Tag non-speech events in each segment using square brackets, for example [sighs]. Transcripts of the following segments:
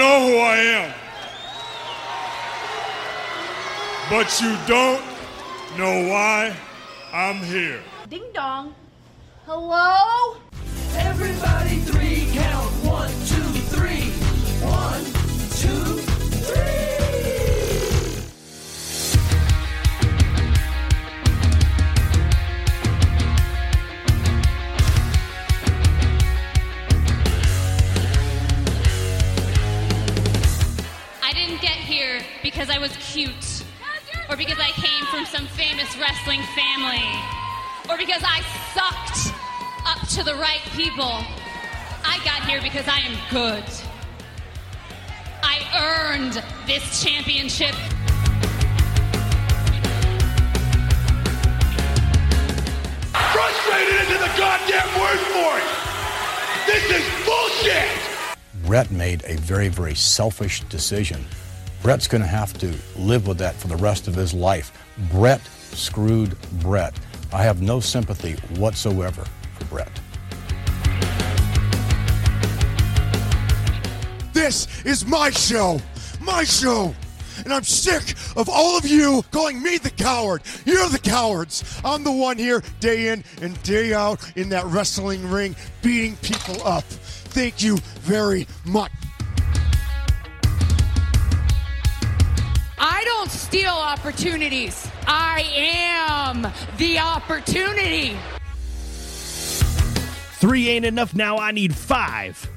Know who I am. But you don't know why I'm here. Ding dong. Hello? Everybody three because I was cute, or because I came from some famous wrestling family, or because I sucked up to the right people. I got here because I am good. I earned this championship. Frustrated into the goddamn word for it. This is bullshit. Brett made a very, very selfish decision. Brett's going to have to live with that for the rest of his life. Brett screwed Brett. I have no sympathy whatsoever for Brett. This is my show. My show. And I'm sick of all of you calling me the coward. You're the cowards. I'm the one here day in and day out in that wrestling ring beating people up. Thank you very much. I don't steal opportunities. I am the opportunity. Three ain't enough now. I need five.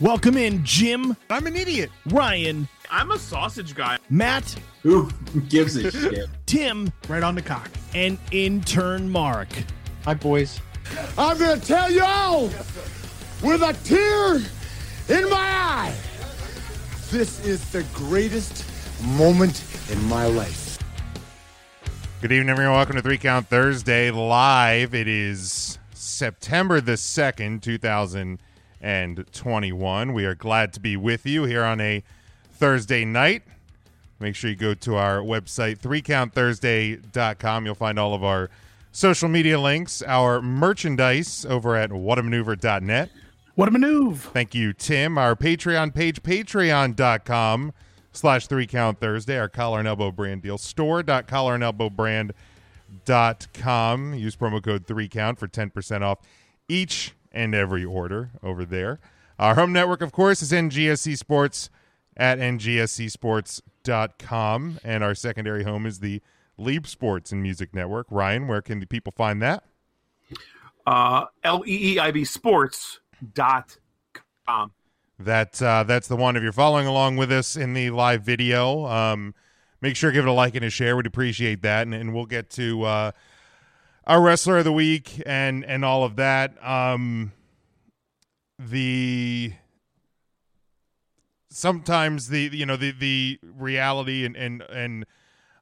Welcome in, Jim. I'm an idiot. Ryan. I'm a sausage guy. Matt. Who [laughs] gives a shit? Tim. Right on the cock. And intern Mark. Hi, boys. I'm going to tell y'all with a tear in my eye. This is the greatest moment in my life. Good evening, everyone. Welcome to Three Count Thursday live. It is September the 2nd, 2021. We are glad to be with you here on a Thursday night. Make sure you go to our website, threecounthursday.com. You'll find all of our social media links, our merchandise over at whatamaneuver.net. What a maneuver. Thank you, Tim. Our Patreon page, patreon.com slash three count Thursday, our collar and elbow brand deal. Store.collar and elbow brand.com. Use promo code three count for 10% off each and every order over there. Our home network, of course, is NGSC Sports at ngscsports.com. And our secondary home is the Leap Sports and Music Network. Ryan, where can the people find that? Uh, L-E-E-I-B sports dot com. That uh, that's the one. If you're following along with us in the live video, um, make sure to give it a like and a share. We'd appreciate that, and, and we'll get to uh, our wrestler of the week and and all of that. Um, the sometimes the you know the the reality and and and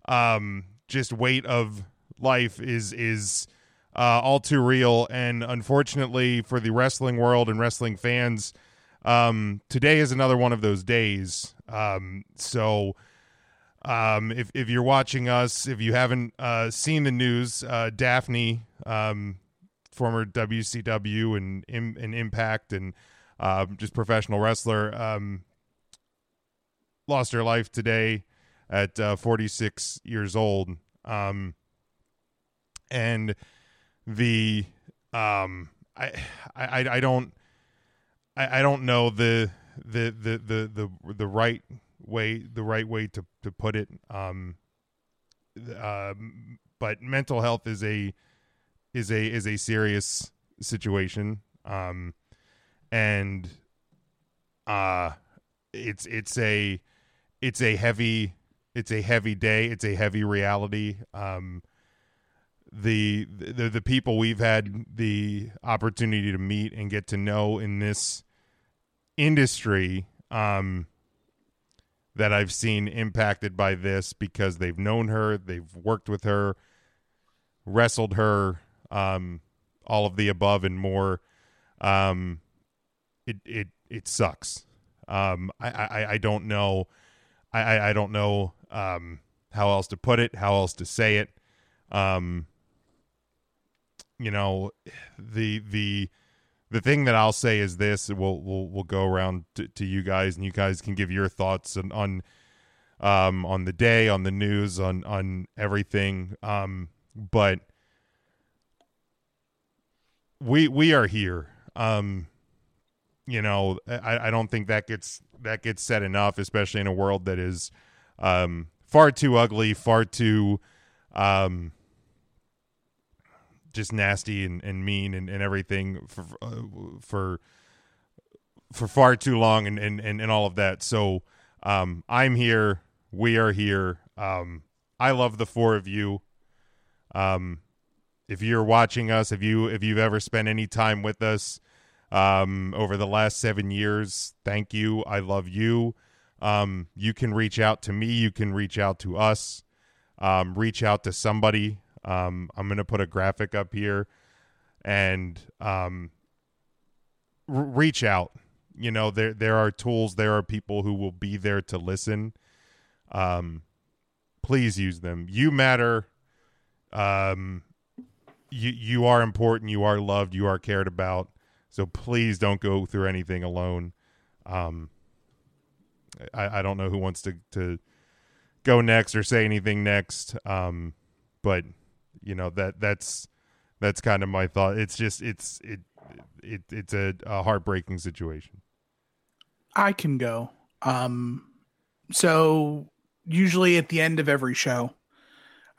um, just weight of life is is uh, all too real, and unfortunately for the wrestling world and wrestling fans um, today is another one of those days. Um, so, um, if if you're watching us, if you haven't uh, seen the news, uh, Daffney, um, former WCW and and Impact and uh, just professional wrestler, um, lost her life today at uh, 46 years old. Um, and the um, I I I don't. I, I don't know the, the the the the the right way the right way to to put it. Um, um, but mental health is a is a is a serious situation. Um, and uh, it's it's a it's a heavy it's a heavy day. It's a heavy reality. Um, the, the the people we've had the opportunity to meet and get to know in this industry um that I've seen impacted by this because they've known her, they've worked with her, wrestled her, um, all of the above and more. Um, it it it sucks. Um, I, I I don't know, I I, don't know um how else to put it, how else to say it. Um, you know, the the the thing that I'll say is this: we'll we'll we'll go around to, to you guys, and you guys can give your thoughts on, on um on the day, on the news, on on everything. Um, but we we are here. Um, you know, I I don't think that gets that gets said enough, especially in a world that is um far too ugly, far too um just nasty and, and mean and, and everything for uh, for for far too long and, and, and, and all of that. So um, I'm here. We are here. Um, I love the four of you. Um, if you're watching us, if you if you've ever spent any time with us um, over the last seven years, thank you. I love you. Um, you can reach out to me. You can reach out to us. Um, reach out to somebody. Um, I'm going to put a graphic up here and um, r- reach out. You know, there there are tools, there are people who will be there to listen. Um, please use them. You matter. Um, you you are important. You are loved. You are cared about. So please don't go through anything alone. Um, I, I don't know who wants to to go next or say anything next. Um, but you know that that's that's kind of my thought. It's just it's it it it's a, a heartbreaking situation. I can go. Um, so usually at the end of every show,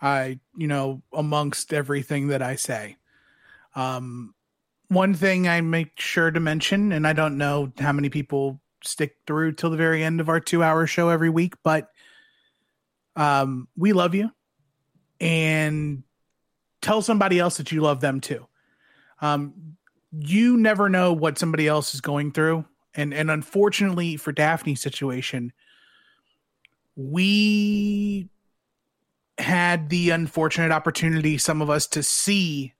I, you know, amongst everything that I say, um, one thing I make sure to mention, and I don't know how many people stick through till the very end of our two hour show every week, but um, we love you and tell somebody else that you love them too. Um, you never know what somebody else is going through and and unfortunately for Daffney's situation, we had the unfortunate opportunity, some of us, to see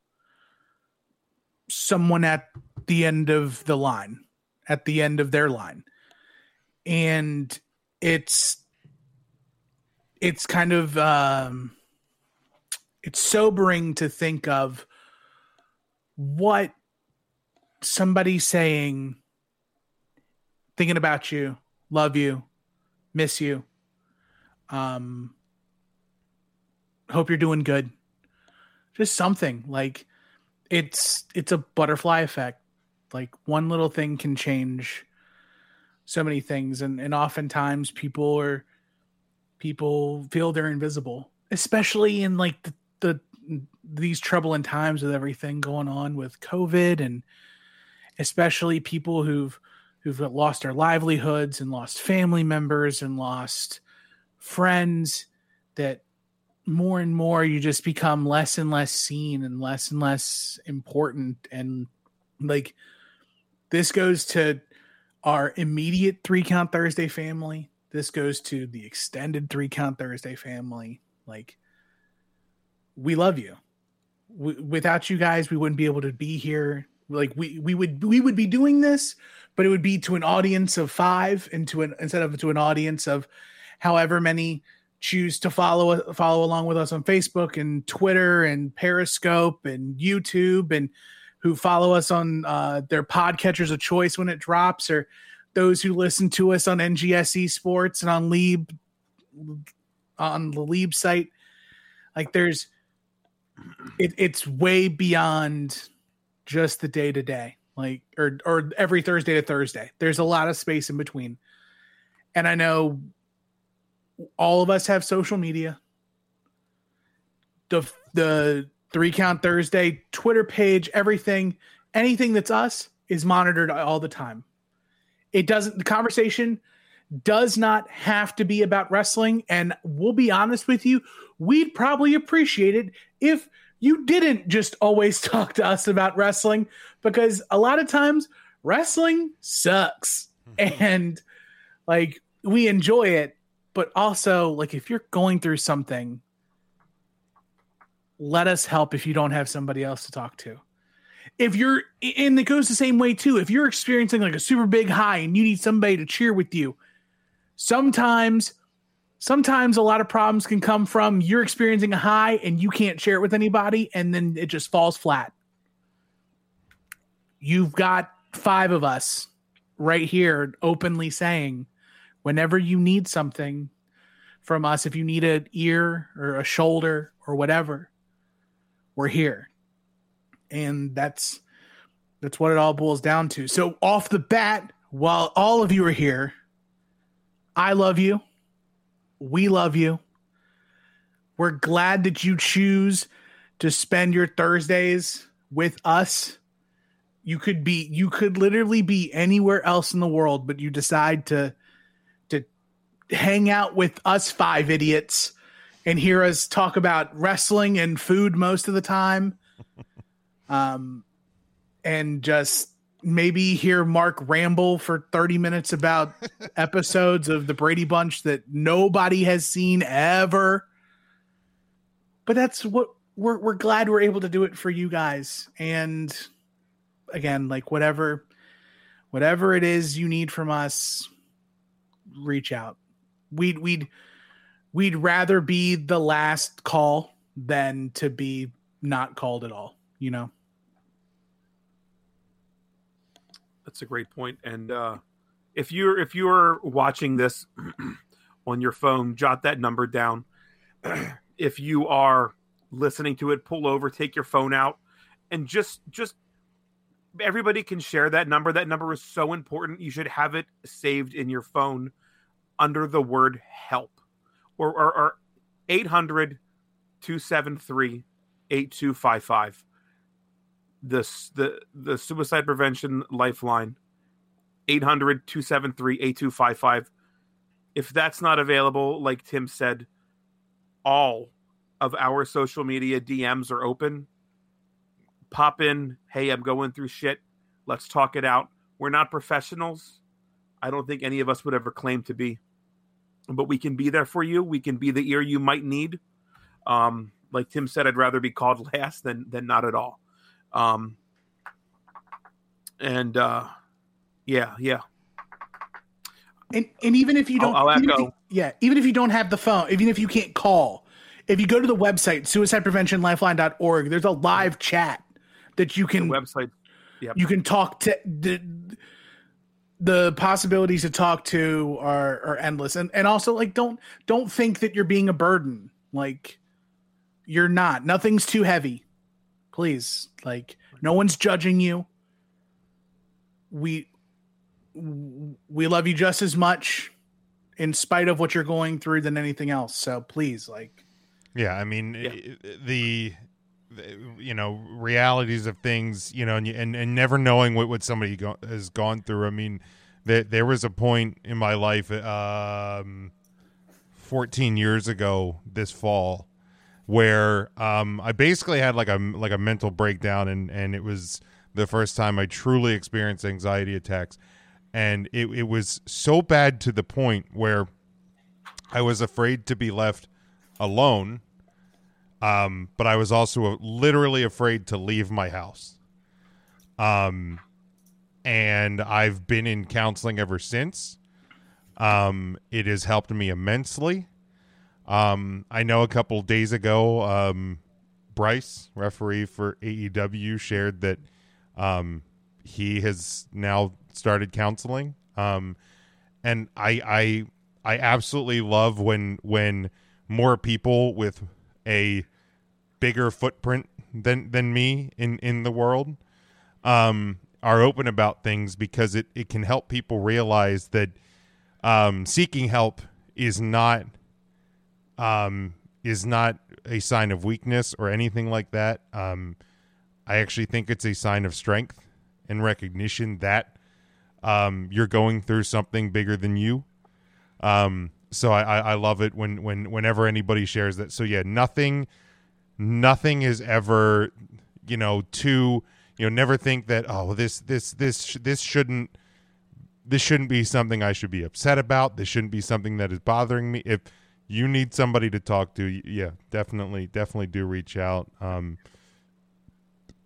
someone at the end of the line, at the end of their line, and it's it's kind of um, it's sobering to think of what somebody saying thinking about you, love you, miss you. Um, hope you're doing good. Just something like it's it's a butterfly effect. Like one little thing can change so many things, and and oftentimes people are people feel they're invisible, especially in like the, the these troubling times with everything going on with COVID, and especially people who've who've lost their livelihoods and lost family members and lost friends that more and more you just become less and less seen and less and less important. And like this goes to our immediate three count thursday family. This goes to the extended three count thursday family. Like we love you. W- without you guys we wouldn't be able to be here. Like we we would we would be doing this but it would be to an audience of five and to an instead of to an audience of however many choose to follow follow along with us on Facebook and Twitter and Periscope and YouTube and who follow us on uh, their podcatchers of choice when it drops or those who listen to us on NGSC Sports and on Leeb on the Leeb site. Like there's it, it's way beyond just the day to day like or or every Thursday to Thursday. There's a lot of space in between. And I know all of us have social media. The the three count Thursday Twitter page, everything, anything that's us is monitored all the time. It doesn't the conversation does not have to be about wrestling. And we'll be honest with you, we'd probably appreciate it if you didn't just always [laughs] talk to us about wrestling because a lot of times wrestling sucks. [laughs] And like we enjoy it but also like if you're going through something let us help if you don't have somebody else to talk to. If you're and it goes the same way too. If you're experiencing like a super big high and you need somebody to cheer with you sometimes sometimes a lot of problems can come from you're experiencing a high and you can't share it with anybody and then it just falls flat. You've got five of us right here openly saying whenever you need something from us if you need an ear or a shoulder or whatever we're here. And that's that's what it all boils down to. So off the bat while all of you are here i love you. We love you. We're glad that you choose to spend your thursdays with us. You could be you could literally be anywhere else in the world but you decide to to hang out with us five idiots and hear us talk about wrestling and food most of the time. [laughs] Um and just maybe hear mark ramble for 30 minutes about [laughs] episodes of the brady bunch that nobody has seen ever. But that's what we're we're glad we're able to do it for you guys. And again like whatever whatever it is you need from us reach out. We'd we'd we'd rather be the last call than to be not called at all you know That's a great point. And uh, if you're if you're watching this [clears throat] on your phone, jot that number down. [clears throat] if you are listening to it, pull over, take your phone out, and just just everybody can share that number. That number is so important. You should have it saved in your phone under the word help or, or, or 800 273 8255 this the the suicide prevention lifeline 800-273-8255 if that's not available like tim said all of our social media dms are open. Pop in hey i'm going through shit. Let's talk it out. We're not professionals. I don't think any of us would ever claim to be. But we can be there for you. We can be the ear you might need. Um like tim said i'd rather be called [laughs] last than than not at all um, and uh, yeah, yeah. And and even if you don't, I'll- I'll even you- yeah, even if you don't have the phone, even if you can't call, if you go to the website suicidepreventionlifeline.org, there's a live chat that you can website. Yep. you can talk to the the possibilities to talk to are are endless and and also like don't don't think that you're being a burden like you're not nothing's too heavy please like no one's judging you. We we love you just as much in spite of what you're going through than anything else. So please like Yeah, I mean i- the, the you know realities of things, you know, and and, and never knowing what what somebody go, has gone through. I mean, there there was a point in my life, um, fourteen years ago this fall, where um I basically had like a like a mental breakdown, and and it was the first time I truly experienced anxiety attacks, and it it was so bad to the point where I was afraid to be left alone. Um, but I was also literally afraid to leave my house. Um, and I've been in counseling ever since. Um, it has helped me immensely. Um, I know a couple days ago, um, Bryce, referee for AEW, shared that um, he has now started counseling. Um, and I, I, I absolutely love when when more people with a bigger footprint than than me in in the world um, are open about things because it it can help people realize that um, seeking help is not um, is not a sign of weakness or anything like that. Um, I actually think it's a sign of strength and recognition that um, you're going through something bigger than you. Um, so I, I, I love it when, when whenever anybody shares that. So yeah, nothing nothing is ever you know too you know never think that oh this this this this shouldn't this shouldn't be something I should be upset about. This shouldn't be something that is bothering me. If you need somebody to talk to, yeah, definitely, definitely do reach out. Um,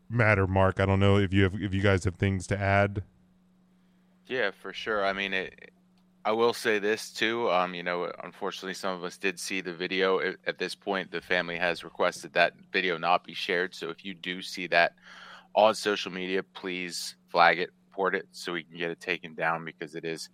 Mark, I don't know if you have if you guys have things to add. Yeah, for sure. I mean, it, I will say this too. Um, you know, unfortunately, some of us did see the video. At- At this point, the family has requested that video not be shared. So if you do see that on social media, please flag it, report it, so we can get it taken down because it is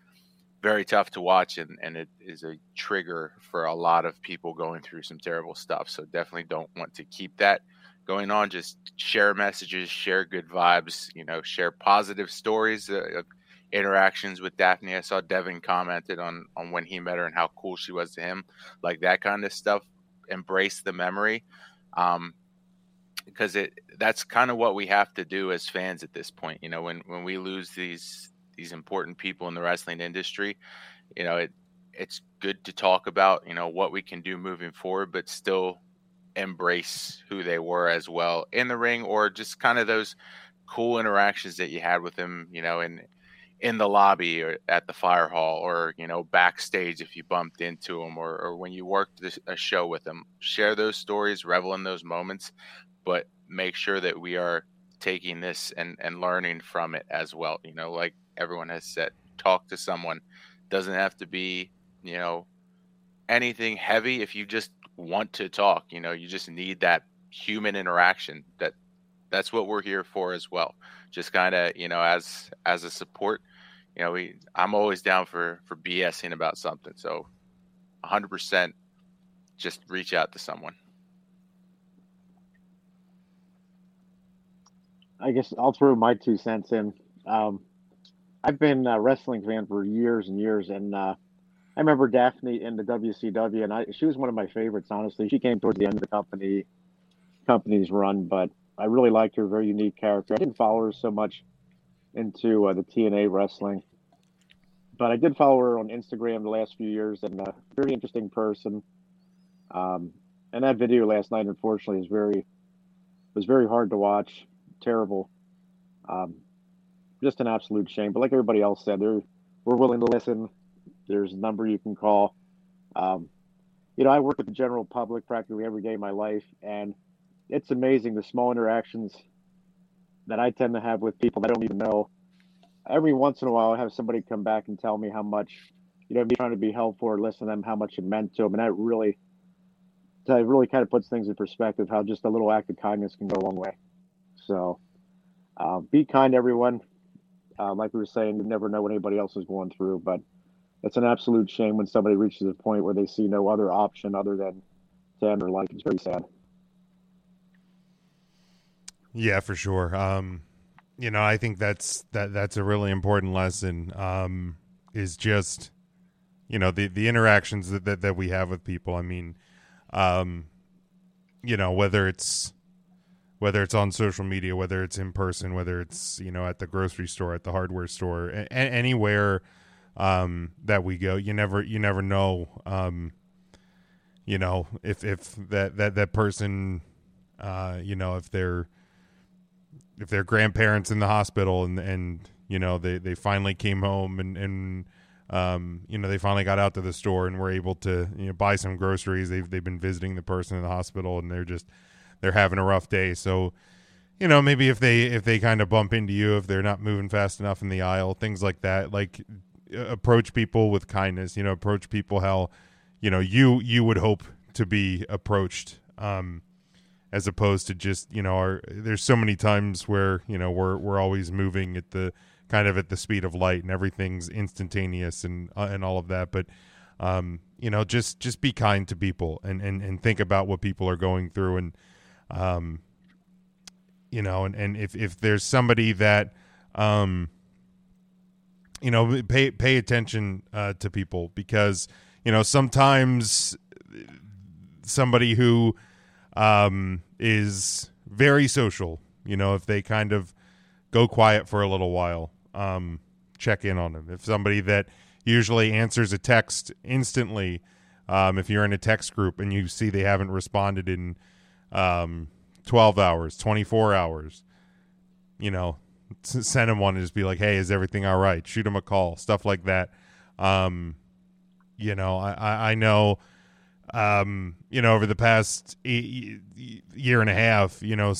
very tough to watch and, and it is a trigger for a lot of people going through some terrible stuff. So definitely don't want to keep that going on. Just share messages, share good vibes, you know, share positive stories uh, of interactions with Daffney. I saw Devin commented on on when he met her and how cool she was to him, like that kind of stuff. Embrace the memory, um, because it that's kind of what we have to do as fans at this point. You know, when when we lose these these important people in the wrestling industry, you know, it it's good to talk about you know what we can do moving forward, but still embrace who they were as well in the ring or just kind of those cool interactions that you had with them, you know, in in the lobby or at the fire hall or you know backstage if you bumped into them or, or when you worked this, a show with them share those stories revel in those moments but make sure that we are taking this and and learning from it as well you know like everyone has said talk to someone. Doesn't have to be you know anything heavy. If you just want to talk you know you just need that human interaction that that's what we're here for as well. Just kind of you know as as a support you know we i'm always down for for bsing about something. So 100% just reach out to someone. I guess I'll throw my two cents in. Um, I've been a wrestling fan for years and years, and uh, I remember Daffney in the WCW, and I, she was one of my favorites. Honestly, she came towards the end of the company company's run, but I really liked her. Very unique character. I didn't follow her so much into uh, the TNA wrestling, but I did follow her on Instagram the last few years, and a very interesting person. Um, and that video last night, unfortunately, is very was very hard to watch. Terrible. Um, just an absolute shame. But like everybody else said, they're, we're willing to listen. There's a number you can call. Um, you know, I work with the general public practically every day of my life, and it's amazing the small interactions that I tend to have with people that I don't even know. Every once in a while, I have somebody come back and tell me how much, you know, me trying to be helpful or listen to them, how much it meant to them, and that really, that really kind of puts things in perspective. How just a little act of kindness can go a long way. So, uh, be kind, everyone. Uh, like we were saying, you never know what anybody else is going through, but it's an absolute shame when somebody reaches a point where they see no other option other than to end their life. It's very sad. Yeah, for sure. Um, you know, I think that's that that's a really important lesson. Um, is just you know the the interactions that, that that we have with people. I mean, um, you know whether it's whether it's on social media, whether it's in person, whether it's you know at the grocery store, at the hardware store, a- anywhere um, that we go, you never you never know. Um, you know if if that that that person, uh, you know if they're if their grandparents in the hospital and and you know they they finally came home and and um you know they finally got out to the store and were able to you know buy some groceries they've they've been visiting the person in the hospital and they're just they're having a rough day. So you know maybe if they if they kind of bump into you if they're not moving fast enough in the aisle things like that like uh, approach people with kindness you know approach people how you know you you would hope to be approached um as opposed to just you know our there's so many times where you know we're we're always moving at the kind of at the speed of light and everything's instantaneous and uh, and all of that. But um you know just just be kind to people and and and think about what people are going through and um you know and and if if there's somebody that um you know pay pay attention uh to people because you know sometimes somebody who um, is very social. You know, if they kind of go quiet for a little while, um, check in on them. If somebody that usually answers a text instantly, um, if you're in a text group and you see they haven't responded in, um, 12 hours, 24 hours. You know, send him one and just be like, "Hey, is everything all right?" Shoot him a call, stuff like that. Um, you know, I I, I know, um, you know, over the past e- e- year and a half, you know,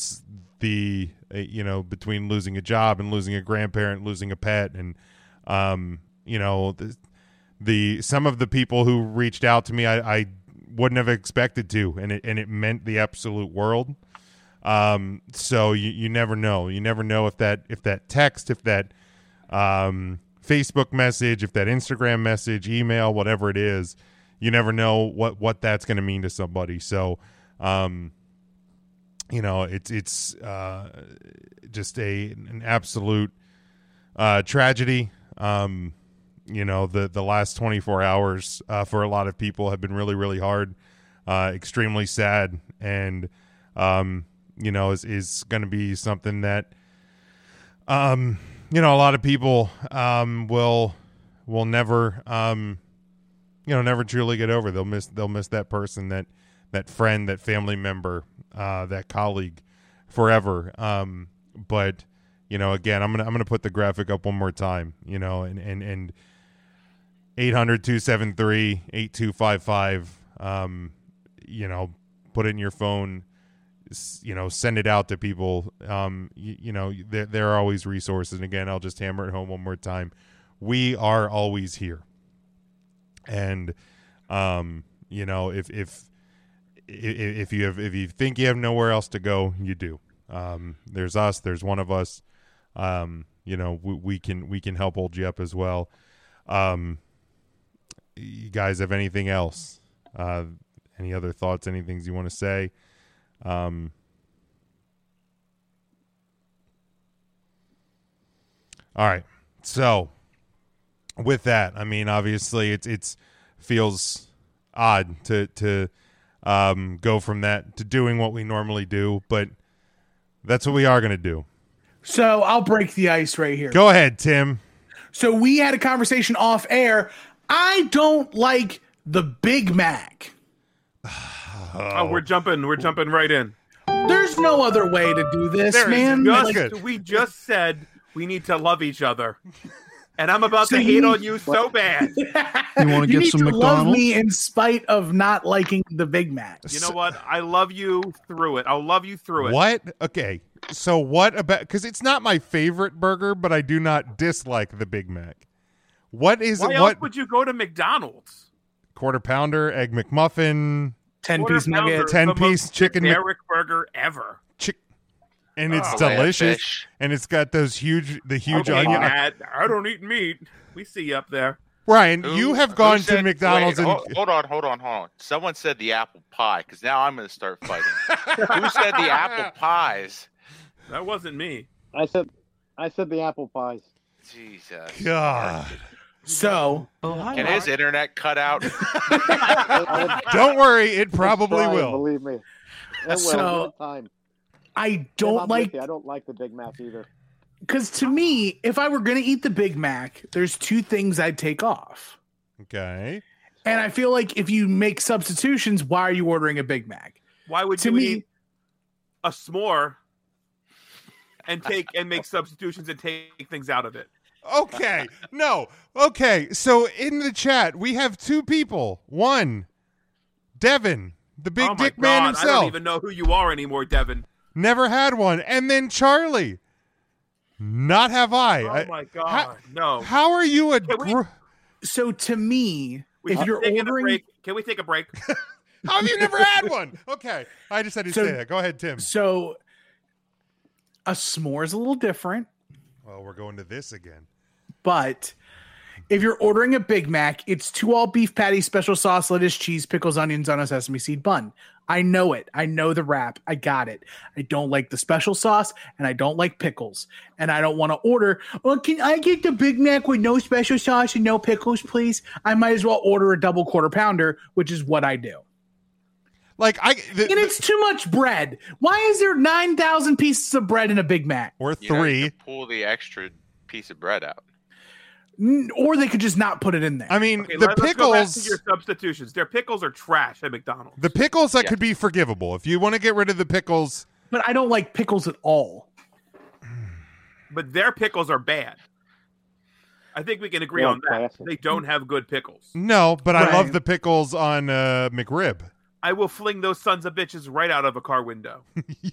the uh, you know between losing a job and losing a grandparent, losing a pet, and um, you know, the, the some of the people who reached out to me, I, I wouldn't have expected to, and it and it meant the absolute world. Um, so you, you never know. You never know if that if that text, if that um, Facebook message, if that Instagram message, email, whatever it is, you never know what what that's going to mean to somebody. So, um, you know, it's it's uh, just a an absolute uh, tragedy. Um, you know, the the last 24 hours uh, for a lot of people have been really really hard, uh, extremely sad, and um, you know, is is going to be something that um, you know, a lot of people um will will never um you know, never truly get over. They'll miss they'll miss that person that that friend, that family member, uh that colleague forever. Um but you know, again, I'm to I'm to put the graphic up one more time, you know, and and and 800-273-8255 um you know, put it in your phone you know send it out to people. Um you, you know there, there are always resources. And again i'll just hammer it home one more time. We are always here. And um you know if if if, if you have if you think you have nowhere else to go you do. Um there's us there's one of us. Um you know we, we can we can help hold you up as well. Um you guys have anything else uh any other thoughts any things you want to say um, all right. So with that, I mean, obviously it's, it's feels odd to, to, um, go from that to doing what we normally do, but that's what we are going to do. So I'll break the ice right here. Go ahead, Tim. So we had a conversation off air. I don't like the Big Mac. [sighs] Oh, we're jumping. We're jumping right in. There's no other way to do this, There is man. just- Like, we just said we need to love each other, and I'm about So to you- hate on you so bad. [laughs] You want to get need some to love me in spite of not liking the Big Mac. You know what? I love you through it. I'll love you through it. What? Okay. So what about because it's not my favorite burger, but I do not dislike the Big Mac. What is Why it? else What would you go to McDonald's? quarter pounder, egg McMuffin, ten piece nugget, ten the piece most chicken, Mc- burger ever. and it's Oh, delicious, and it's got those huge, the huge Okay, onion. Dad, I don't eat meat. We see you up there. Ryan, Who- you have who gone to McDonald's wait, and hold, hold on, hold on, hold on. Someone said the apple pie because now I'm going to start fighting. [laughs] Who said the apple pies? That wasn't me. I said, I said the apple pies. Jesus. God. So oh, Can his internet cut out? [laughs] Don't worry, it probably Trying, will. Believe me. It. So- Good time. I don't like. I don't like the Big Mac either. because to me, if I were gonna eat the Big Mac, there's two things I'd take off. Okay. And I feel like if you make substitutions, why are you ordering a Big Mac? Why would To you me- eat a s'more and take and make substitutions and take things out of it? Okay. No. Okay. So in the chat, we have two people. One, Devin, the big oh my dick man himself. I don't even know who you are anymore, Devin. Never had one. And then Charlie. Not have I. Oh my God, how, no. How are you a Can we- gr- So to me, We if you're ordering, break. Can we take a break? [laughs] How have you never had one? Okay. I just had to So- say that. Go ahead, Tim. so a s'more is a little different. Well, we're going to this again. But if you're ordering a Big Mac, it's two all beef patties, special sauce, lettuce, cheese, pickles, onions on a sesame seed bun. I know it. I know the wrap. I got it. I don't like the special sauce and I don't like pickles. And I don't want to order, well, can I get the Big Mac with no special sauce and no pickles, please? I might as well order a double quarter pounder, which is what I do. Like I the, And it's too much bread. Why is there 9,000 pieces of bread in a Big Mac? or You know, you three. pull the extra piece of bread out. N- or they could just not put it in there. I mean, Okay, the let, us go back to pickles. your substitutions. Their pickles are trash at McDonald's. The pickles that could be forgivable. If you want to get rid of the pickles, but I don't like pickles at all. [sighs] But their pickles are bad. I think we can agree Yeah, on that. classic. They don't have good pickles. no, but I love the pickles on uh, McRib. I will fling those sons of bitches right out of a car window. [laughs]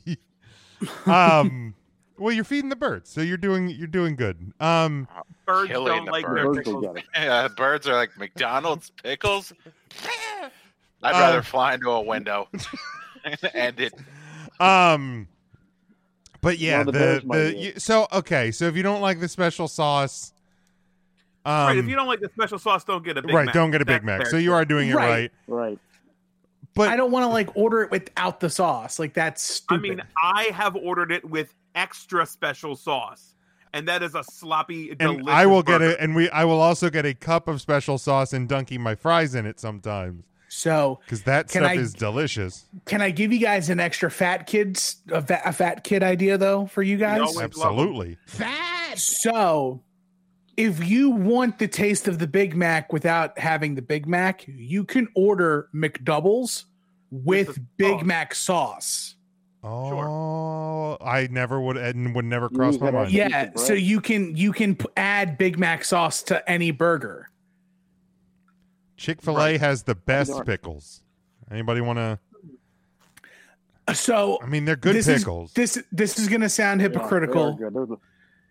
Um, well, you're feeding the birds, so you're doing you're doing good. Um, Birds don't the like birds. Birds will pickles. [laughs] Yeah, birds are like McDonald's pickles. [laughs] I'd Uh, rather fly into a window [laughs] and end it. um, but yeah, Well, the the the, you, so okay, so if you don't like the special sauce, um, right, if you don't like the special sauce, don't get a Big right, Mac. don't get a Big That's Mac. fair. So you are doing it Right. right, Right. but I don't want to like order it without the sauce. Like that's stupid. I mean, I have ordered it with extra special sauce, and that is a sloppy, and I will get it, and we I will also get a cup of special sauce and dunking my fries in it sometimes so because that Can stuff I- is delicious. can I give you guys an extra fat kids a, fa- a fat kid idea though for you guys? always. Absolutely. Fat. So, if you want the taste of the Big Mac without having the Big Mac, you can order McDoubles with the Big sauce. Mac sauce. Oh, I never would and would never cross use my mind. Yeah, of so you can you can p- add Big Mac sauce to any burger. Chick Fil A has the best pickles. Anybody want to? Uh, so I mean, they're good this pickles. Is, this this is going to sound Yeah, they are hypocritical. good. They're the,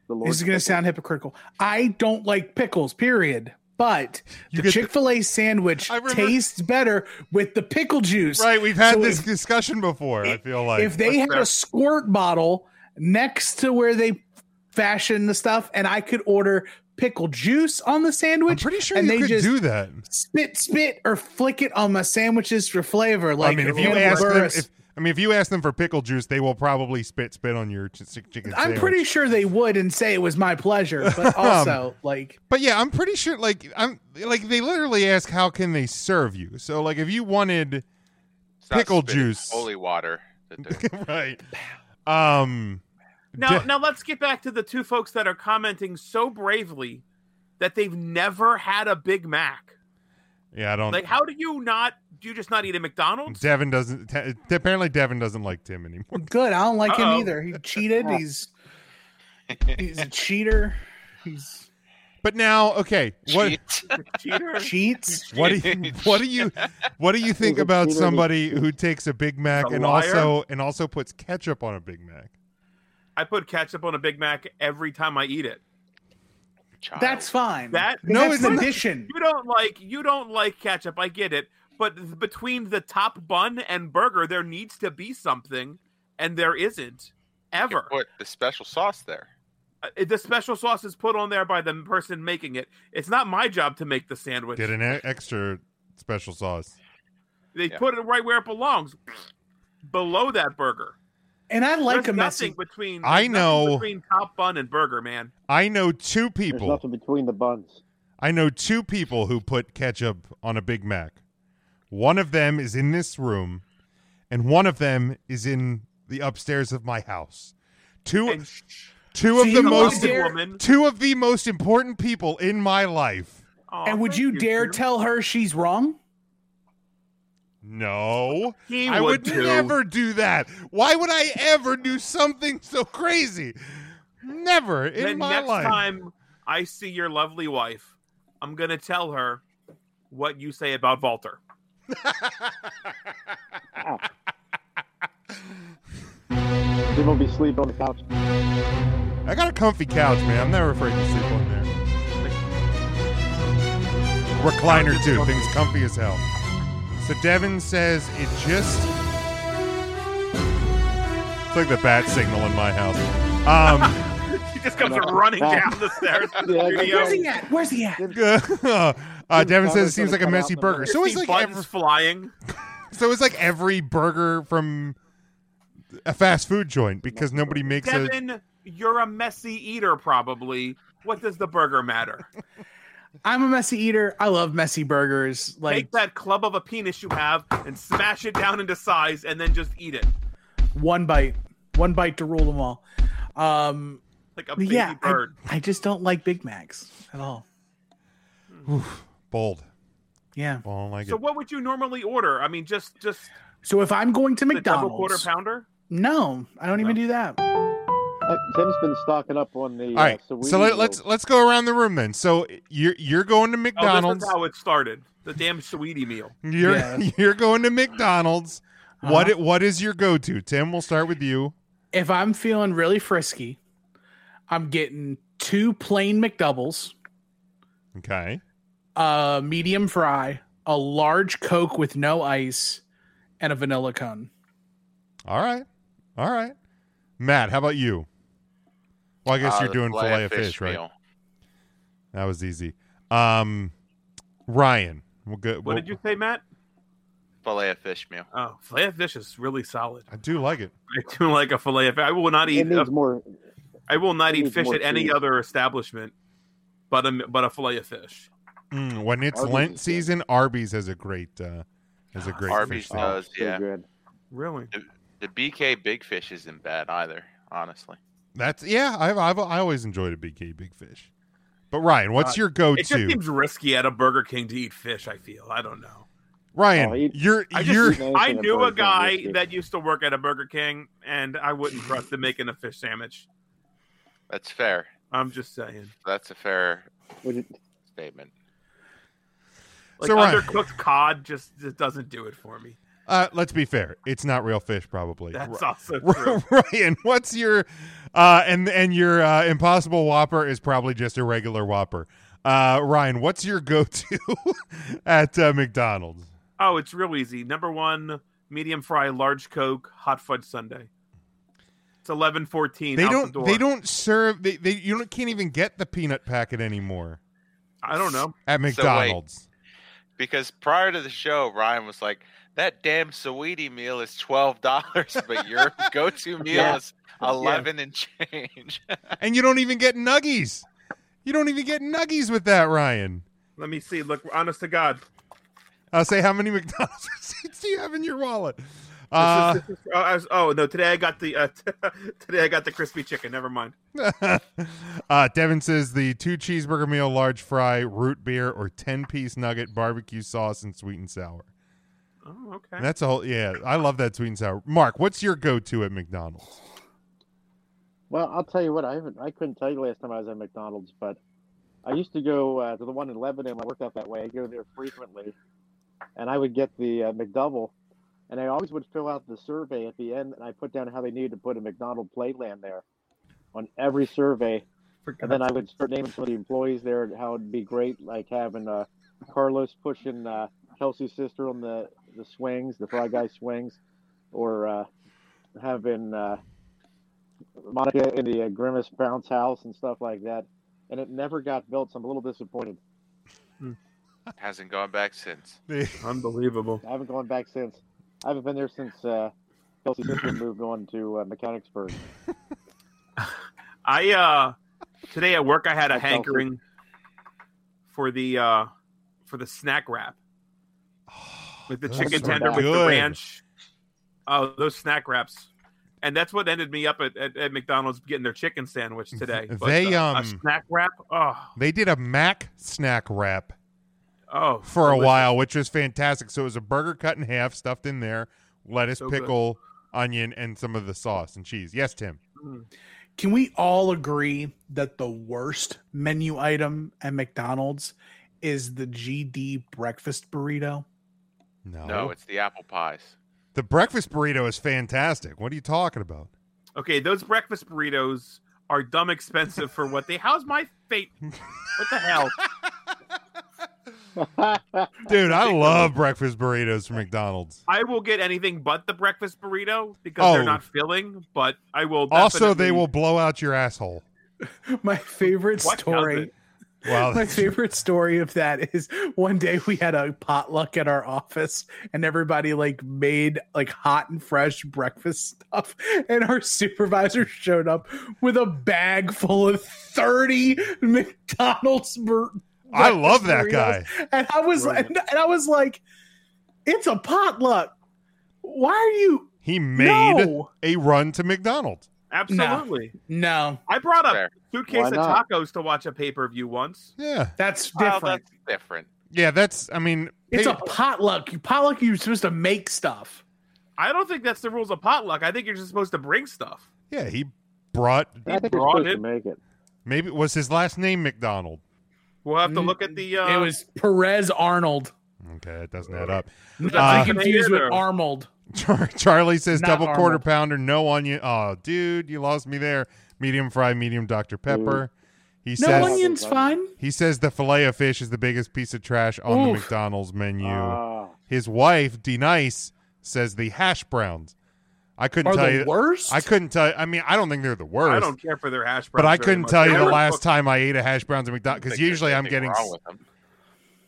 the this is going to pickles. sound hypocritical. I don't like pickles, period. But You the Chick Fil A sandwich remember- tastes better with the pickle juice. right, we've had So this if- discussion before. I feel like if they had fair. a squirt bottle next to where they fashion the stuff, and I could order pickle juice on the I'm sandwich, pretty sure and you they could just do that. spit, spit, or flick it on my sandwiches for flavor. Like I mean, if you ask them, Buress. if, I mean, if you ask them for pickle juice, they will probably spit spit on your ch- ch- chicken I'm pretty sure they would and say it was my pleasure, but [laughs] also like But yeah, I'm pretty sure. Like I'm like they literally ask how can they serve you. So like if you wanted It's Pickle spitting, juice. holy water. [laughs] right, um, Now, de- now let's get back to the two folks that are commenting so bravely that they've never had a Big Mac. yeah, I don't. Like, how do you not? Do you just not eat at McDonald's? Devin doesn't. Te- apparently, Devin doesn't like Tim anymore. [laughs] good. I don't like Uh-oh. him either. He cheated. [laughs] He's he's a cheater. He's But now, okay, what Cheat. [laughs] Cheater. cheats. what do you what do you what do you think about somebody who takes a Big Mac A and liar? also and also puts ketchup on a Big Mac? I put ketchup on a Big Mac every time I eat it. Child. That's fine. That No, that's it's an addition. you don't like. You don't like ketchup. I get it. But between the top bun and burger, there needs to be something, and there isn't ever. Put the special sauce there. Uh, The special sauce is put on there by the person making it. It's not my job to make the sandwich. Get an e- extra special sauce. They Yeah. put it right where it belongs, below that burger. And I like There's a messy. nothing between. I know- between top bun and burger, man. I know two There's people. nothing between the buns. I know two people who put ketchup on a Big Mac. One of them is in this room, and one of them is in the upstairs of my house. Two And two of the most dare- woman. two of the most important people in my life. Aw, and would you dare Drew. tell her she's wrong? No. He I would would never do that. Why would I ever do something so crazy? Never in Then my next life. time I see your lovely wife, I'm gonna tell her what you say about Walter. He will be sleeping on the couch. I got a comfy couch, man. I'm never afraid to sleep on there. Recliner too. Things comfy as hell. So Devin says it just It's like the bat signal in my house. Um [laughs] He just comes running down the stairs to the [laughs] Yeah, studio. Where's he at? Where's he at? [laughs] uh, Devin says it seems like a messy burger. So it's like every, flying. [laughs] so it's like every burger from a fast food joint because nobody makes a Devin, you're a messy eater, probably. What does the burger matter? [laughs] I'm a messy eater. I love messy burgers. Like Take that club of a penis you have and smash it down into size, and then just eat it one bite, one bite to rule them all. Um, like a baby yeah, I, bird. I just don't like Big Macs at all. Bold. Yeah. Well, I like So it. what would you normally order? I mean, just just So if I'm going to McDonald's, double quarter pounder. no, I don't even do that. Uh, Tim's been stocking up on the. All right. Uh, So let, let's let's go around the room then. So you're you're going to Oh, McDonald's. this is how it started. The damn Saweetie meal. You're Yeah. [laughs] you're going to McDonald's. What Uh-huh. i- what is your go to? Tim, we'll start with you. If I'm feeling really frisky, I'm getting two plain McDoubles, Okay. A medium fry, a large Coke with no ice, and a vanilla cone. All right. All right. Matt, how about you? Well, I guess Uh, you're doing fillet of fish, right? meal. That was easy. Um, Ryan, we'll go. What we'll- did you say, Matt? Filet of fish meal. Oh, filet of fish is really solid. I do like it. [laughs] I do like a filet of fish. I will not It eat. needs A, more. I will not eat fish more at any other establishment, but a but a filet of fish. Mm, when it's Arby's Lent is good. season, Arby's has a great uh, has a great Arby's fish. does, so yeah. good. Really? The, the BK Big Fish isn't bad either, honestly. That's yeah. I've, I've I always enjoyed a BK Big Fish. But Ryan, what's Uh, your go It just to? seems risky at a Burger King to eat fish. I feel. I don't know. Ryan, Oh, he- you're I you're I knew a Burger King guy that used to work at a Burger King, and I wouldn't trust him making a fish sandwich. That's fair. I'm just saying. That's a fair it- statement. Like So, Ryan- undercooked cod just, just doesn't do it for me. Uh, let's be fair. It's not real fish, probably. That's Ri- also true. [laughs] Ryan, what's your uh, and and your uh, Impossible Whopper is probably just a regular Whopper. Uh, Ryan, what's your go-to [laughs] at uh, McDonald's? Oh, it's real easy. Number one, medium fry, large Coke, hot fudge sundae. It's eleven fourteen. They out don't. The door. They don't serve. They, they you don't, can't even get the peanut packet anymore I don't know. at So. McDonald's. Because prior to the show, Ryan was like, "That damn Saweetie meal is twelve dollars, [laughs] but your go-to [laughs] meal Yeah. is eleven and change." [laughs] and you don't even get nuggies. You don't even get nuggies with that, Ryan. Let me see. Look, honest to God. I'll say how many McDonald's receipts do you have in your wallet? This Uh, is, this is, oh, I was- oh, no! Today I got the uh, [laughs] today I got the crispy chicken. Never mind. [laughs] uh, Devin says the two cheeseburger meal, large fry, root beer, or ten piece nugget, barbecue sauce, and sweet and sour. Oh, okay. And that's a whole. Yeah, I love that sweet and sour. Mark, what's your go-to at McDonald's? Well, I'll tell you what. I haven't. I couldn't tell you last time I was at McDonald's, but I used to go uh, to the one in Lebanon. I worked out that way. I go there frequently, and I would get the uh, McDouble, and I always would fill out the survey at the end, and I put down how they needed to put a McDonald playland there on every survey, and then I would start naming some of the employees there, and how it'd be great, like having uh, Carlos pushing uh, Kelsey's sister on the the swings, the fry guy swings, or uh, having. Uh, Monica in the uh, Grimace bounce house and stuff like that, and it never got built. So I'm a little disappointed. Hasn't gone back since. [laughs] Unbelievable. I haven't gone back since. I haven't been there since uh, Kelsey sister moved on to uh, Mechanicsburg. [laughs] I uh today at work I had a That's awesome. hankering for the uh for the snack wrap. [sighs] With the chicken are tender with the ranch. Oh, those snack wraps. And that's what ended me up at, at, at McDonald's getting their chicken sandwich today. [laughs] But, They, uh, a um, snack wrap. Oh, They did a Mac snack wrap oh, for a while, which was fantastic. So it was a burger cut in half, stuffed in there, lettuce, So good. pickle, onion, and some of the sauce and cheese. Yes, Tim. Mm. Can we all agree that the worst menu item at McDonald's is the GD breakfast burrito? No, No, it's the apple pies. the breakfast burrito is fantastic. What are you talking about? Okay, those breakfast burritos are dumb expensive for what they. How's my fate? [laughs] What the hell? Dude, I love breakfast burritos from McDonald's. I will get anything but the breakfast burrito because Oh. they're not filling. But I will. Also, they will blow out your asshole. [laughs] My favorite What story. does? Wow. My favorite story of that is one day we had a potluck at our office and everybody like made like hot and fresh breakfast stuff and our supervisor showed up with a bag full of 30 [laughs] McDonald's bur- I love that burritos. guy. And I was Right. and, and I was like it's a potluck. Why are you He made No. a run to McDonald's. Absolutely. No. I brought a Fair. suitcase of tacos to watch a pay per view once. Yeah. That's Well, different. that's different. Yeah, that's. I mean, it's pay- a potluck. You potluck. You're supposed to make stuff. I don't think that's the rules of potluck. I think you're just supposed to bring stuff. yeah. He brought. I think brought it. to make it. Maybe was his last name McDonald. We'll have to look at the. Uh, it was Perez Arnold. Okay, it doesn't add up. That's Uh, confused with. Arnold. Char- Charlie says Not double quarter pounder, no onion. Oh, dude, you lost me there. Medium fry, medium Dr Pepper. He No says onions, fine. he says the fillet of fish is the biggest piece of trash on the McDonald's menu. Ah. His wife, D Nice, says the hash browns. I couldn't Are tell the you. worst? I couldn't tell. I mean, I don't think they're the worst. I don't care for their hash browns. but I couldn't much. tell you the last time I ate a hash browns at McDonald's because usually I'm getting. wrong with them.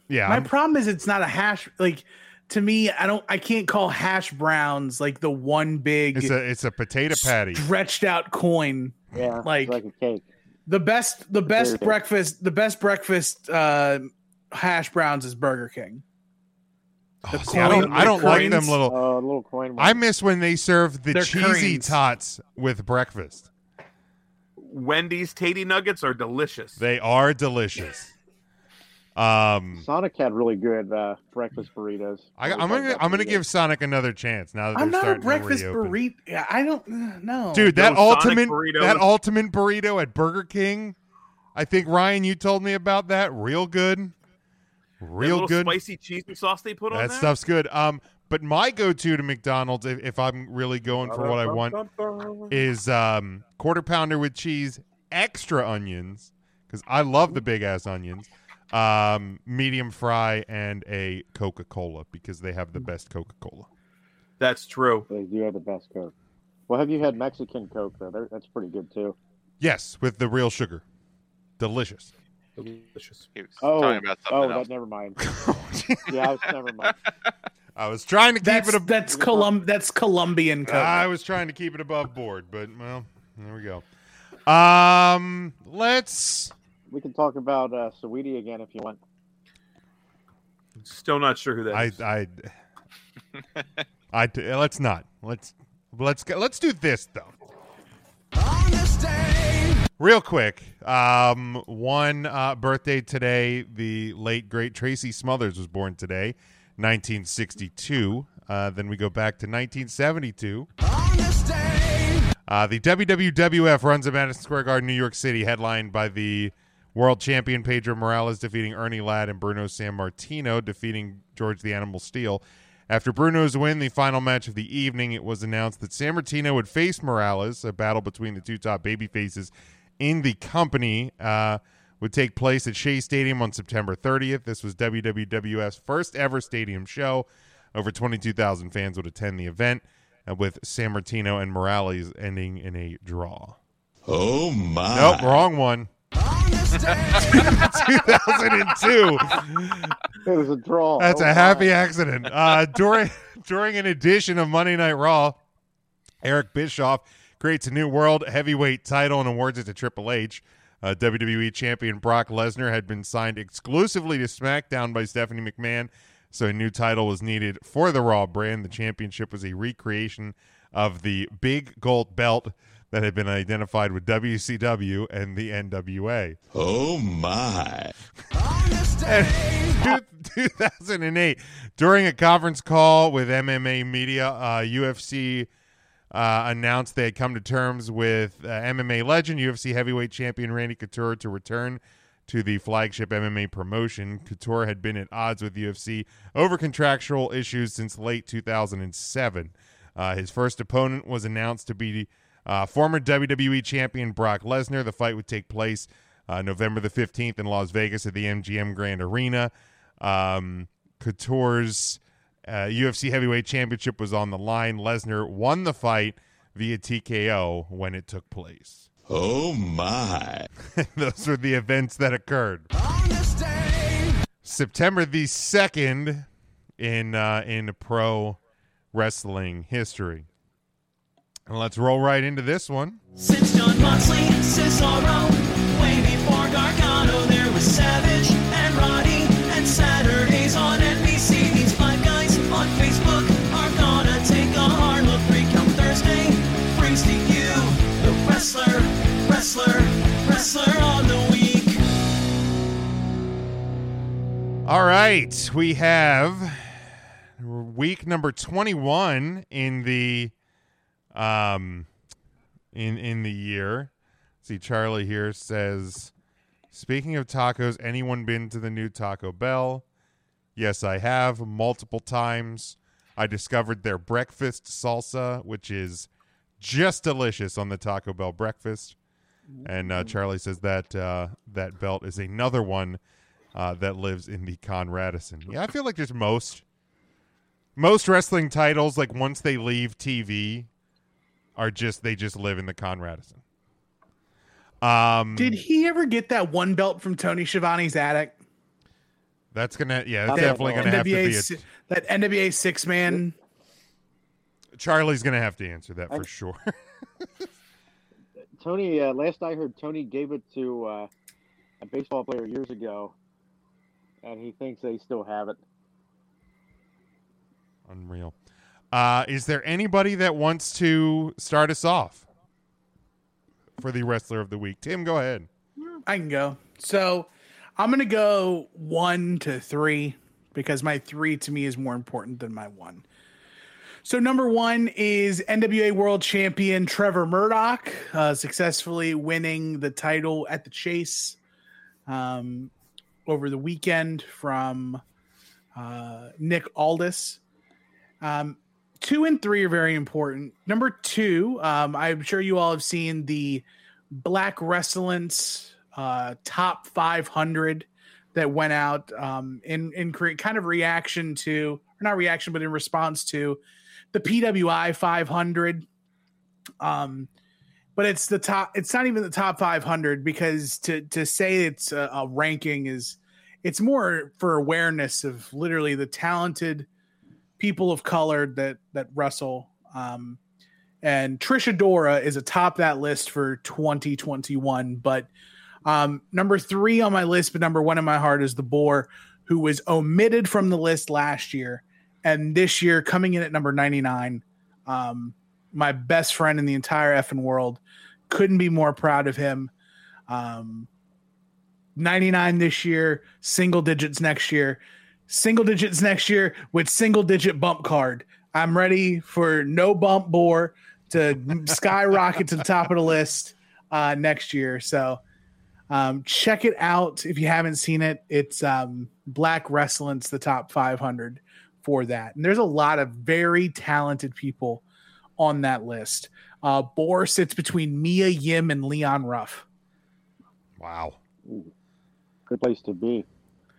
Yeah, My I'm- problem is it's not a hash. Like to me, I don't. I can't call hash browns like the one big it's a it's a potato patty. stretched out coin. Yeah, Like- like a cake. The best. The best Burger. breakfast. The best breakfast uh, hash browns is Burger King. Oh, The see, I don't. coin- I don't like them little. Uh, little coin. I miss when they serve the They're cheesy creams. tots with breakfast. Wendy's Tatey Nuggets are delicious. They are delicious. Um, Sonic had really good uh, breakfast burritos. I, I'm gonna I'm gonna give Sonic another chance now that I'm not a breakfast burrito. Yeah, I don't. uh, No, Dude, that Those Sonic ultimate burritos. that ultimate burrito at Burger King. I think Ryan, you told me about that. Real good, That real little good. spicy cheese and sauce they put on That stuff's good. Um, but my go-to to McDonald's, if, if I'm really going for what I want, is um quarter pounder with cheese, extra onions, because I love the big ass onions. Um, medium fry and a Coca Cola because they have the best Coca Cola. That's true. They do have the best Coke. Well, have you had Mexican Coke though? They're, that's pretty good too. Yes, with the real sugar, delicious. Delicious. He was Oh, talking about oh, something that never mind. [laughs] yeah, I was, never mind. [laughs] I was trying to keep That's it. Ab- that's Colum. That's Colombian Coke. I was trying to keep it above board, but well, there we go. Um, let's. We can talk about uh, Saweetie again if you want. Still not sure who that I is. I I let's not. Let's let's go, let's do this though. Real quick, um, one uh, birthday today. The late great Tracy Smothers was born today, 1962. Uh, then we go back to 1972. Uh, the WWF runs at Madison Square Garden, New York City, headlined by the world champion Pedro Morales defeating Ernie Ladd and Bruno Sammartino defeating George the Animal Steele. After Bruno's win, the final match of the evening, it was announced that Sammartino would face Morales. A battle between the two top babyfaces in the company uh, would take place at Shea Stadium on September 30th. This was WWWF's first ever stadium show. Over 22,000 fans would attend the event, uh, with Sammartino and Morales ending in a draw. Oh my. Nope, wrong one. 2002. [laughs] It was a draw. That's Oh, a happy my. accident. Uh, during [laughs] during an edition of Monday Night Raw, Eric Bischoff creates a new world heavyweight title and awards it to Triple H. Uh, WWE champion Brock Lesnar had been signed exclusively to SmackDown by Stephanie McMahon, so a new title was needed for the Raw brand. The championship was a recreation of the big gold belt that had been identified with WCW and the NWA. Oh my. [laughs] And 2008, during a conference call with MMA media, uh, UFC uh, announced they had come to terms with uh, MMA legend, UFC heavyweight champion Randy Couture to return to the flagship MMA promotion. Couture had been at odds with UFC over contractual issues since late 2007. Uh, his first opponent was announced to be uh, former WWE champion Brock Lesnar. The fight would take place uh, November the 15th in Las Vegas at the MGM Grand Arena. Um, Couture's uh, UFC Heavyweight Championship was on the line. Lesnar won the fight via TKO when it took place. Oh my. [laughs] Those were the events that occurred. September the 2nd in uh, in pro wrestling history. And let's roll right into this one. Since Jon Moxley and Cesaro, way before Gargano, there was Savage and Roddy, and Saturdays on Facebook are gonna take a hard look. Three Count Thursday brings to you the wrestler, wrestler, wrestler on the week. All right, we have week number 21 in the um in in the year. See Charlie here says Speaking of tacos, anyone been to the new Taco Bell? Yes, I have multiple times. I discovered their breakfast salsa, which is just delicious on the Taco Bell breakfast. And uh, Charlie says that uh, that belt is another one uh, that lives in the Con Radisson. Yeah, I feel like there's most most wrestling titles like once they leave TV are just they just live in the Con Radisson. Um, Did he ever get that one belt from Tony Schiavone's attic? That's gonna yeah, that's definitely gonna have to be. A, si- that NWA six man. Charlie's gonna have to answer that for I- sure. [laughs] Tony, uh, last I heard, Tony gave it to uh, a baseball player years ago, and he thinks they still have it. Unreal. Uh, is there anybody that wants to start us off for the wrestler of the week? Tim, go ahead. I can go. So I'm gonna go one to three because my three to me is more important than my one. So number one is NWA World Champion Trevor Murdoch, uh, successfully winning the title at the Chase um, over the weekend from uh, Nick Aldis. Um, two and three are very important. Number two, um, I'm sure you all have seen the Black Wrestling's uh, top 500 that went out um, in in cre- kind of reaction to, or not reaction, but in response to the PWI 500. Um, but it's the top. It's not even the top 500 because to to say it's a, a ranking is it's more for awareness of literally the talented people of color that that wrestle. Um, and Trish Adora is atop that list for 2021. But um, number three on my list, but number one in my heart is the Boar, who was omitted from the list last year, and this year coming in at number 99. Um, my best friend in the entire effing world. Couldn't be more proud of him. Um, 99 this year, single digits next year, single digits next year with single digit bump card. I'm ready for no bump Boar to skyrocket to the top of the list uh, next year. So um, check it out if you haven't seen it. It's um, Black Wrestling's the top 500 for that. And there's a lot of very talented people on that list. Uh, Boar sits between Mia Yim and Leon Ruff. Wow. Good place to be.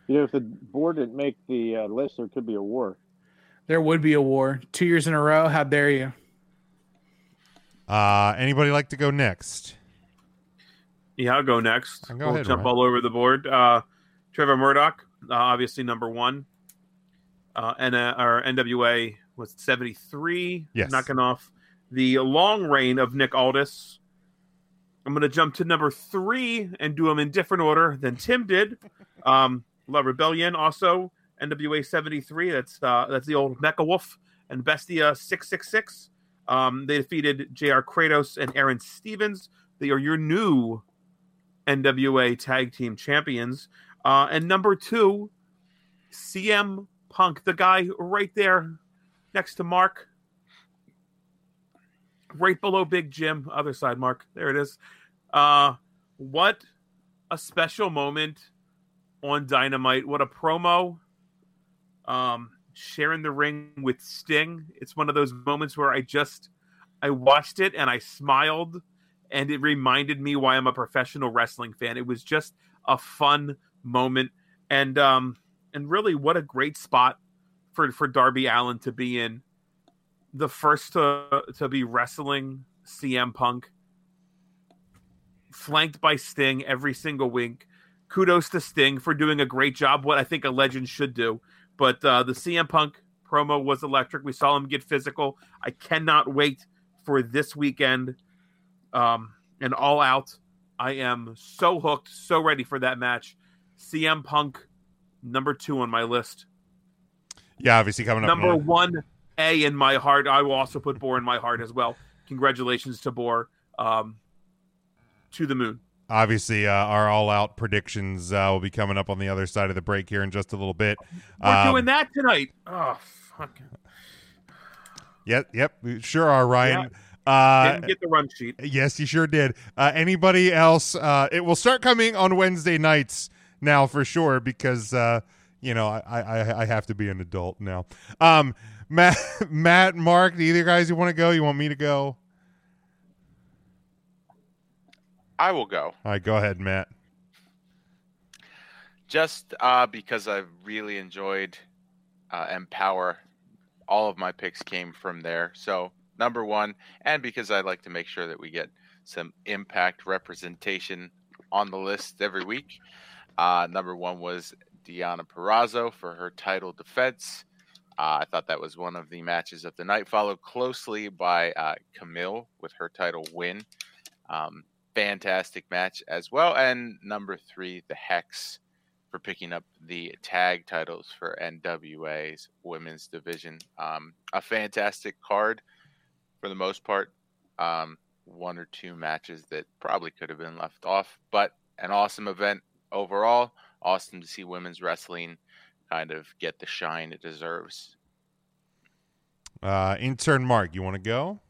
You know, if the board didn't make the uh, list, there could be a war. There would be a war two years in a row. How dare you? Uh, anybody like to go next? Yeah, I'll go next. Go we'll ahead, jump Ryan. all over the board. Uh, Trevor Murdoch, uh, obviously number one. Uh, and uh, our NWA was 73, Yes. knocking off the long reign of Nick Aldis. I'm going to jump to number three and do them in different order than Tim did. [laughs] Um, La Rebellion, also NWA 73. That's uh, that's the old Mecha Wolf and Bestia 666. Um, they defeated JR Kratos and Aron Stevens. They are your new NWA Tag Team Champions. Uh, and number two, CM Punk, the guy right there next to Mark, right below Big Jim, other side, Mark. There it is. Uh, what a special moment on Dynamite. What a promo. Um, sharing the ring with Sting. It's one of those moments where I just I watched it and I smiled and it reminded me why I'm a professional wrestling fan. It was just a fun moment and um and really what a great spot for for Darby Allin to be in. The first to to be wrestling CM Punk flanked by Sting every single week. Kudos to Sting for doing a great job, what I think a legend should do. But uh, the CM Punk promo was electric. We saw him get physical. I cannot wait for this weekend um, and all out. I am so hooked, so ready for that match. CM Punk, number two on my list. Yeah, obviously coming up. Number one A in my heart. I will also put Boar in my heart as well. Congratulations to Boar. Um, to the moon. obviously, uh, our all-out predictions uh, will be coming up on the other side of the break here in just a little bit. We're Um, doing that tonight. Oh fuck! Yep, yep, we sure are, Ryan. Yeah. Uh, Didn't get the run sheet. Yes, you sure did. Uh, anybody else? Uh, it will start coming on Wednesday nights now for sure because uh, you know I, I I have to be an adult now. Um, [laughs] Matt, Matt, Mark, either guys you want to go? You want me to go? I will go. All right, go ahead, Matt. just uh, because I've really enjoyed uh, EmPowerrr. All of my picks came from there. So number one, and because I like to make sure that we get some impact representation on the list every week. Uh, number one was Deonna Purrazzo for her title defense. Uh, I thought that was one of the matches of the night, followed closely by uh, Kamille with her title win. Um, fantastic match as well. And number three, the Hex for picking up the tag titles for NWA's women's division. Um, a fantastic card for the most part. Um, one or two matches that probably could have been left off, but an awesome event overall. Awesome to see women's wrestling kind of get the shine it deserves. Uh, intern Mark, you want to go?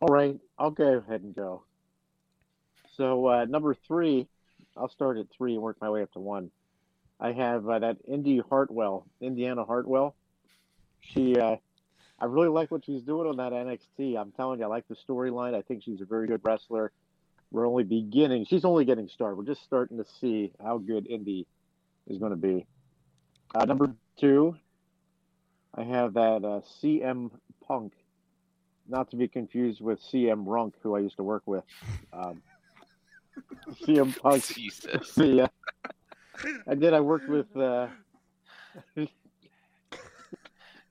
All right, I'll go ahead and go. So uh, number three, I'll start at three and work my way up to one. I have uh, that Indi Hartwell, Indiana Hartwell. She, uh, I really like what she's doing on that NXT. I'm telling you, I like the storyline. I think she's a very good wrestler. We're only beginning. She's only getting started. We're just starting to see how good Indi is going to be. Uh, number two, I have that uh, CM Punk, not to be confused with CM Runk, who I used to work with. Um, [laughs] CM Punk. Jesus. [laughs] Yeah. I did. I worked with uh, [laughs]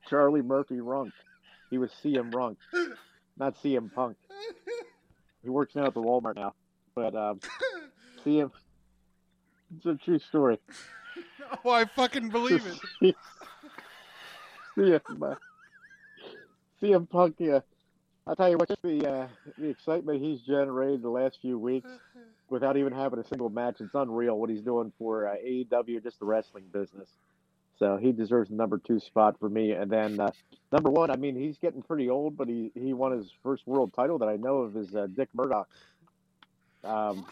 Charlie Murphy Runk. He was CM Runk, not CM Punk. He works now at the Walmart now. But um, CM, it's a true story. Oh, I fucking believe it. CM, uh, CM Punk, yeah. I'll tell you what, just the uh, the excitement he's generated the last few weeks without even having a single match, it's unreal what he's doing for uh, AEW, just the wrestling business. So he deserves the number two spot for me. And then uh, number one, I mean, he's getting pretty old, but he, he won his first world title that I know of is uh, Dick Murdoch. Um,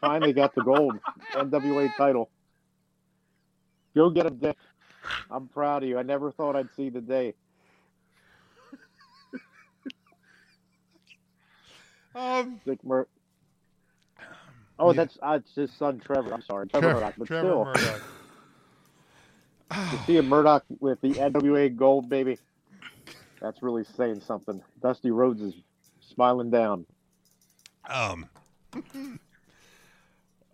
finally got the gold NWA title. Go get him, Dick. I'm proud of you. I never thought I'd see the day. Um, Dick Mur- Oh, that's uh, it's his son Trevor. I'm sorry, Trevor Trev- Murdoch. But Trevor still, Murdoch. To see a Murdoch with the NWA gold, baby, that's really saying something. Dusty Rhodes is smiling down. Um.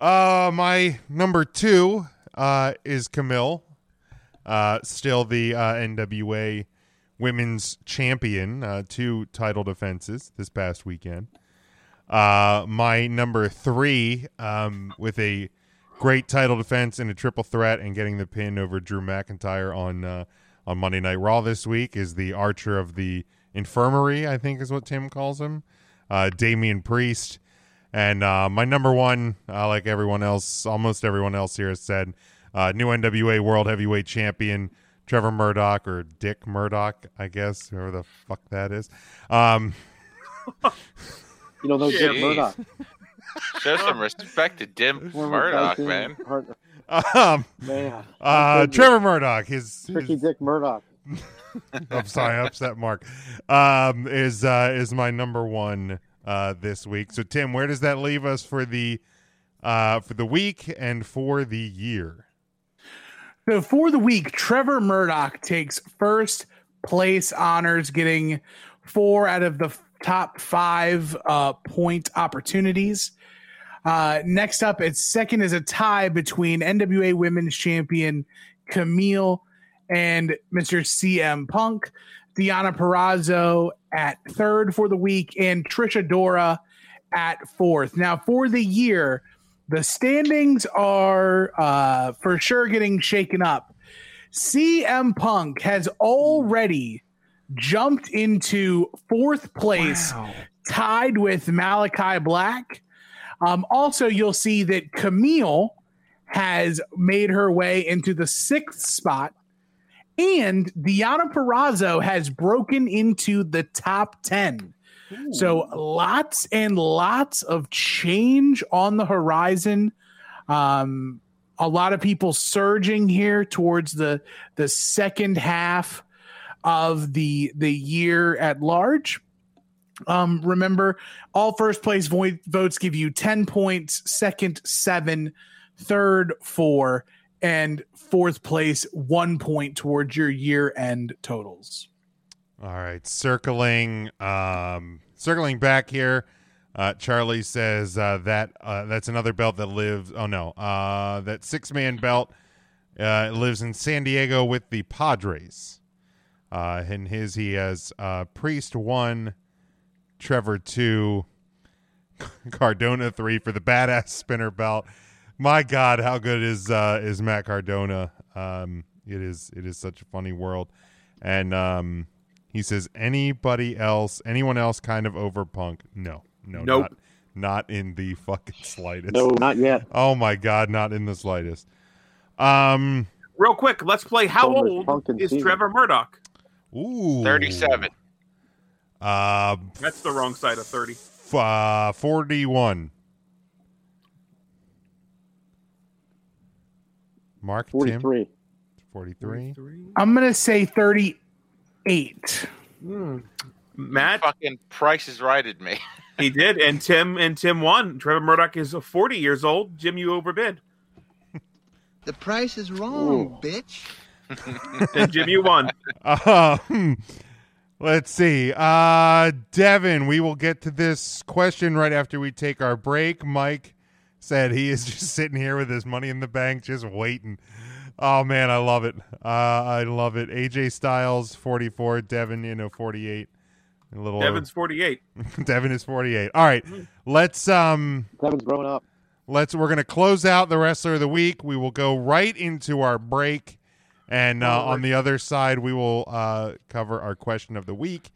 Uh, my number two uh, is Kamille, uh, still the uh, NWA Women's Champion, uh, two title defenses this past weekend. Uh, my number three, um, with a great title defense and a triple threat, and getting the pin over Drew McIntyre on uh, on Monday Night Raw this week is the Archer of the Infirmary, I think is what Tim calls him, uh, Damian Priest. And uh, my number one, uh, like everyone else, almost everyone else here has said, uh, new NWA World Heavyweight Champion Trevor Murdoch or Dick Murdoch, I guess, whoever the fuck that is. Um, [laughs] You don't know Dick Murdoch. Show some respect to Dim Former Murdoch, man. um, Man, uh. Trevor Murdoch, his, Tricky his Dick Murdoch. [laughs] I'm sorry, I upset Mark. Um, is uh, is my number one uh, this week. So Tim, where does that leave us for the uh, for the week and for the year? So for the week, Trevor Murdoch takes first place honors, getting four out of the top five uh, point opportunities. Uh, next up, it's second is a tie between NWA Women's Champion Kamille and Mr. CM Punk. Deonna Purrazzo at third for the week, and Trish Adora at fourth. Now, for the year, the standings are uh, for sure getting shaken up. CM Punk has already jumped into fourth place, tied with Malachi Black. Um, also, you'll see that Kamille has made her way into the sixth spot, and Deonna Purrazzo has broken into the top 10. So lots and lots of change on the horizon. Um, a lot of people surging here towards the the second half of the the year at large. Um, remember, all first place vo- votes give you 10 points, second, seven, third, four, and fourth place, one point towards your year end totals. All right, circling, um, circling back here. Uh, Charlie says uh, that uh, that's another belt that lives. Oh no, uh, that six man belt uh, lives in San Diego with the Padres. Uh, in his, he has uh, Priest one, Trevor two, [laughs] Cardona three for the badass spinner belt. My God, how good is uh, is Matt Cardona? Um, it is it is such a funny world, and um, he says anybody else, anyone else, kind of over Punk? No, no, Nope. not, not in the fucking slightest. No, not yet. Oh my God, not in the slightest. Um, Real quick, let's play. How Almost old is. Trevor Murdoch? ooh, 37. Uh, That's the wrong side of 30. f- uh, forty-one. Mark Tim 43. forty-three. I'm going to say 38. Matt, Fucking Price is righted me. [laughs] he did, and Tim and Tim won. Trevor Murdoch is 40 years old. Jim, you overbid, [laughs] The price is wrong, bitch. [laughs] and Jim, you won. Um, let's see. Uh, Devin, we will get to this question right after we take our break. Mike said he is [laughs] just sitting here with his money in the bank, just waiting. Oh man, I love it. Uh, I love it. AJ Styles, forty-four. Devin, you know, forty-eight. A little. Devin's 48. [laughs] Devin is forty-eight. All right, let's um. Devin's growing up. Let's. We're gonna close out the wrestler of the week. We will go right into our break, and uh, on the other side, we will uh, cover our question of the week,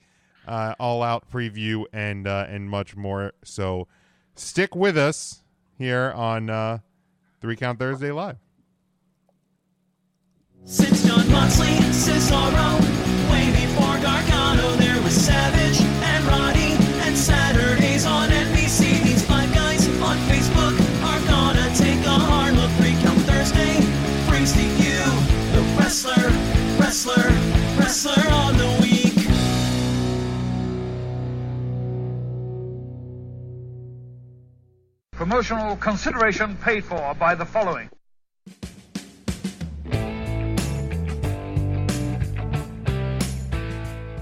uh, all out preview, and uh, and much more. So, stick with us here on uh, Three Count Thursday Live. Since Jon Moxley and Cesaro, way before Gargano, there was Savage and Roddy, and Saturdays on NBC. Wrestler, wrestler on the week. Promotional consideration paid for by the following.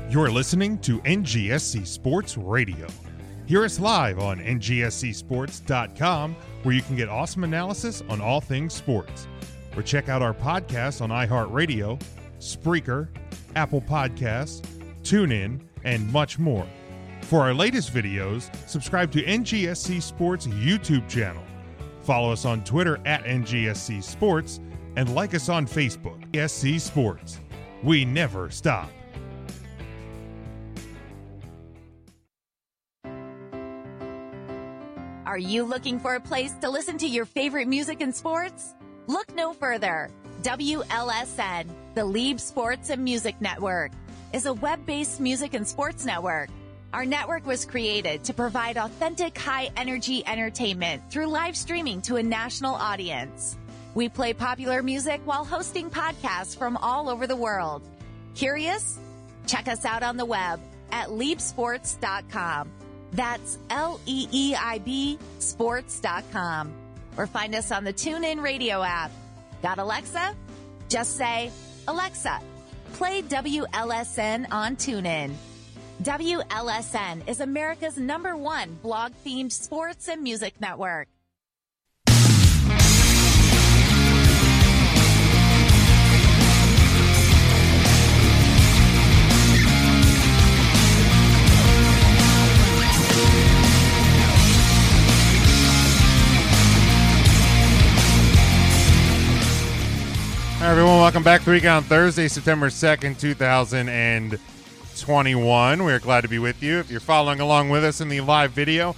You're listening to NGSC Sports Radio. Hear us live on ngscsports.com, where you can get awesome analysis on all things sports. Or check out our podcast on iHeartRadio, Spreaker, Apple Podcasts, TuneIn, and much more. For our latest videos, subscribe to NGSC Sports YouTube channel. Follow us on Twitter at NGSC Sports and like us on Facebook. NGSC Sports. We never stop. Are you looking for a place to listen to your favorite music and sports? Look no further. WLSN, the Lieb Sports and Music Network, is a web based music and sports network. Our network was created to provide authentic, high energy entertainment through live streaming to a national audience. We play popular music while hosting podcasts from all over the world. Curious? Check us out on the web at leapsports.com. That's L E E I B sports.com. Or find us on the TuneIn radio app. Got Alexa? Just say, Alexa, play WLSN on TuneIn. WLSN is America's number one blog themed sports and music network. Hi, everyone. Welcome back. Three Count Thursday, September 2nd, 2021. We're glad to be with you. If you're following along with us in the live video,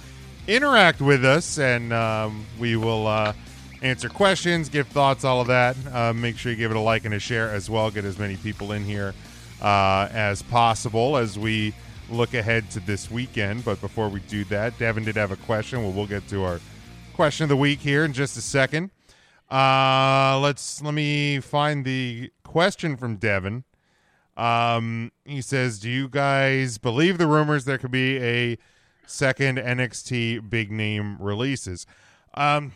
interact with us, and um, we will uh, answer questions, give thoughts, all of that. Uh, make sure you give it a like and a share as well. Get as many people in here uh, as possible as we look ahead to this weekend. But before we do that, Devin did have a question. Well, we'll get to our question of the week here in just a second. Uh, let's let me find the question from Devin. Um, he says, "Do you guys believe the rumors there could be a second NXT big name releases?" Um,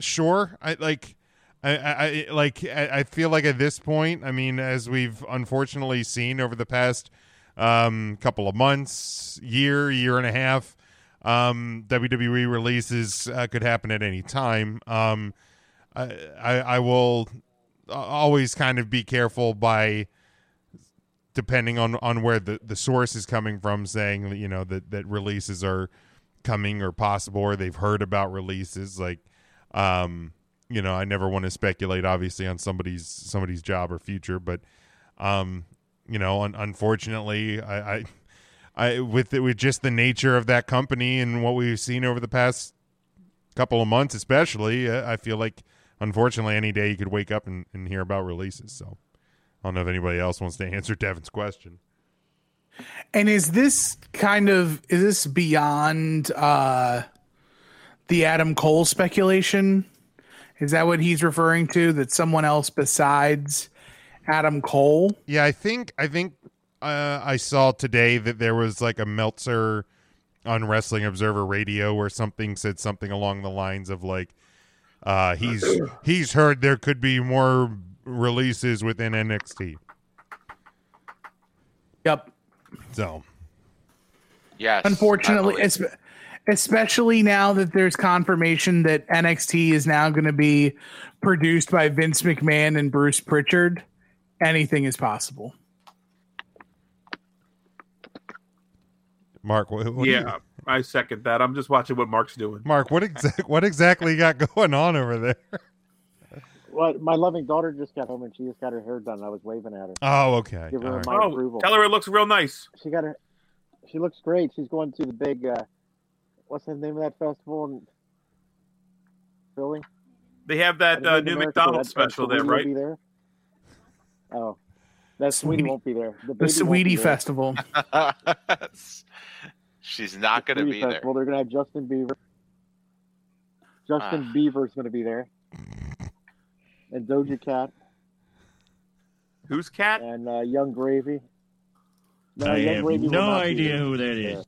sure. I like. I, I like. I, I feel like at this point, I mean, as we've unfortunately seen over the past um, couple of months, year, year and a half, um, WWE releases uh, could happen at any time. Um, I, I, will always kind of be careful by depending on on where the the source is coming from saying you know that that releases are coming or possible or they've heard about releases. Like um you know I never want to speculate obviously on somebody's somebody's job or future but um you know un- unfortunately I, I I with it, with just the nature of that company and what we've seen over the past couple of months especially I feel like unfortunately any day you could wake up and, and hear about releases so I don't know if anybody else wants to [laughs] answer Devin's question. And is this kind of is this beyond uh the Adam Cole speculation? Is that what he's referring to? That someone else besides Adam Cole? Yeah, I think I think uh, I saw today that there was like a Meltzer on Wrestling Observer Radio where something said something along the lines of like uh, he's he's heard there could be more releases within NXT. Yep. So Yes. Unfortunately, I believe- es- especially now that there's confirmation that NXT is now going to be produced by Vince McMahon and Bruce Prichard, anything is possible. Mark, what, what do you- yeah, I second that. I'm just watching what Mark's doing. Mark, what exact what exactly got going on over there? Well, my loving daughter just got home and she just got her hair done. I was waving at her. Oh, okay. Give her All right. my Oh, approval. tell her it looks real nice. She got her. She looks great. She's going to the big. Uh, what's the name of that festival in Philly? They have that uh, new America, McDonald's that- that special there, right? be there. Oh, that sweetie Saweetie- won't be there. The baby won't Saweetie. Festival. [laughs] [laughs] She's not going to Saweetie be there. Well, They're going to have Justin Bieber. Justin Ah. Bieber's going to be there, and Doja Cat Who's cat? and uh, Yung Gravy. No, I Young have Gravy no idea who that is.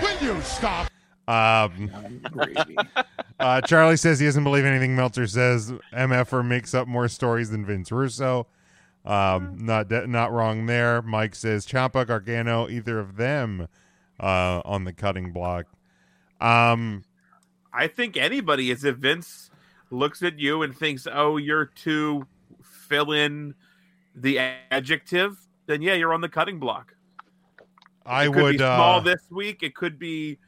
Will you stop? Um, [laughs] uh, Charlie says he doesn't believe anything Meltzer says. MFR makes up more stories than Vince Russo. Um, not de- not wrong there. Mike says Ciampa, Gargano, either of them uh, on the cutting block. Um, I think anybody is if Vince looks at you and thinks, "Oh, you're too fill in the adjective," then yeah, you're on the cutting block. I would be small uh, this week. It could be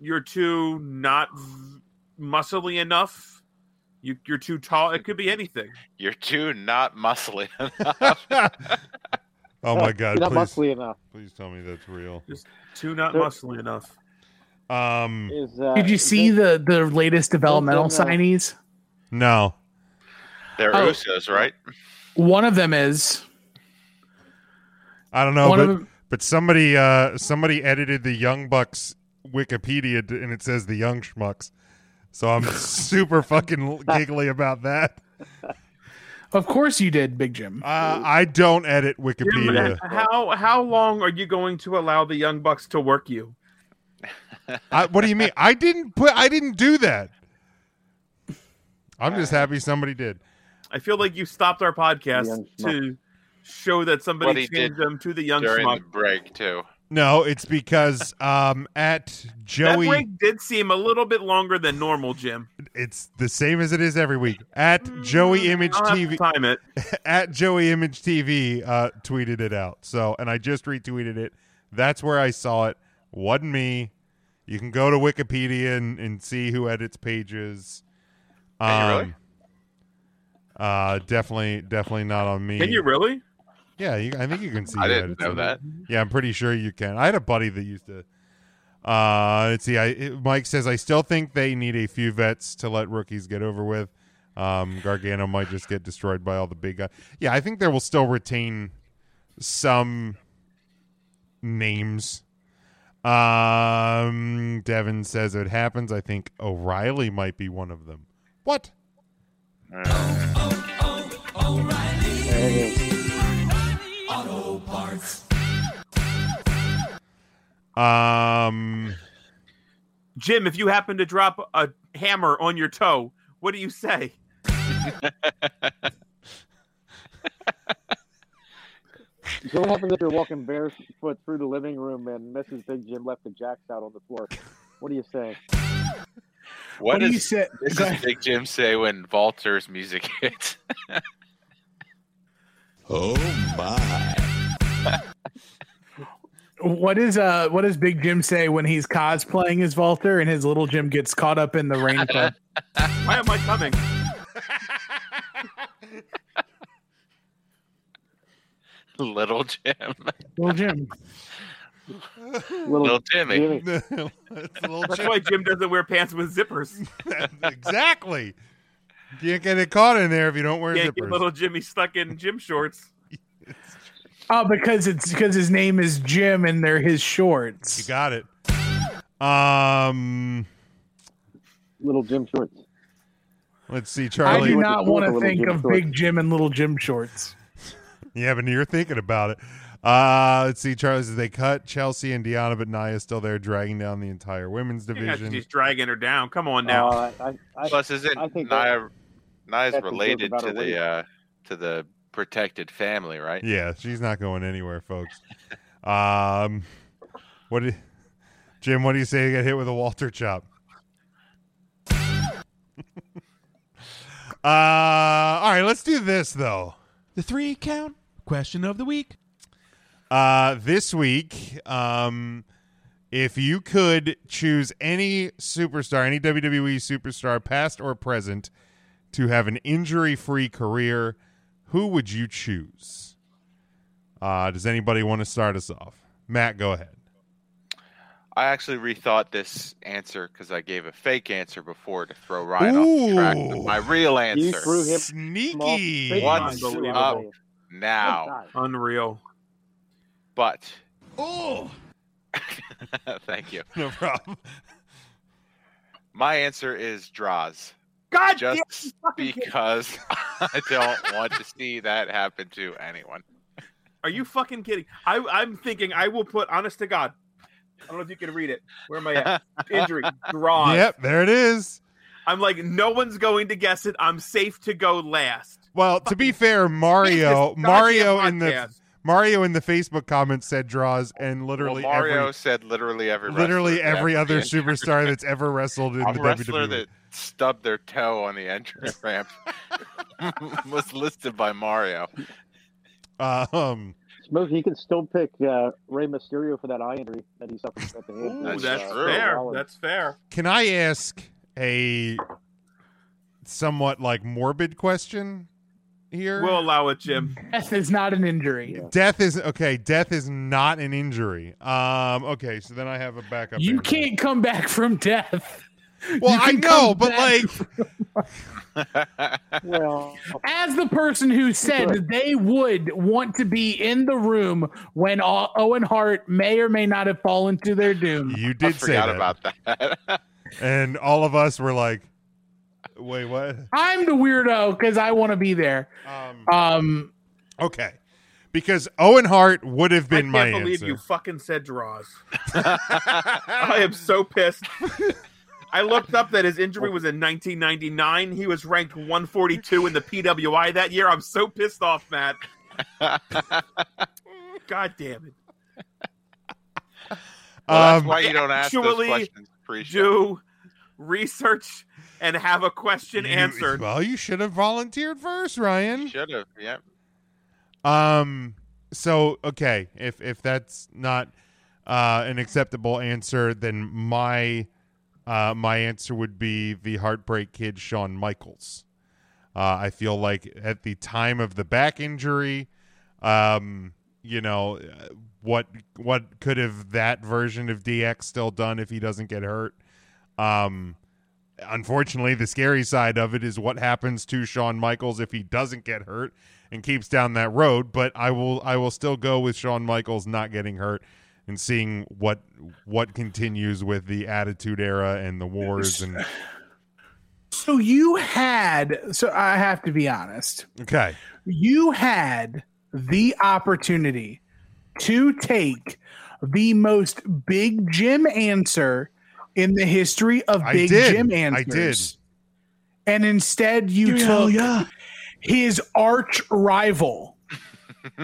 you're too not v- muscly enough. You, you're too tall. It could be anything. You're too not muscly [laughs] enough. [laughs] Oh my God! You're not please, muscly enough. please tell me that's real. Just too not There- muscly enough. Um, Is, uh, Did you see Vince- the the latest developmental Vince and, uh, signees? no. They're Oh. Usos, right? One of them is I don't know, but them- but somebody uh somebody edited the Young Bucks Wikipedia and it says the Young Schmucks. So I'm super fucking [laughs] giggly about that. Of course you did, Big Jim. Uh, I don't edit Jim, Wikipedia. how how long are you going to allow the young bucks to work you? I, what do you mean? I didn't put. I didn't do that. I'm just happy somebody did. I feel like you stopped our podcast to show that somebody changed them to the young During schmuck. the break, too. No, it's because um at That Joey. break did seem a little bit longer than normal, Jim. It's the same as it is every week. At Joey Image I'll TV. time it. [laughs] at Joey Image TV uh, tweeted it out. So, and I just retweeted it. That's where I saw it. Wasn't me. You can go to Wikipedia and, and see who edits pages. Can you really? Um, Uh, definitely, definitely not on me. Can you really? Yeah, you, I think you can see. I who didn't edits know that. Yeah, I'm pretty sure you can. I had a buddy that used to Uh, let's see. I it- Mike says I still think they need a few vets to let rookies get over with. Um, Gargano might just get destroyed by all the big guys. Yeah, I think they will still retain some names. Um, Devin says it happens. I think O'Reilly might be one of them. What? Auto parts. Um, Jim, if you happen to drop a hammer on your toe, what do you say? So [laughs] what happens if you're walking barefoot through the living room and Mrs. Big Jim left the jacks out on the floor? What do you say? What, What do does you say- This is ahead. Big Jim say when Walter's music hits. [laughs] oh my! What is uh what does Big Jim say when he's cosplaying as Walter and his little Jim gets caught up in the rain? [laughs] Why am I coming? Little Jim. Little Jim. Little, Jimmy. [laughs] That's why Jim doesn't wear pants with zippers. [laughs] exactly. You can't get it caught in there if you don't wear Can't get zippers. little Jimmy stuck in gym shorts. Oh, because it's because his name is Jim and they're his shorts. You got it. Um, Little Jim shorts. let's see, Charlie. I do not want to think Jim of shorts. Big Jim and Little Jim shorts. Yeah, but you're thinking about it. Uh, let's see, Charlie says they cut Chelsea and Deanna, but Nia's still there, dragging down the entire women's Yeah, division. she's dragging her down. Come on now. Uh, I, I, Plus, isn't I think Nia Nia's that's a joke related to the uh, to the protected family, right? Yeah, she's not going anywhere, folks. um, what, do, Jim? What do you say? You get hit with a Walter chop. [laughs] uh, all right, let's do this though. The three count question of the week. Uh, this week, um, if you could choose any superstar, any WWE superstar, past or present, to have an injury-free career, who would you choose? Uh, does anybody want to start us off? Matt, go ahead. I actually rethought this answer because I gave a fake answer before to throw Ryan off the track with my real answer. You threw him Sneaky. What's up now? Unreal. But Oh, [laughs] thank you. No problem. My answer is Droz. God Just damn, you fucking because I don't want to see that happen to anyone. Are you fucking kidding? I, I'm thinking I will put honest to God. I don't know if you can read it. Where am I at? [laughs] Injury. Droz. Yep, there it is. I'm like, no one's going to guess it. I'm safe to go last. Well, to be fair, Mario, Mario in the. Mario in the Facebook comments said Droz, and literally well, Mario every said literally every literally every other superstar that's ever wrestled in the wrestler WWE. that stubbed their toe on the entrance [laughs] ramp [laughs] was listed by Mario. um, Smokey, he can still pick uh, Rey Mysterio for that eye injury that he suffered at the hand. Ooh, That's that's, true. fair. That's fair. can I ask a somewhat like morbid question here? We'll allow it, Jim. Death is not an injury. death is okay. Death is not an injury. Um, okay, so then I have a backup. You answer. can't come back from death. [laughs] Well, I know, but like, [laughs] Well, as the person who said that they would want to be in the room when O- Owen Hart may or may not have fallen to their doom. you I did say that, about that. [laughs] and all of us were like, "Wait, what?" I'm the weirdo because I want to be there. Um, Um, okay, because Owen Hart would have I been can't my believe answer. you fucking said Droz. I am so pissed. I looked up that his injury was in 1999. He was ranked 142 in the PWI that year. I'm so pissed off, Matt. [laughs] God damn it. Well, that's Um, why you don't ask those Actually, questions pre-show. Do research and have a question You- answered. Well, you should have volunteered first, Ryan. Should have. Yep. Um. So okay, if if that's not uh, an acceptable answer, then my uh, my answer would be the Heartbreak Kid, Shawn Michaels. Uh, I feel like at the time of the back injury, um, you know what what could have that version of DX still done if he doesn't get hurt. Um, unfortunately, the scary side of it is what happens to Shawn Michaels if he doesn't get hurt and keeps down that road. But I will I will still go with Shawn Michaels not getting hurt and seeing what what continues with the Attitude Era and the wars and So you had, so I have to be honest. okay. You had the opportunity to take the most big Jim answer in the history of I big did. Jim I answers. did. And instead you Yeah, took yeah. his arch rival.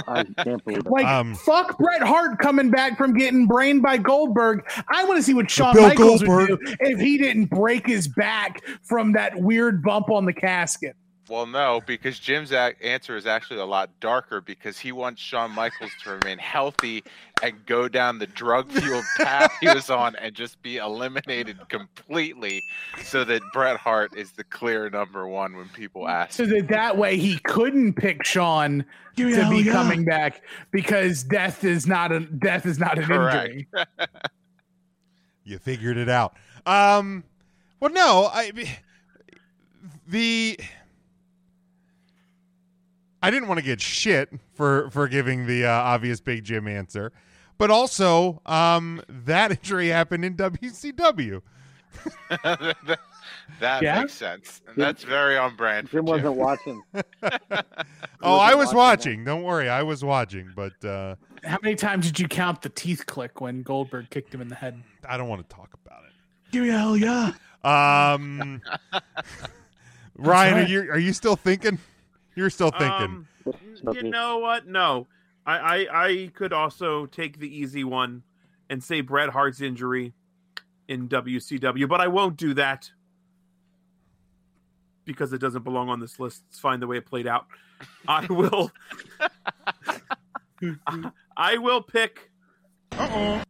I can't believe it. Like Um, fuck Bret Hart coming back from getting brained by Goldberg. I want to see what Shawn Bill Michaels Goldberg. would do if he didn't break his back from that weird bump on the casket. Well, no, because Jim's ac- answer is actually a lot darker because he wants Shawn Michaels to remain healthy and go down the drug fueled [laughs] path he was on and just be eliminated completely so that Bret Hart is the clear number one when people ask. So that that way he couldn't pick Shawn Give me to hell be yeah. coming back because death is not a death is not an Correct. injury. [laughs] You figured it out. Um, well, no, I the I didn't want to get shit for for giving the uh, obvious Big Jim answer, but also um, that [laughs] injury happened in WCW. [laughs] that Yeah? makes sense. That's very on brand. For Jim wasn't watching. [laughs] Oh, I was watching watching. Don't worry, I was watching, but uh, How many times did you count the teeth click when Goldberg kicked him in the head? I don't want to talk about it. Give me a hell yeah. Um, Ryan, right. are you are you still thinking? You're still thinking. Um, you know what? No, I, I I could also take the easy one and say Bret Hart's injury in WCW, but I won't do that because it doesn't belong on this list. It's fine the way it played out. I [laughs] will. I will pick. Uh-oh.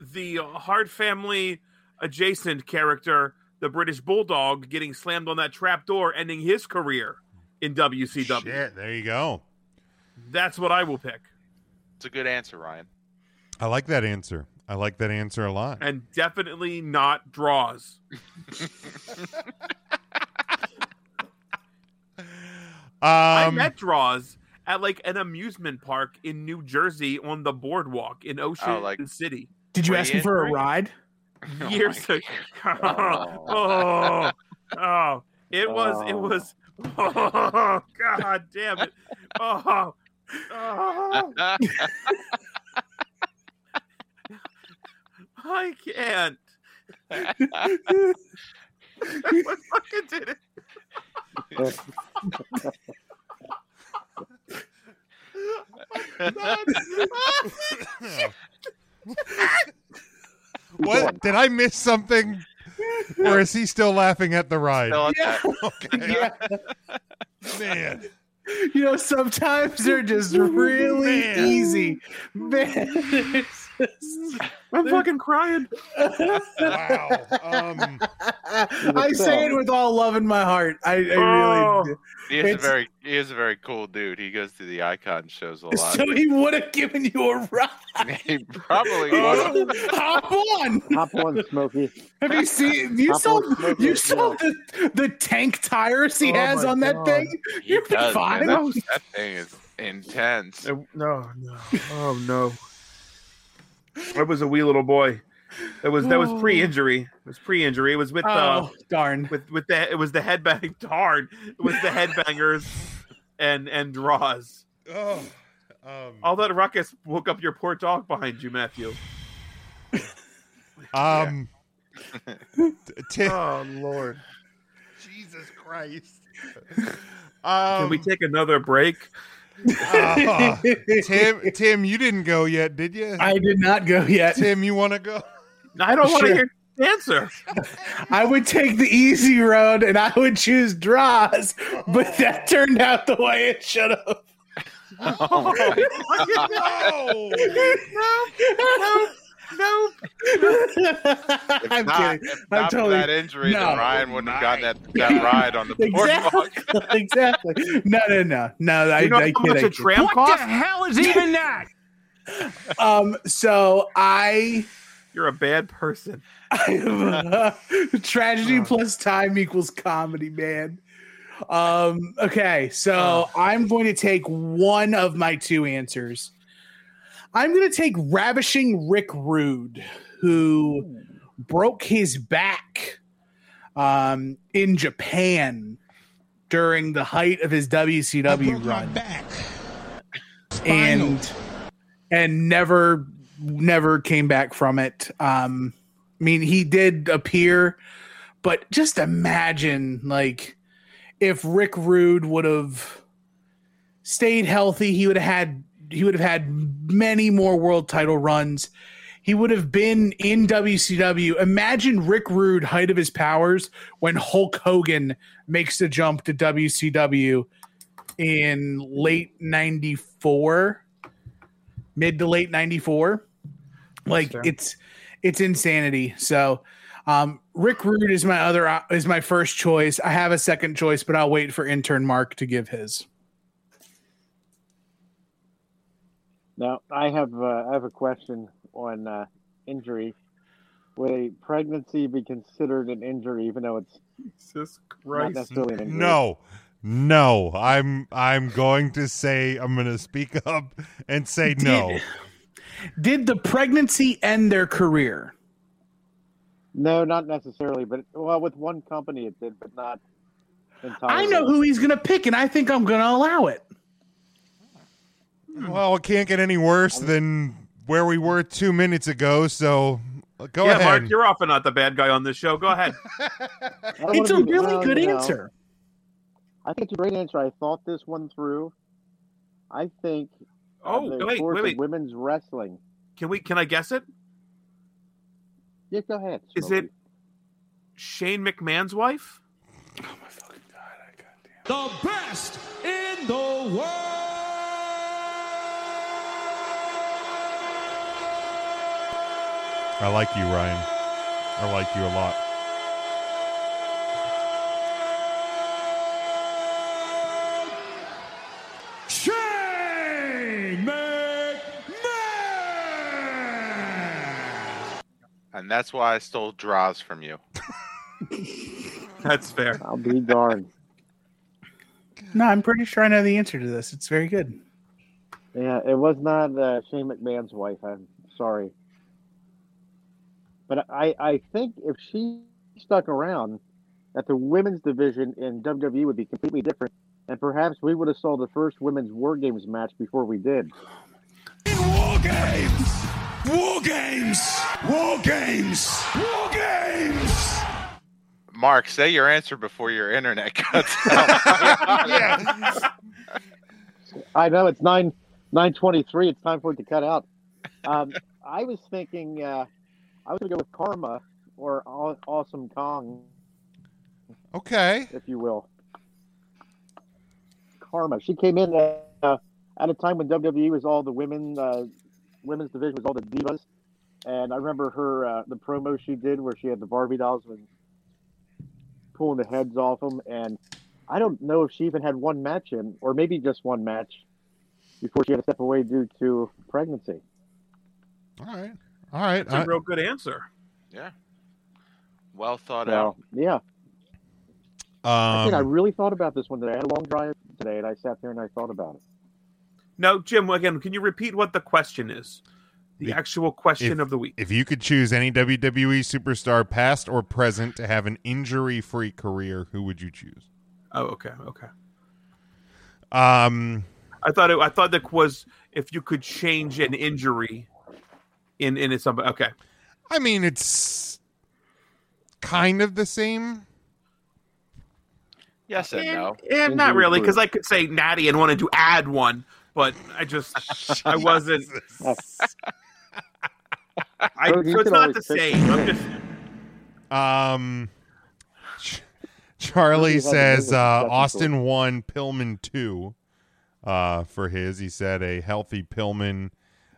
The Hart family adjacent character, the British Bulldog, getting slammed on that trap door, ending his career in WCW. Shit, there you go. That's what I will pick. It's a good answer, Ryan. I like that answer. I like that answer a lot. And definitely not Droz. [laughs] I Um, met Droz at like an amusement park in New Jersey on the boardwalk in Ocean Oh, like- City. Did you ask you him for a injured? ride? [laughs] Oh Years my ago. [laughs] oh, [laughs] oh, it was, it Oh. was, oh, god damn it. Oh, oh, I can't. I fucking did it. Oh oh, what did I miss something? Or is he still laughing at the ride? Still Yeah. Okay, [laughs] yeah. man. You know, sometimes they're just really Man. easy. Man, it's [laughs] just- I'm fucking crying. Wow. Um, [laughs] I say it with all love in my heart. I, I Oh. really. He is a very he is a very cool dude. He goes to the icon shows a lot. So he would have given you a ride. [laughs] he probably Oh. would. Hop on. Top one, Smokey. Have you seen? You Hop saw? on, You saw the the tank tires he Oh has my on that God. thing. He You'll be does, fine. That, that thing is intense. No, no. Oh no. I was a wee little boy. That was that was pre-injury. It was pre-injury. It was with uh Oh darn! with with the it was the headbang [laughs] darn. It was the headbangers and and Droz. oh, um, All that ruckus woke up your poor dog behind you, Matthew. [laughs] um, t- Tim, Oh Lord. Jesus Christ. [laughs] Can Um, we take another break? Ah, [laughs] Tim, Tim, you didn't go yet, did you? I did not go yet. Tim, you want to go? I don't want to Sure. hear the answer. [laughs] I would take the easy road and I would choose Droz, but that turned out the way it should have. [laughs] Oh. No. no, no, no. If I'm not, kidding. if I'm not for totally- that injury, No. then Ryan wouldn't have gotten that, that ride on the [laughs] boardwalk. exactly. [laughs] exactly. No, no, no, no. I, You know I how kid, much I a kid. tram What cost? the hell is even that? [laughs] Um. So I. You're a bad person. tragedy plus time equals comedy, man. Um, okay, so I'm going to take one of my two answers. I'm going to take Ravishing Rick Rude, who broke his back um, in Japan during the height of his WCW run, and and never never came back from it. Um, I mean, he did appear, but just imagine like if Rick Rude would have stayed healthy, he would have had he would have had many more world title runs. He would have been in WCW. Imagine Rick Rude, height of his powers, when Hulk Hogan makes the jump to WCW in late 94, mid to late 94. Like it's it's insanity. So um Rick Rude is my other is my first choice. I have a second choice, but I'll wait for intern Mark to give his. Now, I have uh, I have a question on uh, injury. Would a pregnancy be considered an injury, even though it's Jesus not necessarily an injury? No. No, I'm I'm going to say I'm going to speak up and say no. Did the pregnancy end their career? No, not necessarily. But well, with one company it did, but not entirely. I know who he's going to pick, and I think I'm going to allow it. Well, it can't get any worse than where we were 2 minutes ago, so go yeah, ahead. Mark, you're often not the bad guy on this show. Go ahead. [laughs] It's a really well, good you know, answer. I think it's a great answer. I thought this one through. I think. uh, Oh, the wait, wait, wait. Women's wrestling. Can we? Can I guess it? Yeah, go ahead. Is Smokey. it Shane McMahon's wife? The best in the world. I like you, Ryan. I like you a lot. Shane McMahon. And that's why I stole Droz from you. [laughs] That's fair. I'll be darned. No, I'm pretty sure I know the answer to this. It's very good. Yeah, it was not uh, Shane McMahon's wife. I'm sorry, but I I think if she stuck around, that the women's division in WWE would be completely different, and perhaps we would have saw the first women's War Games match before we did. War games! War games! War games! War games! Mark, say your answer before your internet cuts out. [laughs] [laughs] I know it's nine nine twenty three. It's time for it to cut out. Um, I was thinking uh, I was gonna go with Karma or Awesome Kong, Okay. if you will. Karma. She came in uh, at a time when WWE was all the women, uh, women's division was all the divas, and I remember her uh, the promo she did where she had the Barbie dolls and pulling the heads off them, and I don't know if she even had one match in, or maybe just one match before she had to step away due to pregnancy. All right. All right. That's a I- real good answer. Yeah. Well thought Well, out. yeah. I think I um, really thought about this one today. I had a long drive today, and I sat there and I thought about it. No, Jim. Again, can you repeat what the question is? The If- actual question if, of the week. If you could choose any WWE superstar, past or present, to have an injury-free career, who would you choose? Oh, okay, okay. Um, I thought it, I thought that was if you could change an injury in in some. Okay, I mean, it's kind of the same. Yes and no. yeah, not really, because I could say Natty and wanted to add one, but I just I wasn't. I, so it's not the same. I'm [laughs] just Um, Charlie Maybe have a says uh, Austin one, Pillman two. Uh, for his, he said a healthy Pillman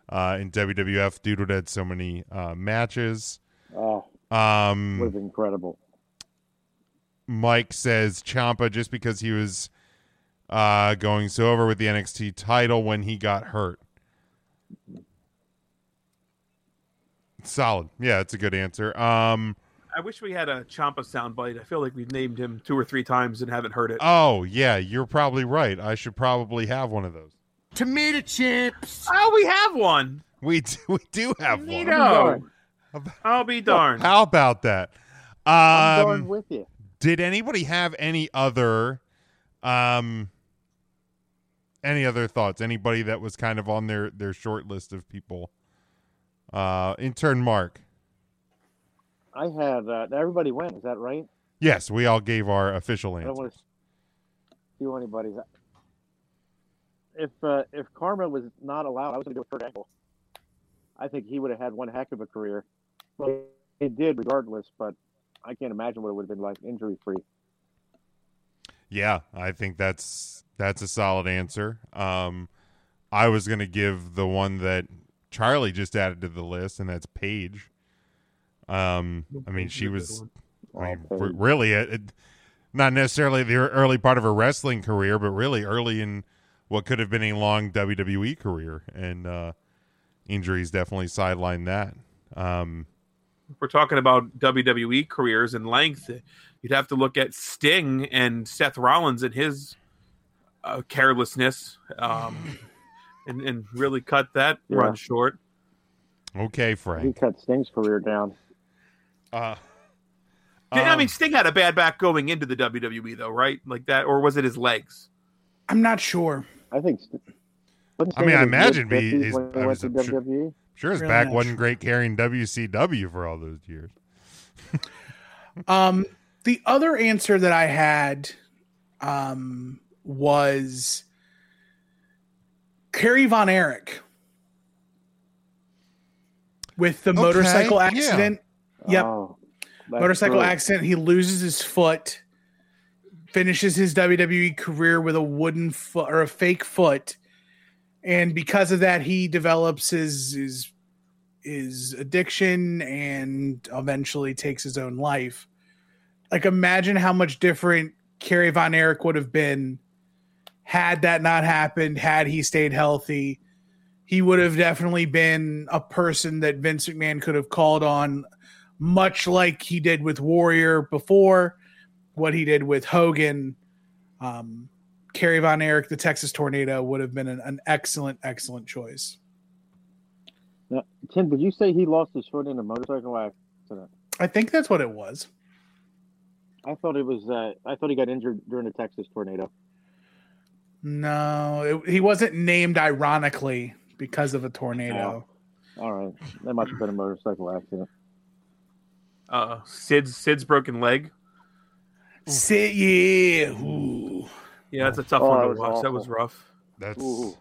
uh, in WWF due to that so many uh, matches. Oh, Um, was incredible. Mike says Ciampa just because he was uh, going so over with the NXT title when he got hurt. Solid. Yeah, it's a good answer. Um, I wish we had a Ciampa soundbite. I feel like we've named him two or three times and haven't heard it. oh, yeah, you're probably right. I should probably have one of those. Tomato chips. Oh, we have one. We do, we do have one. I'll be darned. How about that? I'm Um, going with you. did anybody have any other um any other thoughts anybody that was kind of on their their short list of people uh intern mark I had uh, everybody went. Is that right? yes we all gave our official I don't answer want to steal anybody's. If uh, if Karma was not allowed, I was going to go with Kurt Angle. I think he would have had one heck of a career. But he did, regardless. But I can't imagine what it would have been like injury free. yeah i think that's that's a solid answer um i was gonna give the one that charlie just added to the list and that's paige um i mean she was I mean, really it, it- not necessarily the early part of her wrestling career, but really early in what could have been a long WWE career, and uh, injuries definitely sidelined that. Um, If we're talking about WWE careers and length, you'd have to look at Sting and Seth Rollins and his uh, carelessness, um, and and really cut that Yeah. run short. okay, Frank. He cut Sting's career down. Uh, I um, mean, Sting had a bad back going into the WWE, though, right? Like that, or was it his legs? I'm not sure. I think. I mean, I imagine he- he's- when he I went was- to sure- WWE. sure his Really back wasn't great carrying WCW for all those years. [laughs] Um, the other answer that I had um, was Kerry Von Erich with the Okay, motorcycle yeah. accident. Yep. Oh, motorcycle true. accident. He loses his foot, finishes his WWE career with a wooden foot or a fake foot, and because of that, he develops his his his addiction and eventually takes his own life. Like, imagine how much different Kerry Von Erich would have been had that not happened. Had he stayed healthy, he would have definitely been a person that Vince McMahon could have called on much like he did with Warrior before, what he did with Hogan. Um, Kerry Von Erich, the Texas Tornado, would have been an, an excellent, excellent choice. Now, Tim, did you say he lost his foot in a motorcycle accident? I think that's what it was. I thought it was. Uh, I thought he got injured during a Texas tornado. No, it, he wasn't named ironically because of a tornado. All right, that must have been a motorcycle accident. Uh, Sid's Sid's broken leg. Sit, yeah. Ooh. Yeah, that's a tough Oh, one to was watch. That was rough. That's Ooh.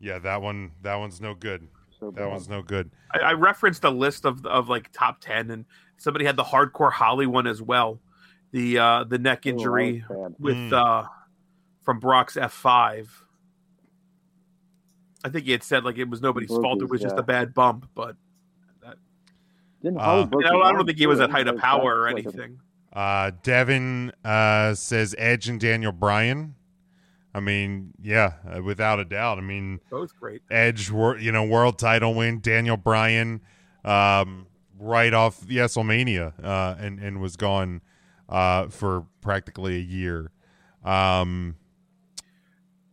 yeah, that one that one's no good. So That one's no good. I, I referenced a list of of like top ten, and somebody had the hardcore Holly one as well. The uh the neck injury was with Mm. uh from Brock's F five. I think he had said like it was nobody's Broke fault; it his, was just a bad bump. But Didn't Uh, I, mean, I don't- I don't think he was too? at height of Like, power or that's like a- anything. Uh, Devin uh, says Edge and Daniel Bryan. I mean, yeah, uh, without a doubt. I mean, Both great. Edge, wor- you know, world title win. Daniel Bryan, um, right off the WrestleMania, uh, and and was gone uh, for practically a year. Um,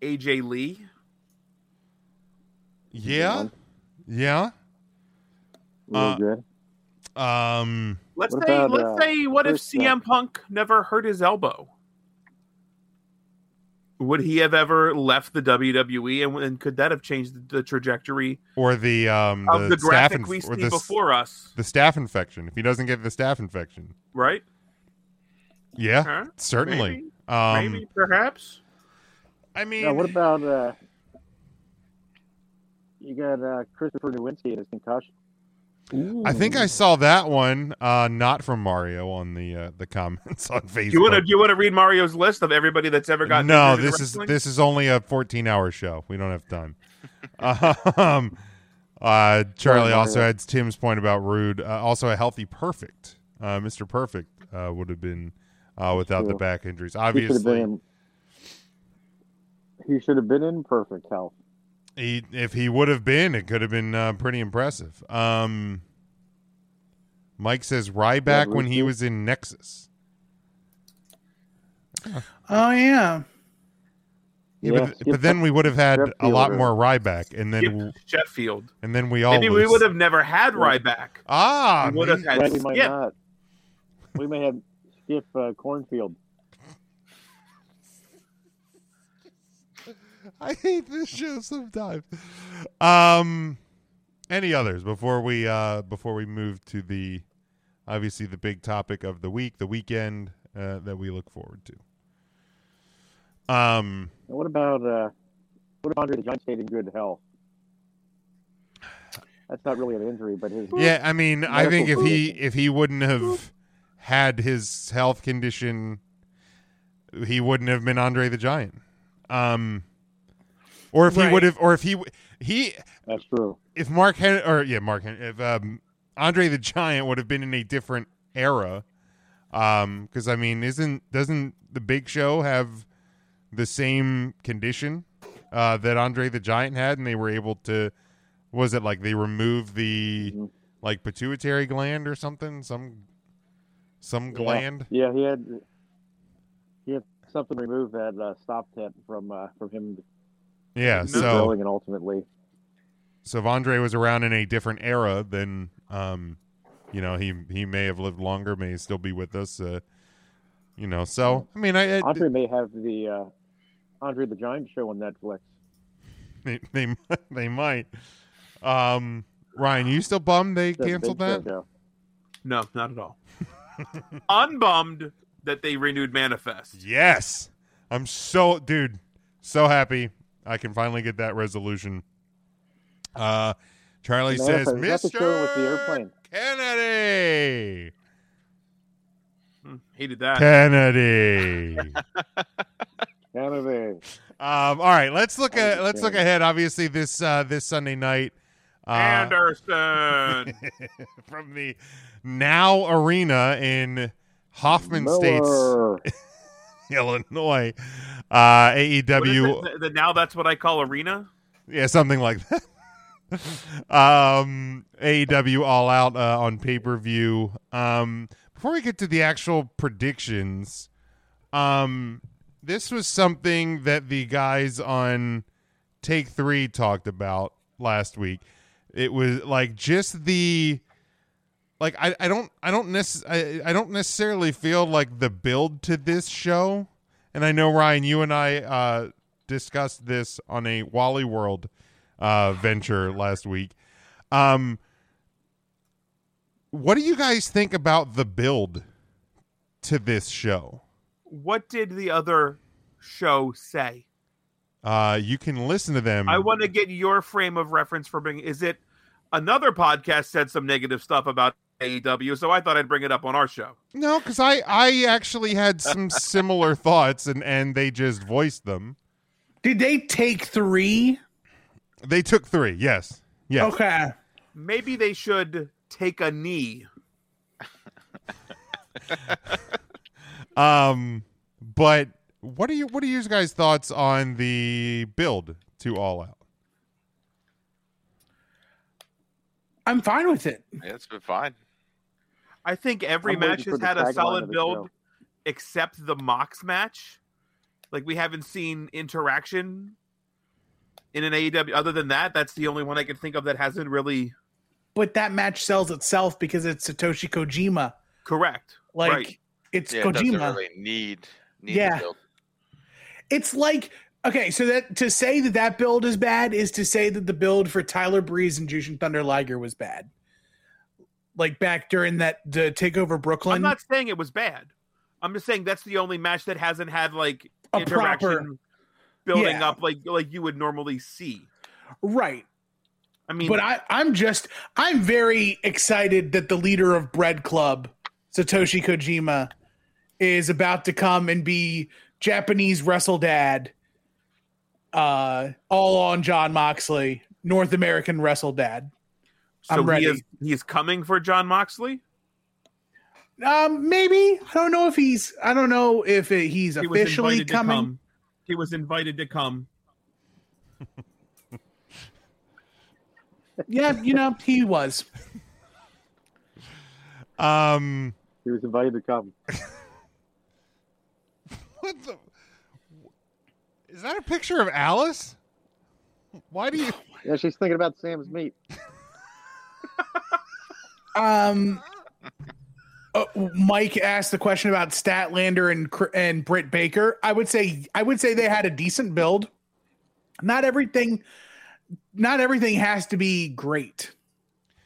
AJ Lee. yeah, yeah. Really Uh, good. Um, Let's say about, let's uh, say what if Chris, CM Punk never hurt his elbow? Would he have ever left the WWE, and, and could that have changed the, the trajectory or the um of the, staph graphic inf- we see the, before us? the staph infection. If he doesn't get the staph infection, Right? yeah, Huh? certainly. Maybe. Um, Maybe, perhaps. I mean, Now, what about uh, you got uh, Christopher Nowinski and his concussion? I think I saw that one, uh, not from Mario on the uh, the comments [laughs] on Facebook. You want to you want to read Mario's list of everybody that's ever gotten no, this is this is only a 14 hour show. We don't have time. [laughs] Um, uh, Charlie also Mario. had Tim's point about rude. Uh, also, a healthy perfect. Uh, Mr. Perfect uh, would have been uh, without the back injuries. He should have been Obviously, in. He should have been in perfect health. He, if he would have been, it could have been uh, pretty impressive. Um, Mike says Ryback when he was in Nexus. Oh yeah. Yeah, Yeah, but, but then we would have had a lot more Ryback, and then Skip Sheffield. and then we all Maybe we would have never had Ryback. ah. We would have had Right, we might not. We may have Skip uh, Cornfield. [laughs] I hate this show sometimes. Um, any others before we uh before we move to the obviously the big topic of the week, the weekend uh, that we look forward to. Um, what about uh, what about Andre the Giant stayed in good health? That's not really an injury, but his yeah, I mean, I think if he if he wouldn't have had his health condition, he wouldn't have been Andre the Giant. Um, or if he would have, or if he he That's true. if Mark Hen- or yeah, Mark Hen- if um, Andre the Giant would have been in a different era, um, because I mean, isn't doesn't the Big Show have the same condition uh, that Andre the Giant had, and they were able to, was it like they removed the Mm-hmm. like pituitary gland or something, some some gland? Yeah, he had he had something removed that uh, stopped him from uh, from him Yeah, so growing and ultimately. so if Andre was around in a different era, then um, you know, he he may have lived longer, may still be with us. Uh, you know, so I mean, I, I Andre may have the uh, Andre the Giant show on Netflix. they they [laughs] they might. Um, Ryan, you still bummed they The canceled that? show. No, not at all. [laughs] Unbummed that they renewed Manifest. Yes, I'm so dude, so happy I can finally get that resolution. Uh, Charlie says, Manifest, is that the show with the Mr. airplane? Kennedy, He did that. Kennedy. [laughs] Kennedy. Um, all right, let's look at let's look ahead. Obviously, this uh, this Sunday night, uh, Anderson. [laughs] from the Now Arena in Hoffman Miller. States, [laughs] [laughs] Illinois. Uh, AEW? The- the- now that's what I call arena. yeah, something like that. [laughs] um, AEW All Out uh, on pay per view. Um, before we get to the actual predictions, um, this was something that the guys on Take Three talked about last week. It was like just the like I, I don't I don't necess- I, I don't necessarily feel like the build to this show, and I know Ryan, you and I uh, discussed this on a Wally World uh, venture last week. Um, what do you guys think about the build to this show? What did the other show say? Uh, you can listen to them. I want to get your frame of reference for bringing. Is it another podcast said some negative stuff about AEW? So I thought I'd bring it up on our show. No, because I I actually had some [laughs] similar thoughts, and and they just voiced them. Did they take three? They took three. Yes. Yes. Okay. Maybe they should take a knee. [laughs] Um, but what are you what are your guys' thoughts on the build to All Out? I'm fine with it. Yeah, it's been fine. I think every I'm match has had a solid build, except the Mox match. Like we haven't seen interaction in an AEW. Other than that, that's the only one I can think of that hasn't really But that match sells itself because it's Satoshi Kojima. correct. Like right. it's yeah, it Kojima. really need need Yeah. the build. It's like okay, so that to say that that build is bad is to say that the build for Tyler Breeze and Jushin Thunder Liger was bad. Like back during that the takeover Brooklyn. I'm not saying it was bad. I'm just saying that's the only match that hasn't had like A interaction proper- building Yeah. up like like you would normally see. right. I mean, But I, I'm just I'm very excited that the leader of Bread Club, Satoshi Kojima, is about to come and be Japanese wrestle dad. Uh, all on Jon Moxley North American Wrestle Dad. So I'm ready. he is he is coming for Jon Moxley. Um, maybe I don't know if he's. I don't know if it, he's He officially coming. come. He was invited to come. [laughs] Yeah, you know he was. Um, he was invited to come. [laughs] what the? Is that a picture of Alice? Why do you? Yeah, she's thinking about Sam's meat. [laughs] Um, uh, Mike asked the question about Statlander and and Britt Baker. I would say I would say they had a decent build. Not everything, not everything has to be great.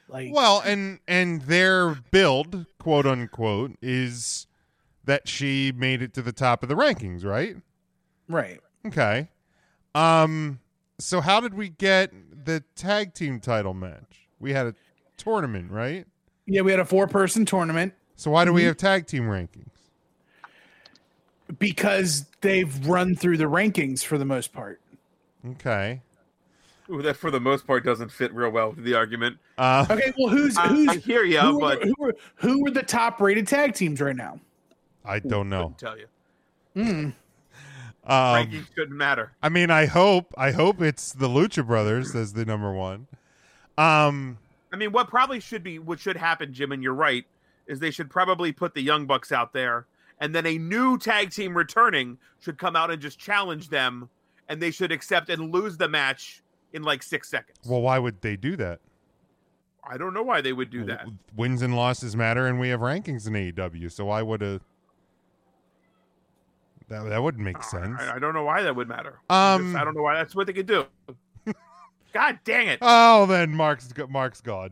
Like Well, and and their build, quote unquote, is that she made it to the top of the rankings, right? right. Okay. Um. So how did we get the tag team title match? We had a tournament, right? Yeah, we had a four person tournament So why do we Mhm. have tag team rankings? because they've run through the rankings for the most part. Okay. Ooh, that for the most part doesn't fit real well with the argument. Uh, Okay, well, who's I- who's I hear ya, who but- are, who are who are the top rated tag teams right now? I don't know. tell you, Um, rankings shouldn't matter. I mean, I hope I hope it's the Lucha Brothers as the number one. Um. I mean, what probably should be what should happen, Jim, and you're right, is they should probably put the Young Bucks out there, and then a new tag team returning should come out and just challenge them, and they should accept and lose the match in like six seconds. Well, why would they do that? I don't know why they would do that. Wins and losses matter, and we have rankings in AEW. So why would a that that wouldn't make sense? I, I don't know why that would matter. Um, Just- I don't know why that's what they could do. God dang it! Oh, then Mark's go- Mark's gone.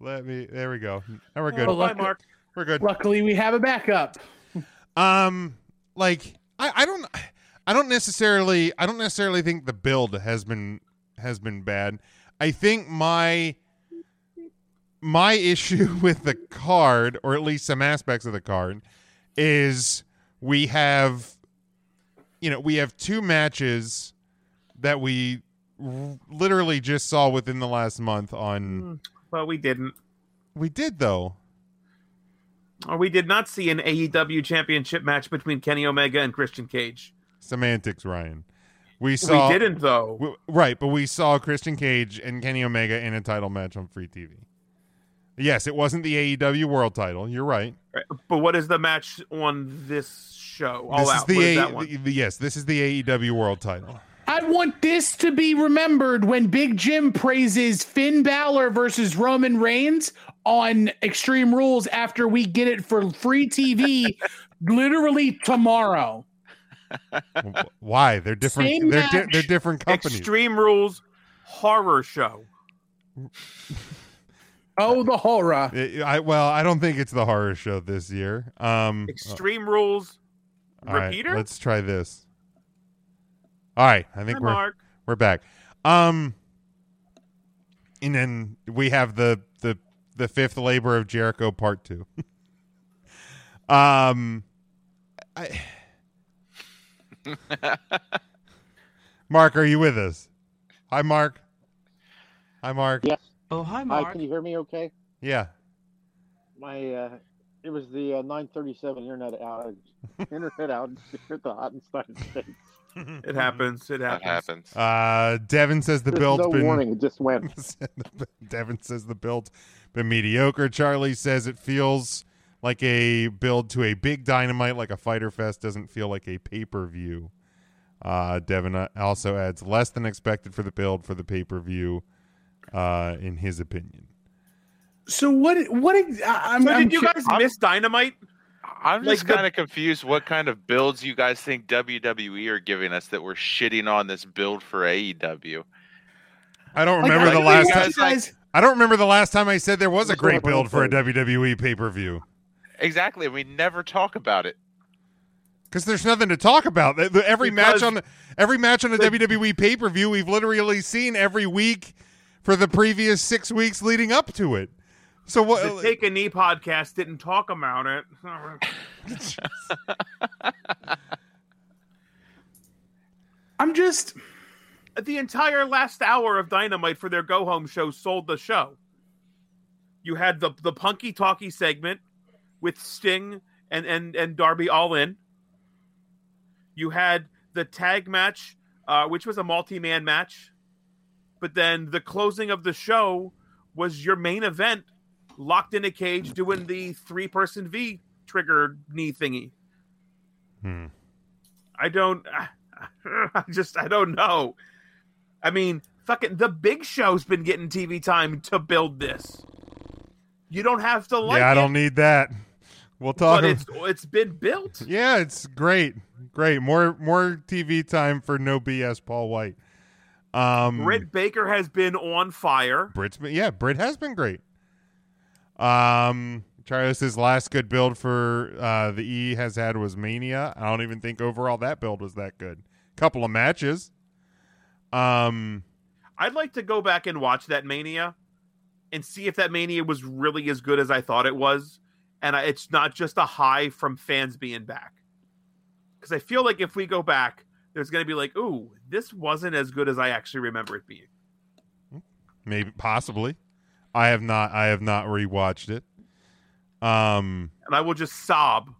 Let me. There we go. Now we're good. Oh, Bye, Mark. We're good. Luckily, we have a backup. Um, like I, I don't, I don't necessarily, I don't necessarily think the build has been has been bad. I think my my issue [laughs] with the card, or at least some aspects of the card, is we have, you know, we have two matches that we r- literally just saw within the last month on. Hmm. Well, we didn't. We did though. Or we did not see an AEW championship match between Kenny Omega and Christian Cage. Semantics, Ryan. We saw we didn't though. W- right, but we saw Christian Cage and Kenny Omega in a title match on free TV. Yes, it wasn't the AEW World Title. You're right. Right, But what is the match on this show? All this out. is the, is A- that one? the- the- yes, this is the AEW World Title. I want this to be remembered when Big Jim praises Finn Balor versus Roman Reigns on Extreme Rules after we get it for free TV [laughs] literally tomorrow. Why? They're different. Same they're di- they're different companies. Extreme Rules horror show. [laughs] Oh, the horror. I, I- well, I don't think it's the horror show this year. Um, Extreme Rules all right, repeater. let's try this. All right, I think Hi, we're Mark. we're back. Um, and then we have the the the fifth labor of Jericho part two. [laughs] um, I, [laughs] Mark, are you with us? Hi, Mark. Hi, Mark. Yes. Oh, hi, Hi, can you hear me okay? Yeah. My uh it was the uh, 937 internet outage. [laughs] internet outage here at the Hottenstein States. [laughs] It happens. It happens. happens. Uh, Devin says the There's build's no been warning, it just went. [laughs] Devin says the build's been mediocre. Charlie says it feels like a build to a big dynamite, like a Fyter Fest. Doesn't feel like a pay per view. Uh, Devin uh, also adds less than expected for the build for the pay per view, uh, in his opinion. So what? What? ex- I- I'm, So I'm did you cu- guys miss Dynamite? I'm Like just the- kind of confused what kind of builds you guys think WWE are giving us that we're shitting on this build for AEW. I don't remember I the last you time. guys- I don't remember the last time I said there was a great build for a. WWE pay per view. Exactly. We never talk about it. Because there's nothing to talk about. The- the- Every match on the, every match on a WWE pay per view, we've literally seen every week for the previous six weeks leading up to it. So what? The? Take a Knee podcast didn't talk about it. I'm just the entire last hour of Dynamite for their go home show sold the show. You had the the punky talky segment with Sting and and and Darby Allin. You had the tag match, uh, which was a multi man match, but then the closing of the show was your main event, locked in a cage doing the three person V trigger knee thingy. Hmm. I don't. [laughs] I just I don't know. I mean, fucking the Big Show's been getting TV time to build this. You don't have to like yeah, I don't need that. We'll talk. but it's it's been built. yeah, it's great, great. More more TV time for no BS. Paul White. Um, Britt Baker has been on fire. Britt's been, yeah, Britt has been great. Um, says last good build for uh, the E has had was Mania. I don't even think overall that build was that good. Couple of matches. Um, I'd like to go back and watch that Mania and see if that Mania was really as good as I thought it was, and I, it's not just a high from fans being back. Because I feel like if we go back, there's going to be like, "Ooh, this wasn't as good as I actually remember it being." maybe possibly. I have not. I have not rewatched it. Um, and I will just sob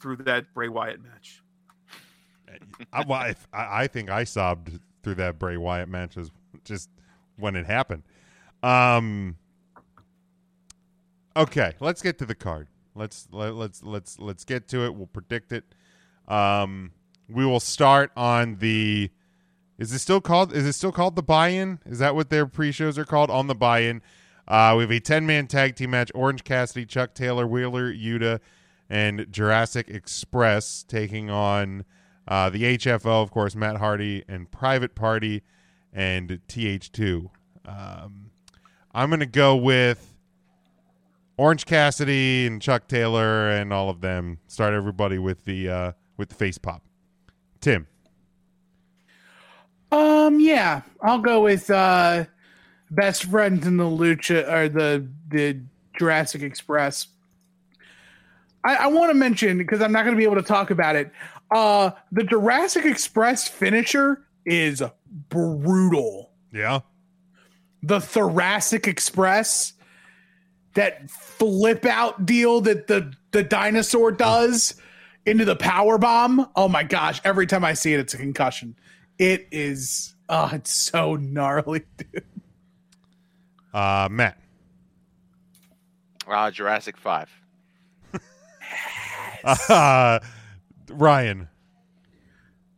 through that Bray Wyatt match. I, well, I, I I think I sobbed through that Bray Wyatt match as just when it happened. Um. Okay, let's get to the card. Let's let, let's let's let's get to it. We'll predict it. Um, we will start on the. Is it still called? Is it still called the buy-in? Is that what their pre-shows are called? On the buy-in, uh, we have a ten-man tag team match: Orange Cassidy, Chuck Taylor, Wheeler Yuta, and Jurassic Express taking on uh, the HFO, of course, Matt Hardy and Private Party and TH2. Um, I'm going to go with Orange Cassidy and Chuck Taylor and all of them. Start everybody with the uh, with the face pop. Tim. Um, yeah, I'll go with uh, best friends in the Lucha or the the Jurassic Express. I, I want to mention because I'm not going to be able to talk about it. Uh, the Jurassic Express finisher is brutal. Yeah. The Thoracic Express, that flip out deal that the the dinosaur does into the power bomb. Oh my gosh! Every time I see it, it's a concussion. It is. Oh, it's so gnarly, [laughs] dude. Uh, Matt. Uh, Jurassic Five. Uh, [laughs] Ryan.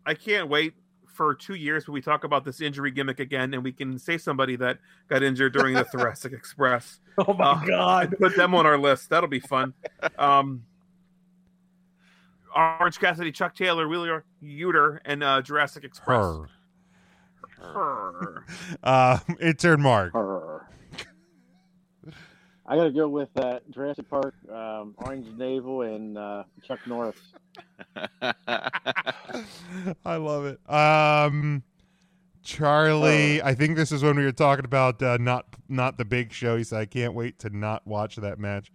I can't wait for two years when we talk about this injury gimmick again, and we can say somebody that got injured during the [laughs] Thoracic Express. Oh my god! Put them on our list. That'll be fun. Um, Orange Cassidy, Chuck Taylor, Wheeler Yuta, and uh, Jurassic Express. Her. Her. [laughs] Uh, intern Mark. I got to go with uh, Jurassic Park, um, Orange Navel, and uh, Chuck Norris. [laughs] I love it. Um, Charlie, I think this is when we were talking about uh, not not the big show. He said, "I can't wait to not watch that match."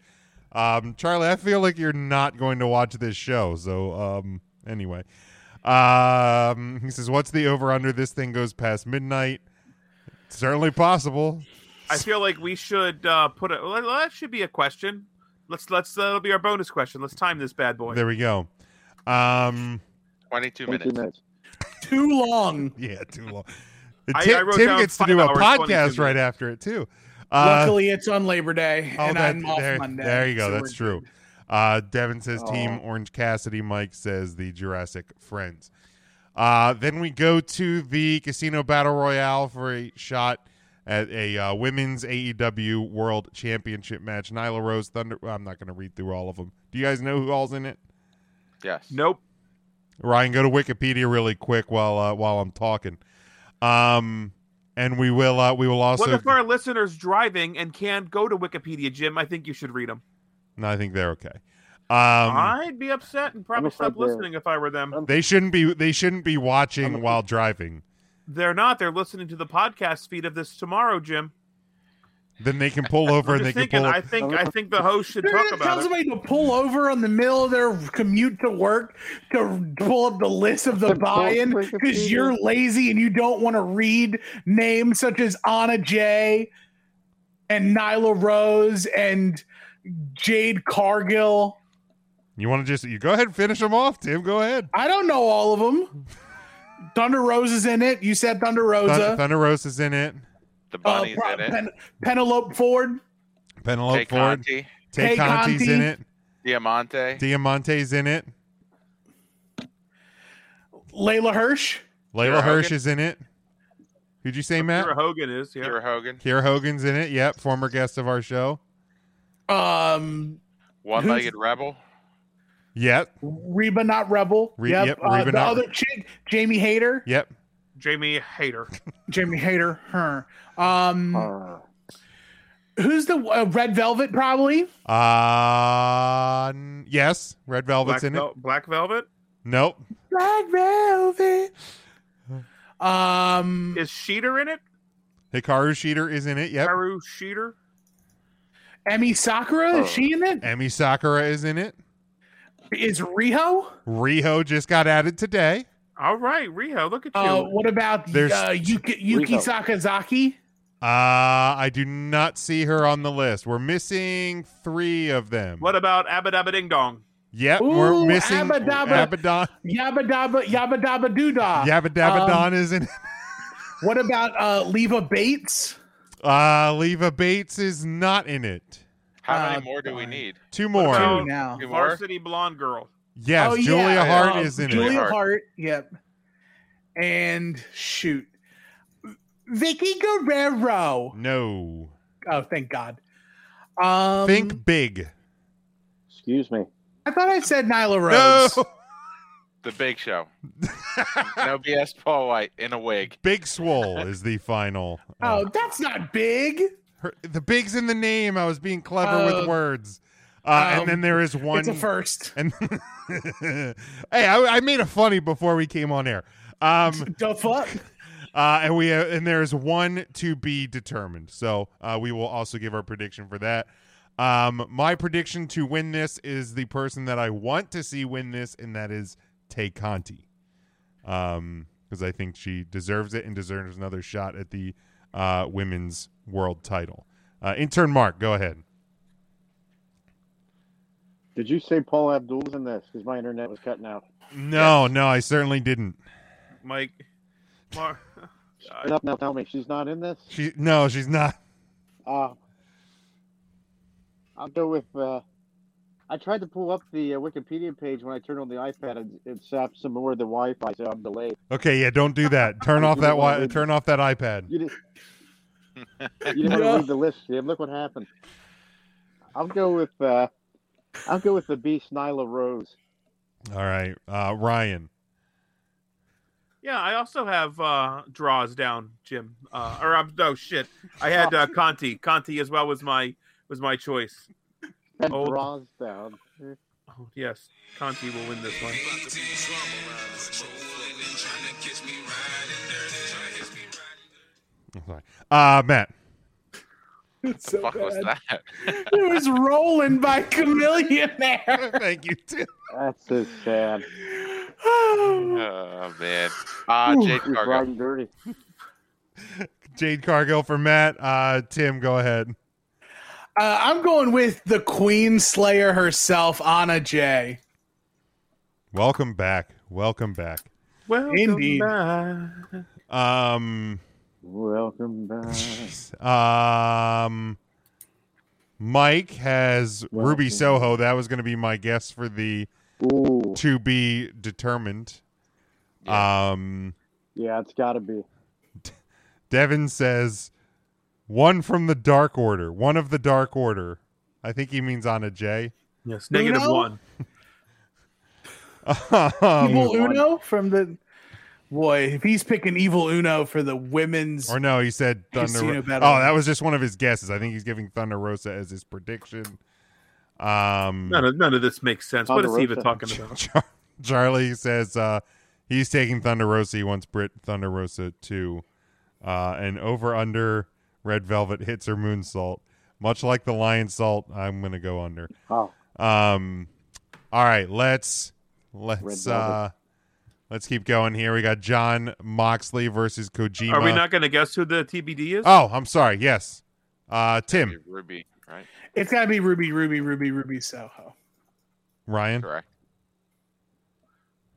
Um, Charlie, I feel like you're not going to watch this show. So, um, anyway, um, he says, "What's the over under? This thing goes past midnight." Certainly possible. I feel like we should uh, put a. Well, that should be a question. Let's let's. Uh, that'll be our bonus question. Let's time this bad boy. There we go. Um, 22 22 minutes. Too long. [laughs] Yeah, too long. I- Tim, I wrote Tim down gets to do a podcast right after it too. Uh, Luckily, it's on Labor Day, Oh, and that- I'm off there, Monday. there you go. so That's we're true. Uh, Devin says Team. Orange Cassidy. Mike says the Jurassic Friends. Uh, then we go to the Casino Battle Royale for a shot at a uh, women's AEW World Championship match. Nyla Rose, Thunder. I'm not going to read through all of them. Do you guys know who all's in it? Yes. Nope. Ryan, go to Wikipedia really quick while uh, while I'm talking. Um, and we will uh, we will also. what if our listeners driving and can't go to Wikipedia, Jim? I think you should read them. No, I think they're okay. Um, I'd be upset and probably stop listening if I were them. they shouldn't be they shouldn't be watching while driving. They're not. They're listening to the podcast feed of this tomorrow, Jim. Then they can pull [laughs] over and they just can pull. I think I think the host should talk gonna tell about it. somebody to pull over on the middle of their commute to work to pull up the list of the To buy-in because you're lazy and you don't want to read names such as Anna Jay and Nyla Rose and Jade Cargill. You want to just you go ahead and finish them off, Tim. Go ahead. I don't know all of them. Thunder Rose is in it. You said Thunder Rosa. Thun- Thunder Rose is in it. The Uh, bunny's Pro- in it. Penelope Ford. Penelope Tay Ford. Conti. Tay Tay Conti's Conti. in it. Diamante. Diamante's in it. Leyla Hirsch. Leyla Kiera Hirsch Hogan. is in it. Who'd you say, Matt? Kiera Hogan is. Yeah. Kiera Hogan. Kiera Hogan's in it. Yep, former guest of our show. Um, One-legged rebel. Yep, Reba not Rebel. Re- yep. yep, uh, Reba the not- other chick, Jamie Hayter. yep. Jamie Hayter. [laughs] Jamie Hayter. Her. Um, Uh, who's the uh, Red Velvet? Probably. Uh, yes, Red Velvet's Black, in it. Vel- Black Velvet. Nope. Black Velvet. Um, Is Shida in it? Hikaru Shida is in it. Yep. Hikaru Shida. Emi Sakura. Is she in it? Emi Sakura is in it. Is Riho? Riho just got added today. All right, Riho. Look at you. Uh, what about There's- uh, Yuki, Yuki Riho. Sakazaki? Uh, I do not see her on the list. We're missing three of them. what about Abba Dabba Ding Dong? Yep, Ooh, we're missing Abba Dabba. Abaddon. Yabba Dabba Yabba Dabba Doodah. Yabba Dabba Um, Don is in it. What about uh, Leva Bates? Uh, Leva Bates is not in it. How Uh, many more do we need? Two more. about Two now. Two more? Varsity Blonde Girl. Yes, Oh, yeah, Julia Hart uh, is in Julia it. Hart. Hart. Yep. And shoot, Vicky Guerrero. No. Oh, thank God. Um, Think big. excuse me. I thought I said Nyla Rose. No. [laughs] The Big Show. [laughs] no BS. Paul White in a wig. Big Swole is the final. [laughs] uh, Oh, that's not big. her, the big's in the name. I was being clever Uh, with words. Uh, um, and then there is one. It's a first. [laughs] And hey, I, I made a funny before we came on air. Um, The fuck? uh, and we uh, and there's one to be determined. So uh, we will also give our prediction for that. Um, my prediction to win this is the person that I want to see win this, and that is Tay Conti. Um, because I think she deserves it and deserves another shot at the uh, women's world title. Uh, intern Mark, go ahead. Did you say Paul Abdul's in this? Because my internet was cutting out. No, no, I certainly didn't. Mike. Mark, Shut up now. Tell me she's not in this. She no, she's not. Uh, I'll go with. Uh, I tried to pull up the uh, Wikipedia page when I turned on the iPad. and It sapped some more of the Wi-Fi, so I'm delayed. Okay, yeah, don't do that. [laughs] Turn off that wi- turn off that iPad. You didn't. You didn't want to [laughs] read the list, Jim. Look what happened. I'll go with. Uh, I'll go with the Beast Nyla Rose. All right, uh, Ryan. Yeah, I also have uh Droz down, Jim. Uh, or um, no shit. I had uh, [laughs] Conti. Conti as well was my was my choice. And Old- Droz down. Oh, yes, Conti will win this one. I'm sorry. Uh, Matt. It's so fuck was that? It was rolling by Chameleon there. [laughs] Thank you, Tim. That's so sad. [sighs] Oh man. Uh, Jade He's Cargo. riding dirty. [laughs] Jade Cargill for Matt. Uh, Tim, go ahead. Uh, I'm going with the Queen Slayer herself, Anna Jay. Welcome back. Welcome back. Welcome Indeed. back. Um, Welcome back. um, Mike has Ruby Welcome. Soho. That was going to be my guess for the Ooh, to be determined. Um, yeah, it's got to be. Devin says one from the Dark Order. One of the Dark Order. I think he means on a J. Yes, negative Uno? one. Um, [laughs] Evil Uno from the boy. If he's picking Evil Uno for the women's, Or no, he said Thunder. Ro- oh, that was just one of his guesses. I think he's giving Thunder Rosa as his prediction. Um, None of none of this makes sense. What is he even talking about? [laughs] Char- Charlie says uh, he's taking Thunder Rosa. He wants Brit Thunder Rosa too. Uh, and over under Red Velvet hits her moonsault. Much like the lion salt, I'm gonna go under. Oh. Um. All right, let's let's uh let's keep going here. We got Jon Moxley versus Kojima. Are we not going to guess who the TBD is? Oh, I'm sorry. Yes. Uh, Tim Ruby, right? It's got to be Ruby, Ruby, Ruby, Ruby Soho. Ryan. Correct.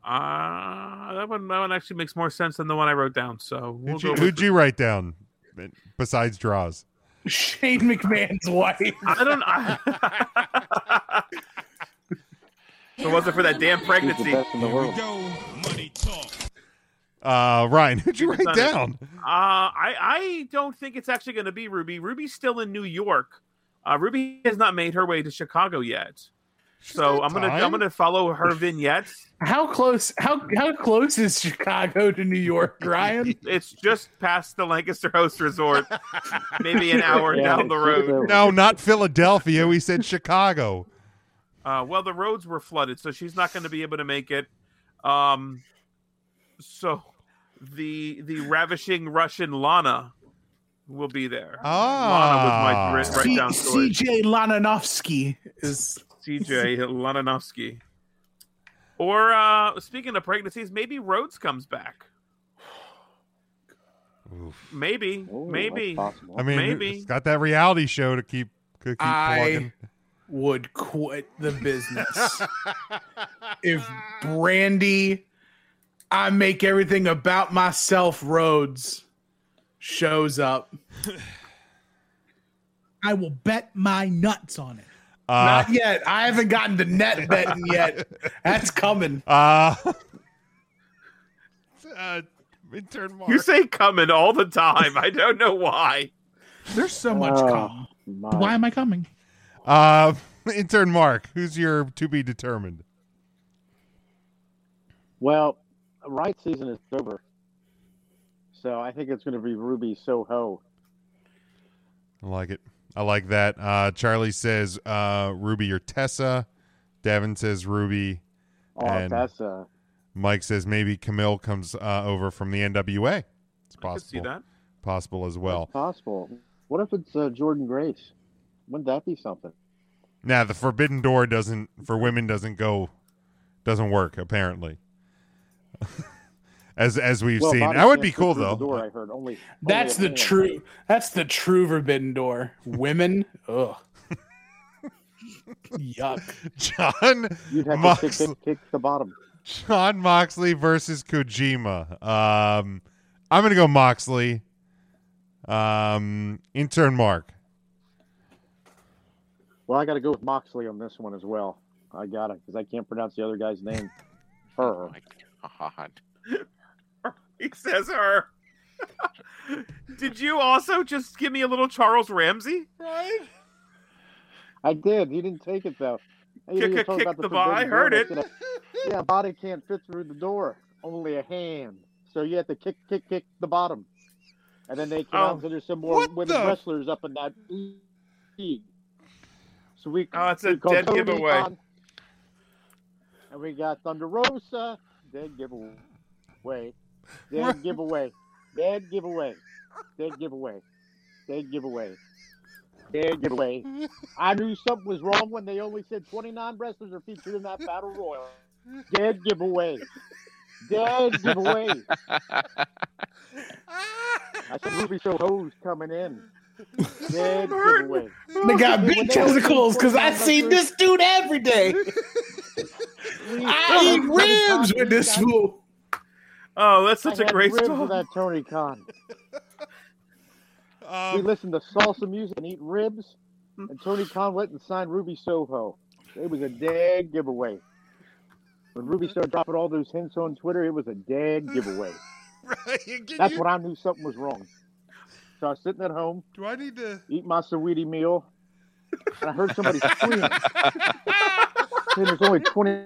Uh, that one that one actually makes more sense than the one I wrote down. So we'll Who'd go you, who'd you write down besides Droz? Shane McMahon's wife. I don't. I... so was it for that damn pregnancy? Uh, Ryan, [laughs] who'd you write down? Uh, I I don't think it's actually going to be Ruby. Ruby's still in New York. Uh, Ruby has not made her way to Chicago yet. So I'm gonna time. I'm gonna follow her vignettes. How close? How how close is Chicago to New York, Ryan? [laughs] It's just past the Lancaster Host Resort, maybe an hour [laughs] Yeah, down the road. No, not Philadelphia. We said Chicago. Uh, well, the roads were flooded, so she's not going to be able to make it. Um, so the the ravishing Russian Lana will be there. Lana was my write, write C- down. CJ Lananovsky is CJ Lananovsky. [laughs] Or uh, speaking of pregnancies, maybe Rhodes comes back. Maybe, maybe. I mean, maybe. it's got that reality show to keep to keep plugging. I would quit the business [laughs] if Brandi, I make everything about myself. Rhodes shows up. [sighs] I will bet my nuts on it. Uh, Not yet. I haven't gotten to net [laughs] betting yet. That's coming. Uh, uh intern Mark. You say coming all the time. I don't know why. There's so much Oh, come. Why am I coming? Uh, [laughs] intern Mark, who's your to be determined? Well, right season is over. So I think it's going to be Ruby Soho. I like it. I like that. Uh, Charlie says uh, Ruby or Tessa. Devin says Ruby. Oh, and Tessa. Mike says maybe Kamille comes uh, over from the NWA. It's I could see possible. that. Possible as well. Possible. What if it's uh, Jordynne Grace? Wouldn't that be something? Now the Forbidden Door doesn't for women doesn't go doesn't work apparently. [laughs] as as we've Well, seen, that would be cool through the though. Door, I heard only. That's only the a hand. true. That's the true forbidden door. Women, ugh, [laughs] yuck. Jon You'd have Mox- to kick, kick, kick the bottom. Jon Moxley versus Kojima. Um, I'm gonna go Moxley. Um, intern Mark. Well, I got to go with Moxley on this one as well. I got it because I can't pronounce the other guy's name. [laughs] Her. My God. [laughs] He says her. [laughs] Did you also just give me a little Charles Ramsey? Right. I did. He didn't take it though. He Kick- kick- kick about the ball. I heard it. and I yeah, body can't fit through the door. Only a hand. So you have to kick, kick, kick the bottom. And then they come Oh. out and there's some more women the- wrestlers up in that league. So we Oh, it's a we call dead Tony giveaway. Khan, And we got Thunder Rosa. Dead giveaway. Dead [laughs] giveaway. Dead giveaway. Dead giveaway. Dead giveaway. Dead giveaway. I knew something was wrong when they only said 29 wrestlers are featured in that battle royal. Dead giveaway. Dead giveaway. I said Ruby Soho's coming in. Dead giveaway. They got When big they only said testicles because I 29 see this dude every day. [laughs] I eat ribs with this fool. Oh, that's such I a great ribs story. that Tony Khan. [laughs] Um, we listened to salsa music and eat ribs, and Tony Khan went and signed Ruby Soho. It was a dead giveaway. When Ruby started dropping all those hints on Twitter, it was a dead giveaway. [laughs] That's when I knew something was wrong. So I was sitting at home, Do I need to? eating my sweetie meal, and I heard somebody [laughs] scream. and there's only 20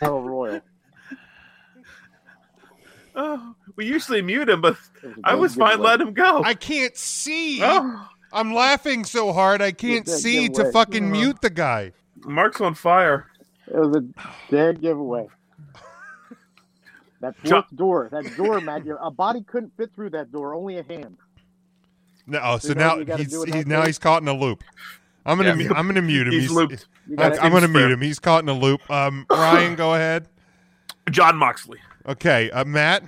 Battle Royal. Oh, we usually mute him, but was a I dead was fine giveaway. letting him go. I can't see. Oh. I'm laughing so hard I can't dead see to fucking Uh-huh. mute the guy. Mark's on fire. It was a dead giveaway. That fourth door, that door, Matt, your- a body couldn't fit through that door, only a hand. No, oh, so You now what you gotta he's, he's now he's caught in a loop. I'm gonna Yeah. mu- I'm gonna mute him. He's looped. You I, gotta- I'm gonna mute him. He's caught in a loop. Um, [coughs] Ryan, go ahead. Jon Moxley. Okay, uh, Matt,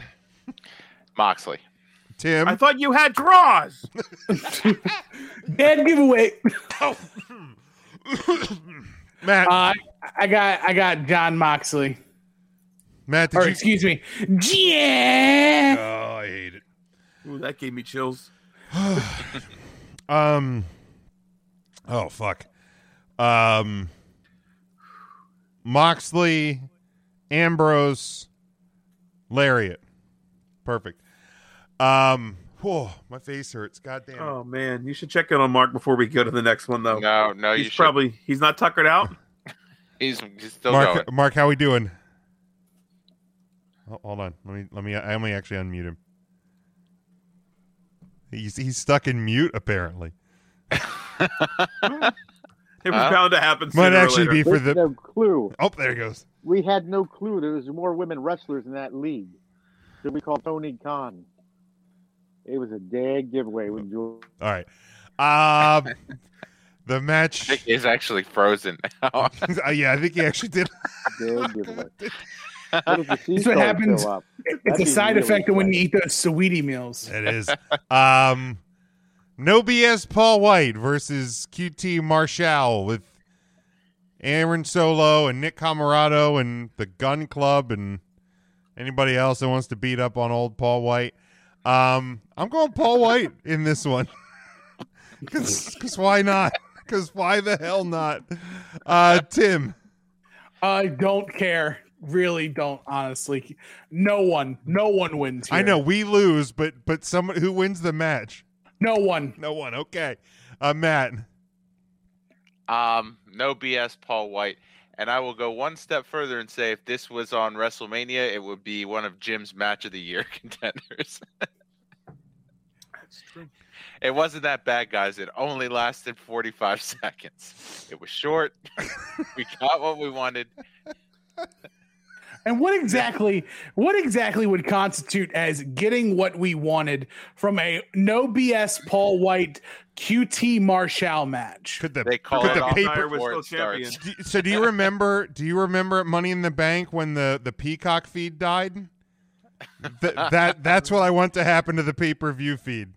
Moxley. Tim. I thought you had Droz. [laughs] Bad giveaway. [coughs] Matt. Uh, I got I got Jon Moxley. Matt, did or you- excuse me, yeah. Oh, I hate it. Ooh, that gave me chills. [sighs] Um. Oh fuck. Um. Moxley, Ambrose, Lariat. Perfect. Um. Whoa, my face hurts. God damn. it. Oh man, you should check in on Mark before we go to the next one, though. No, no, you he's should. probably he's not tuckered out. [laughs] [laughs] He's, he's still Mark, going. Mark, how are we doing? Oh, hold on. Let me. Let me. I only actually unmute him. He's he's stuck in mute apparently. [laughs] It was bound to happen. Might sooner or actually later. be for There's the. no clue. Oh, there he goes. We had no clue. There was more women wrestlers in that league. Should we call Tony Khan? It was a dead giveaway. With George. All right. Um, [laughs] the I match. think he's actually frozen now. [laughs] Uh, yeah, I think he actually did. Dead [laughs] giveaway. That's what happens. It's a side effect of when you eat those sweetie meals. It is. Um, no BS. Paul White versus QT Marshall with Aaron Solo and Nick Comoroto and the Gun Club and anybody else that wants to beat up on old Paul White. Um, I'm going Paul White [laughs] in this one. [laughs] Because why not? Because why the hell not? Uh, Tim. I don't care. Really don't. Honestly, no one, no one wins. Here. I know we lose, but but someone who wins the match? No one. No one. Okay. Uh, Matt. Um, no BS, Paul White. And I will go one step further and say if this was on WrestleMania, it would be one of Jim's match of the year [laughs] contenders. That's true. it wasn't that bad, guys. It only lasted 45 [laughs] seconds. It was short. [laughs] we got what we wanted. And what exactly, what exactly would constitute as getting what we wanted from a no BS Paul White QT Marshall match? Could the They call could it the paper before was still champion. starts. Do- so do you remember do you remember Money in the Bank when the the Peacock feed died? Th- that that's what I want to happen to the pay-per-view feed.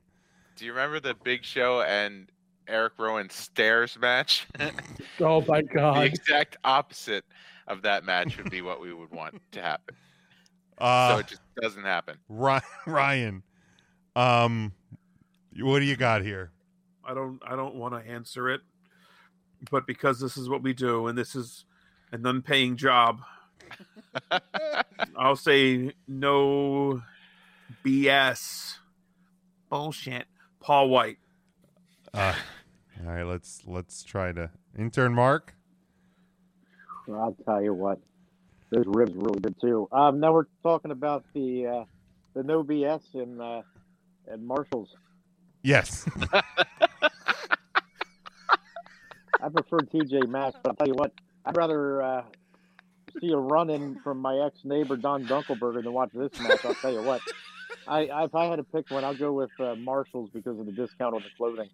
Do you remember the Big Show and Eric Rowan stairs match? [laughs] Oh my [laughs] god. the exact opposite of that match would be what we would want to happen. [laughs] so Uh it just doesn't happen. Ry- Ryan. Um what do you got here? I don't I don't want to answer it, but because this is what we do and this is an unpaying job, [laughs] I'll say no BS bullshit. Paul White. Uh All right, let's let's try to intern Mark. I'll tell you what, those ribs really good too. Um, now we're talking about the uh, the no BS in uh, and Marshalls. Yes. [laughs] I prefer TJ Maxx, but I'll tell you what, I'd rather uh, see a run in from my ex neighbor Don Dunkelberger than watch this match. I'll tell you what. I, I if I had to pick one, I'll go with uh, Marshalls because of the discount on the clothing.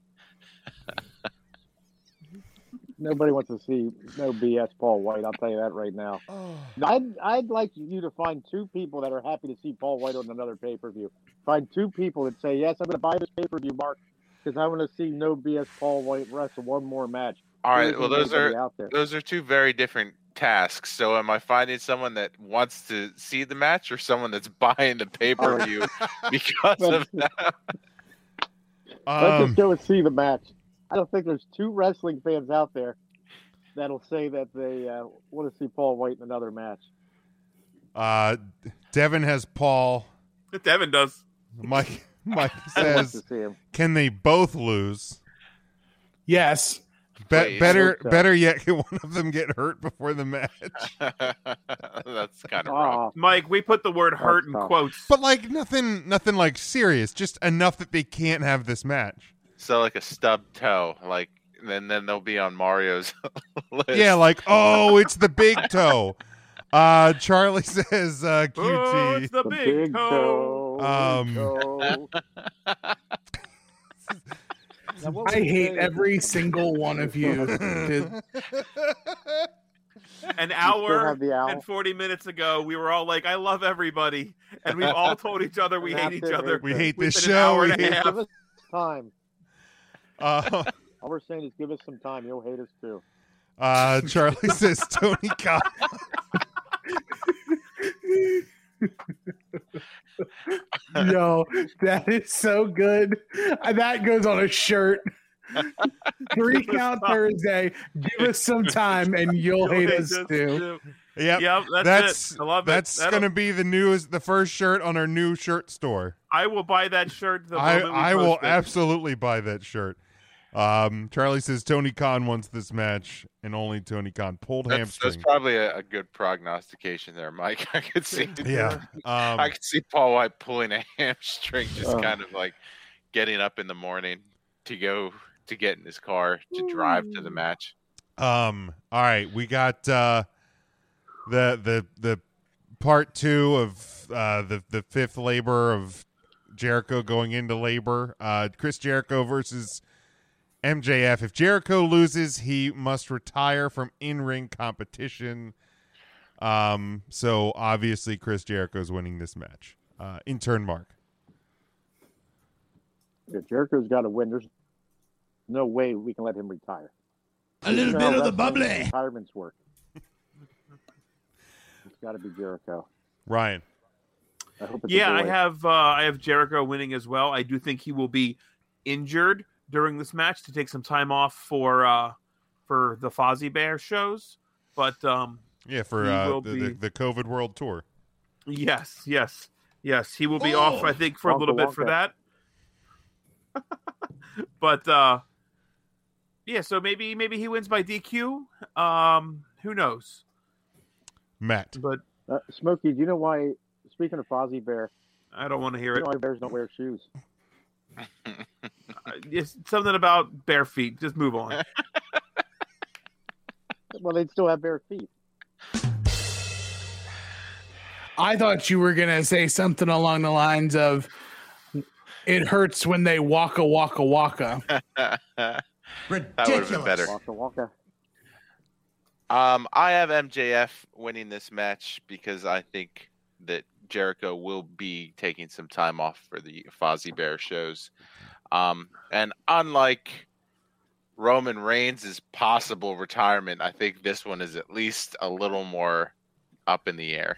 Nobody wants to see no BS Paul White. I'll tell you that right now. I'd I'd like you to find two people that are happy to see Paul White on another pay per view. Find two people that say yes, I'm going to buy this pay per view, Mark, because I want to see no BS Paul White wrestle one more match. All There right. isn't Well, those are out there. those are two very different tasks. So, am I finding someone that wants to see the match, or someone that's [laughs] buying the pay per view [laughs] because of [laughs] that? Let's Um, just go and see the match. I don't think there's two wrestling fans out there that'll say that they uh, want to see Paul White in another match. Uh Devin has Paul. Devin does. Mike Mike says to can they both lose? Yes. Be- Please. better so. better yet can [laughs] one of them get hurt before the match? [laughs] that's kind of wrong. Mike, we put the word hurt in tough. quotes. But like nothing nothing like serious, just enough that they can't have this match. So, like a stub toe, like and then they'll be on Mario's [laughs] list. Yeah, like oh, it's the big toe. Uh Charlie says uh QT. Oh, it's the, the big, toe. toe. Um, toe. I hate every single one of you. Dude. [laughs] An hour have the owl? and 40 minutes ago, we were all like, I love everybody. And we've all [laughs] told each other we hate each it, other. We hate this within an show. hour We and a hate- half. Give us time. [laughs] Uh, All we're saying is give us some time. You'll hate us too. uh, Charlie says Tony Khan. Yo, that is so good. Uh, That goes on a shirt. [laughs] Three count Thursday. Give us some time and you'll hate us too. Yep, Yep, that's that's it. I love it. that's That'll- gonna be the newest, the first shirt on our new shirt store. I will buy that shirt. The I we I will it. absolutely buy that shirt. Um, Charlie says Tony Khan wants this match, and only Tony Khan pulled That's, hamstring. that's probably a, a good prognostication there, Mike. [laughs] I could see. [laughs] Yeah, um, I could see Paul White pulling a hamstring, just Oh. kind of like getting up in the morning to go to get in his car to drive to the match. Um. All right, we got uh, the the the part two of uh, the the fifth labor of Jericho going into labor. Uh, Chris Jericho versus MJF. If Jericho loses, he must retire from in ring competition. Um. So obviously, Chris Jericho is winning this match. Uh, intern Mark. If Jericho's got to win, there's no way we can let him retire. A little You know bit of the wrestling bubbly. Retirements work. it's got to be Jericho. Ryan. I hope it's a Yeah, I have uh, I have Jericho winning as well. I do think he will be injured during this match to take some time off for uh, for the Fozzie Bear shows. But um, Yeah, for uh, the, be- the the COVID World Tour. yes, yes, yes, he will be off. I think for a little bit for that. [laughs] but uh, yeah, so maybe maybe he wins by DQ. Um, who knows? Matt. But Uh, Smokey, do you know why? Speaking of Fozzie Bear, I don't want to hear you it. know why bears don't wear shoes? [laughs] Uh, It's something about bare feet. Just move on. [laughs] Well, they'd still have bare feet. I thought you were gonna say something along the lines of it hurts when they waka waka waka. [laughs] that would have been better. Waka waka. Um, I have MJF winning this match because I think that Jericho will be taking some time off for the Fozzie Bear shows. Um, and unlike Roman Reigns' possible retirement, I think this one is at least a little more up in the air.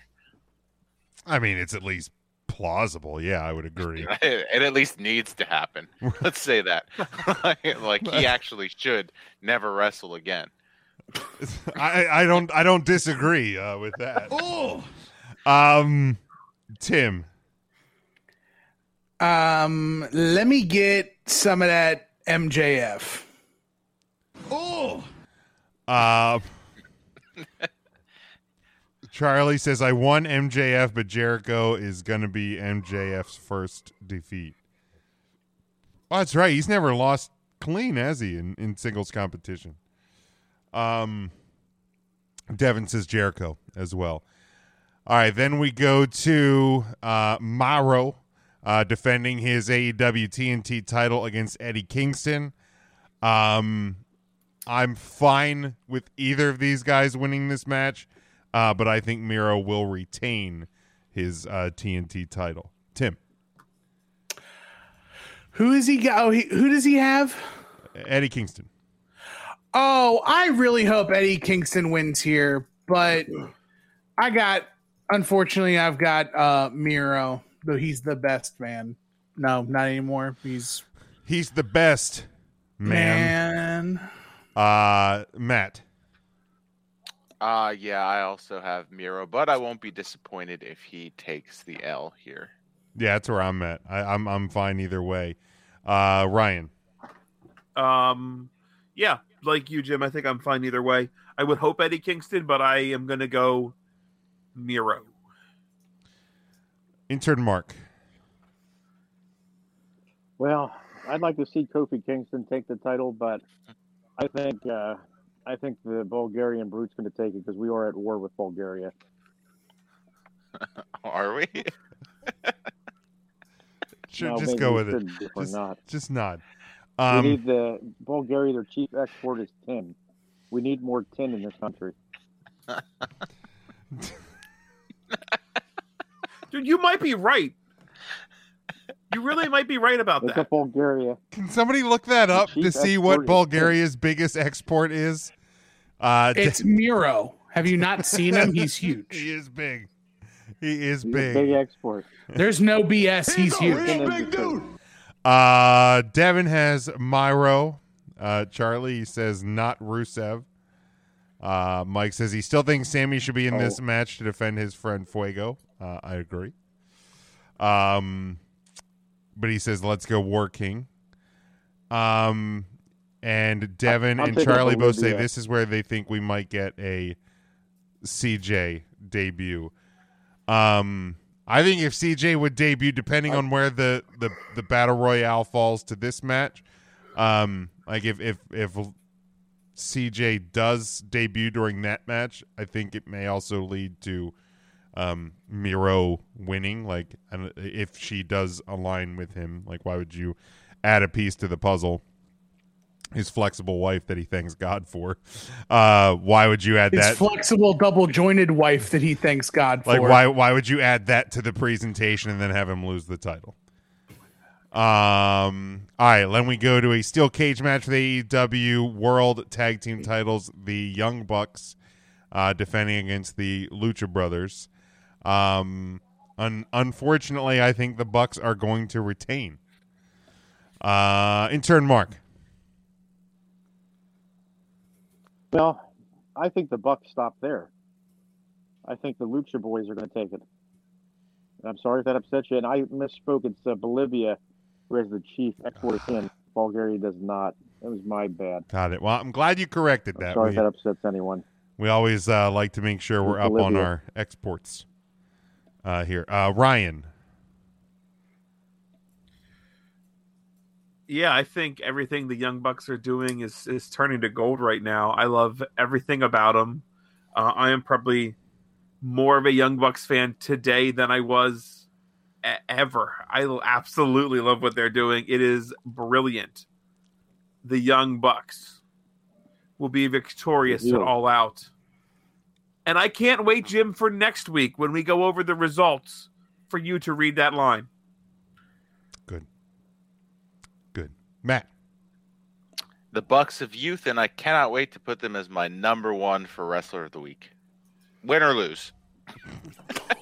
I mean, it's at least plausible. Yeah, I would agree. [laughs] It at least needs to happen. [laughs] Let's say that. [laughs] like he actually should never wrestle again. I, I don't I don't disagree uh, with that. Oh, Um, Tim. Um, let me get some of that MJF. oh. Uh, [laughs] Charlie says I won MJF, but Jericho is gonna be MJF's first defeat. Oh, that's right. He's never lost clean, has he, in, in singles competition? Um, Devin says Jericho as well. All right, then we go to uh, Mauro uh, defending his AEW TNT title against Eddie Kingston. Um, I'm fine with either of these guys winning this match, uh, but I think Miro will retain his uh, TNT title. Tim, Who is he? Got? Oh, he, who does he have? Eddie Kingston. Oh, I really hope Eddie Kingston wins here, but I got unfortunately I've got uh Miro, though he's the best man. No, not anymore. He's He's the best man. man. Uh, Matt. Uh yeah, I also have Miro, but I won't be disappointed if he takes the L here. Yeah, that's where I'm at. I, I'm I'm fine either way. Uh, Ryan. Um, yeah, like you, Jim. I think I'm fine either way. I would hope Eddie Kingston, but I am going to go Miro. Intern Mark. Well, I'd like to see Kofi Kingston take the title, but I think uh, I think the Bulgarian brute's going to take it because we are at war with Bulgaria. [laughs] Are we? [laughs] Sure, No, just go with it. shouldn't Just, not. just nod. Um, we need the Bulgaria. Their chief export is tin. We need more tin in this country. [laughs] Dude, you might be right. You really might be right about Look that. up Bulgaria. Can somebody look that up to see what what is Bulgaria's biggest export is? Uh, It's [laughs] Miro. Have you not seen him? He's huge. he is big. He is He's a big. big export. There's no BS. He's huge. Big Uh, Devin has Miro. Uh, Charlie says not Rusev. Uh, Mike says he still thinks Sammy should be in this Oh. match to defend his friend Fuego. Uh, I agree. Um, but he says let's go War King. Um, and Devin I'm and Charlie both say this is where they think we might get a CJ debut. Um, I think if CJ would debut, depending on where the, the, the battle royale falls to this match, um, like if if if CJ does debut during that match, I think it may also lead to um, Miro winning. Like, if she does align with him, like, why would you add a piece to the puzzle? His flexible wife that he thanks God for. Uh, why would you add His that? flexible, double jointed wife that he thanks God for. Like why why would you add that to the presentation and then have him lose the title? Um all right, then we go to a steel cage match for the AEW World Tag Team titles. The Young Bucks uh defending against the Lucha Brothers. Um un- unfortunately, I think the Bucks are going to retain. Uh intern Mark. Well, I think the Bucks stop there. I think the Lucha Boys are going to take it. I'm sorry if that upset you. And I misspoke. It's uh, Bolivia who has the chief [sighs] export in. Bulgaria does not. It was my bad. Got it. Well, I'm glad you corrected that. Sorry We- if that upsets anyone. We always uh, like to make sure we're up on our exports uh, here. Uh, Ryan, Yeah, I think everything the Young Bucks are doing is is turning to gold right now. I love everything about them. Uh, I am probably more of a Young Bucks fan today than I was ever. I absolutely love what they're doing. It is brilliant. The Young Bucks will be victorious Yeah. at All Out. And I can't wait, Jim, for next week when we go over the results for you to read that line. good, good. Matt, The Bucks of Youth, and I cannot wait to put them as my number one for Wrestler of the Week. Win or lose. [laughs]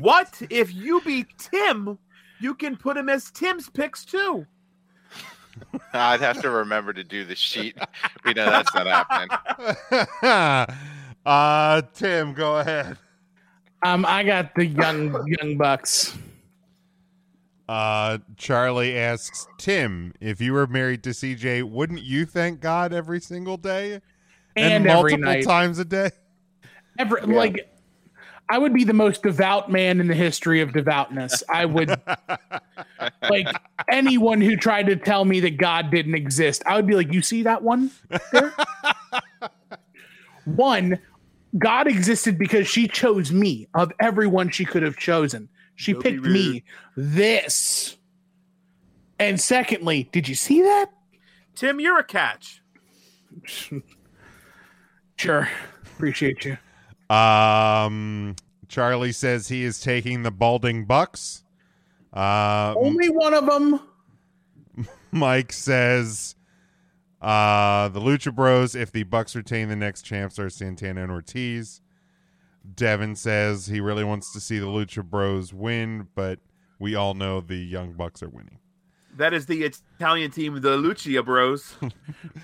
What if you beat Tim? You can put him as Tim's picks too. [laughs] I'd have to remember to do the sheet. We know that's not happening. [laughs] uh, Tim, go ahead. Um, I got the young young bucks. Uh, Charlie asks Tim, if you were married to CJ, wouldn't you thank God every single day And every multiple night. times a day? Every like, I would be the most devout man in the history of devoutness. I would [laughs] like anyone who tried to tell me that God didn't exist. I would be like, you see that one there? [laughs] one, God existed because she chose me of everyone she could have chosen. She Don't picked me. This. And secondly, did you see that? Tim, you're a catch. [laughs] Sure. Appreciate you. Um, Charlie says he is taking the balding bucks. Uh, Only one of them. [laughs] Mike says uh, the Lucha Bros, if the Bucks retain the next champs, are Santana and Ortiz. Devin says he really wants to see the Lucha Bros win, but we all know the Young Bucks are winning. That is the Italian team, the [laughs] Lucia Bros.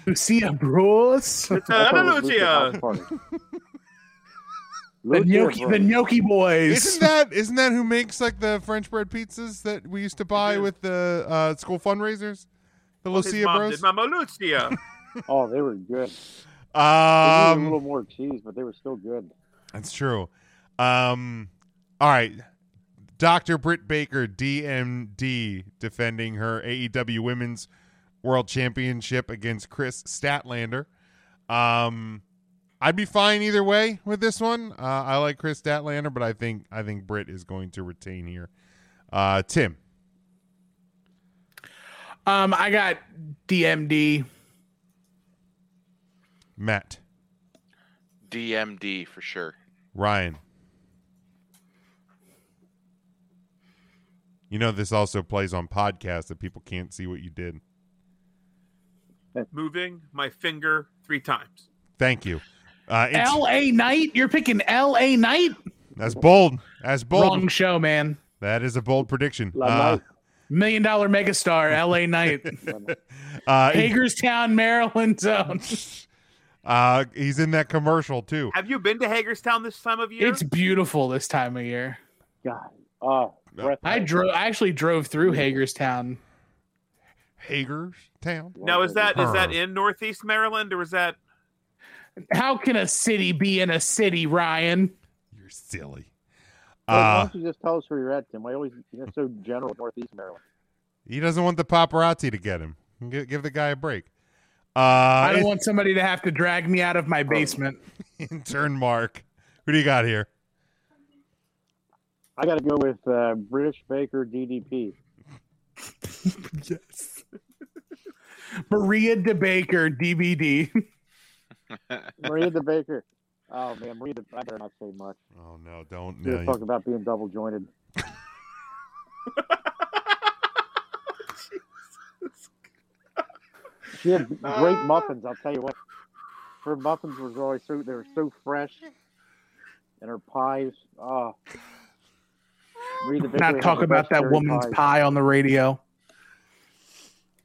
Lucia Bros. It's uh, Lucia. [laughs] The gnocchi, the gnocchi boys. Isn't that isn't that who makes like the French bread pizzas that we used to buy with the uh, school fundraisers? The Well, Lucia Bros. did Mama Lucia. [laughs] Oh, they were good. They needed a Um, little more cheese, but they were still good. That's true. Um, all right. Dr. Britt Baker, DMD, defending her AEW Women's World Championship against Kris Statlander. Um, I'd be fine either way with this one. Uh, I like Kris Statlander, but I think I think Britt is going to retain here. Uh, Tim, Um, I got DMD. Matt, DMD for sure. Ryan. You know this also plays on podcasts that people can't see what you did. Moving my finger three times. Thank you. Uh, it's- L.A. Knight. You're picking L.A. Knight. That's bold. That's bold. Wrong show, man. That is a bold prediction. La Uh, Million dollar megastar, [laughs] L.A. Knight. [laughs] uh, Hagerstown, Maryland zone. [laughs] uh, he's in that commercial too. Have you been to Hagerstown this time of year? It's beautiful this time of year. God. Oh, I drove. I actually drove through Hagerstown. Hagerstown. now is that is that in Northeast Maryland or is that How can a city be in a city, Ryan? You're silly. Well, why Uh, don't you just tell us where you're at, Tim? I always you're so general with Northeast Maryland. he doesn't want the paparazzi to get him. Give, give the guy a break. Uh, I don't want somebody to have to drag me out of my basement. [laughs] intern Mark. Who do you got here? I got to go with uh, British Baker DDP. [laughs] yes. [laughs] Maria DeBaker DVD. [laughs] Maria the Baker. Oh man, Maria the I better not say much. Oh no, don't. She was you- talking about being double jointed. [laughs] she had great muffins. I'll tell you what. Her muffins were always so they were so fresh, and her pies. Oh, Maria the Baker Not talk about that woman's pies. pie on the radio.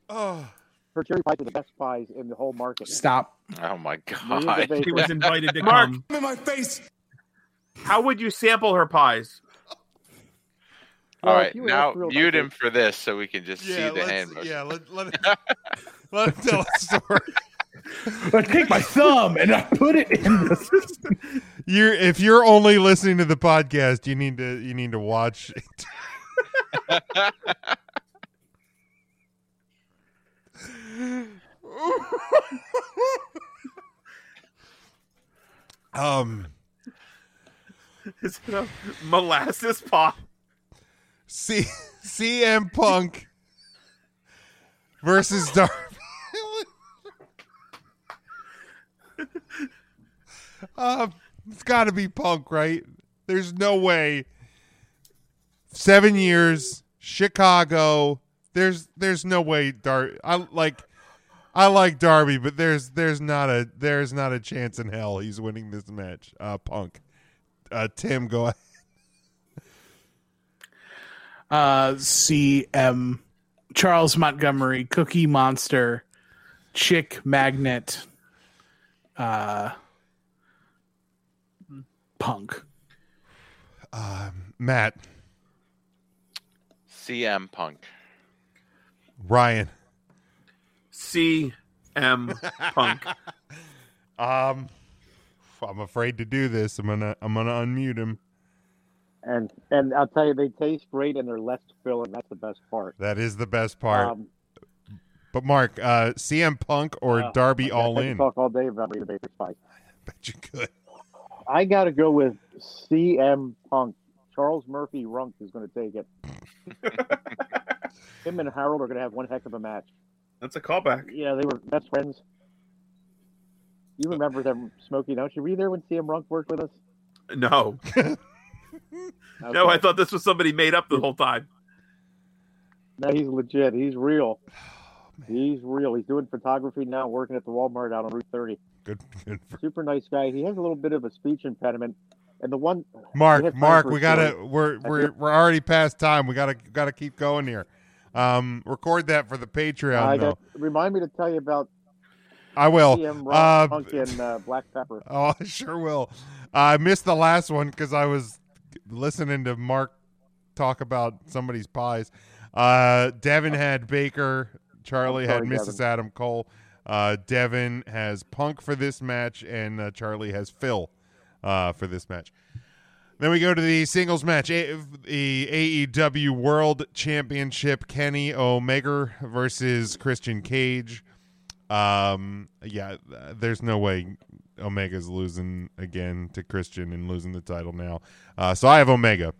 Oh, Her cherry pies are the best pies in the whole market. Stop. [laughs] Oh my god. Baker. He was invited to [laughs] Mark, come. in my face. How would you sample her pies? All Well, right, now mute him for this so we can just see the hand motion. yeah, let, let, [laughs] it- let him tell a story. I take my thumb and I put it in the system. You're if you're only listening to the podcast, you need to you need to watch. [laughs] um, Is it a molasses pop? C- CM Punk versus Darby. uh, [laughs] it's got to be Punk, right? There's no way. Seven years, Chicago. There's there's no way. Dar I like. I like Darby, but there's there's not a there's not a chance in hell he's winning this match. Uh, Punk. Uh, Tim, go ahead. Uh, CM Charles Montgomery, Cookie Monster, Chick Magnet, uh, Punk. Um, Matt, CM Punk. Ryan. CM Punk. [laughs] Um, I'm afraid to do this. I'm gonna I'm gonna unmute him. And and I'll tell you, they taste great and they're less filling. That's the best part. That is the best part. Um, but Mark, uh, CM Punk or uh, Darby I Allin? Talk all day about Rita Baker's fight. Bet you could. I got to go with CM Punk. Charles Murphy Runk is going to take it. [laughs] Him and Harold are going to have one heck of a match. That's a callback. Yeah, they were best friends. You uh, remember them, Smokey, don't you? Were you there when CM Runk worked with us? No. [laughs] No, I thought this was somebody made up the whole time. No, he's legit. He's real. [sighs] Oh, he's real. He's doing photography now, working at the Walmart out on Route 30. Good, good. Super nice guy. He has a little bit of a speech impediment, and the one Mark, Mark, we gotta we're we're we're already past time. We gotta gotta keep going here. Um, record that for the Patreon I got, remind me to tell you about I will. Uh, Punk and uh, Black Pepper. [laughs] Oh, I sure will. I missed the last one because I was listening to Mark talk about somebody's pies. Uh, Devin [laughs] had Baker. Charlie I'm had Mrs. Devin. Adam Cole. Uh, Devin has Punk for this match, and uh, Charlie has Phil uh, for this match. Then we go to the singles match, A- the AEW World Championship, Kenny Omega versus Christian Cage. Um, yeah, there's no way Omega's losing again to Christian and losing the title now. Uh, so I have Omega.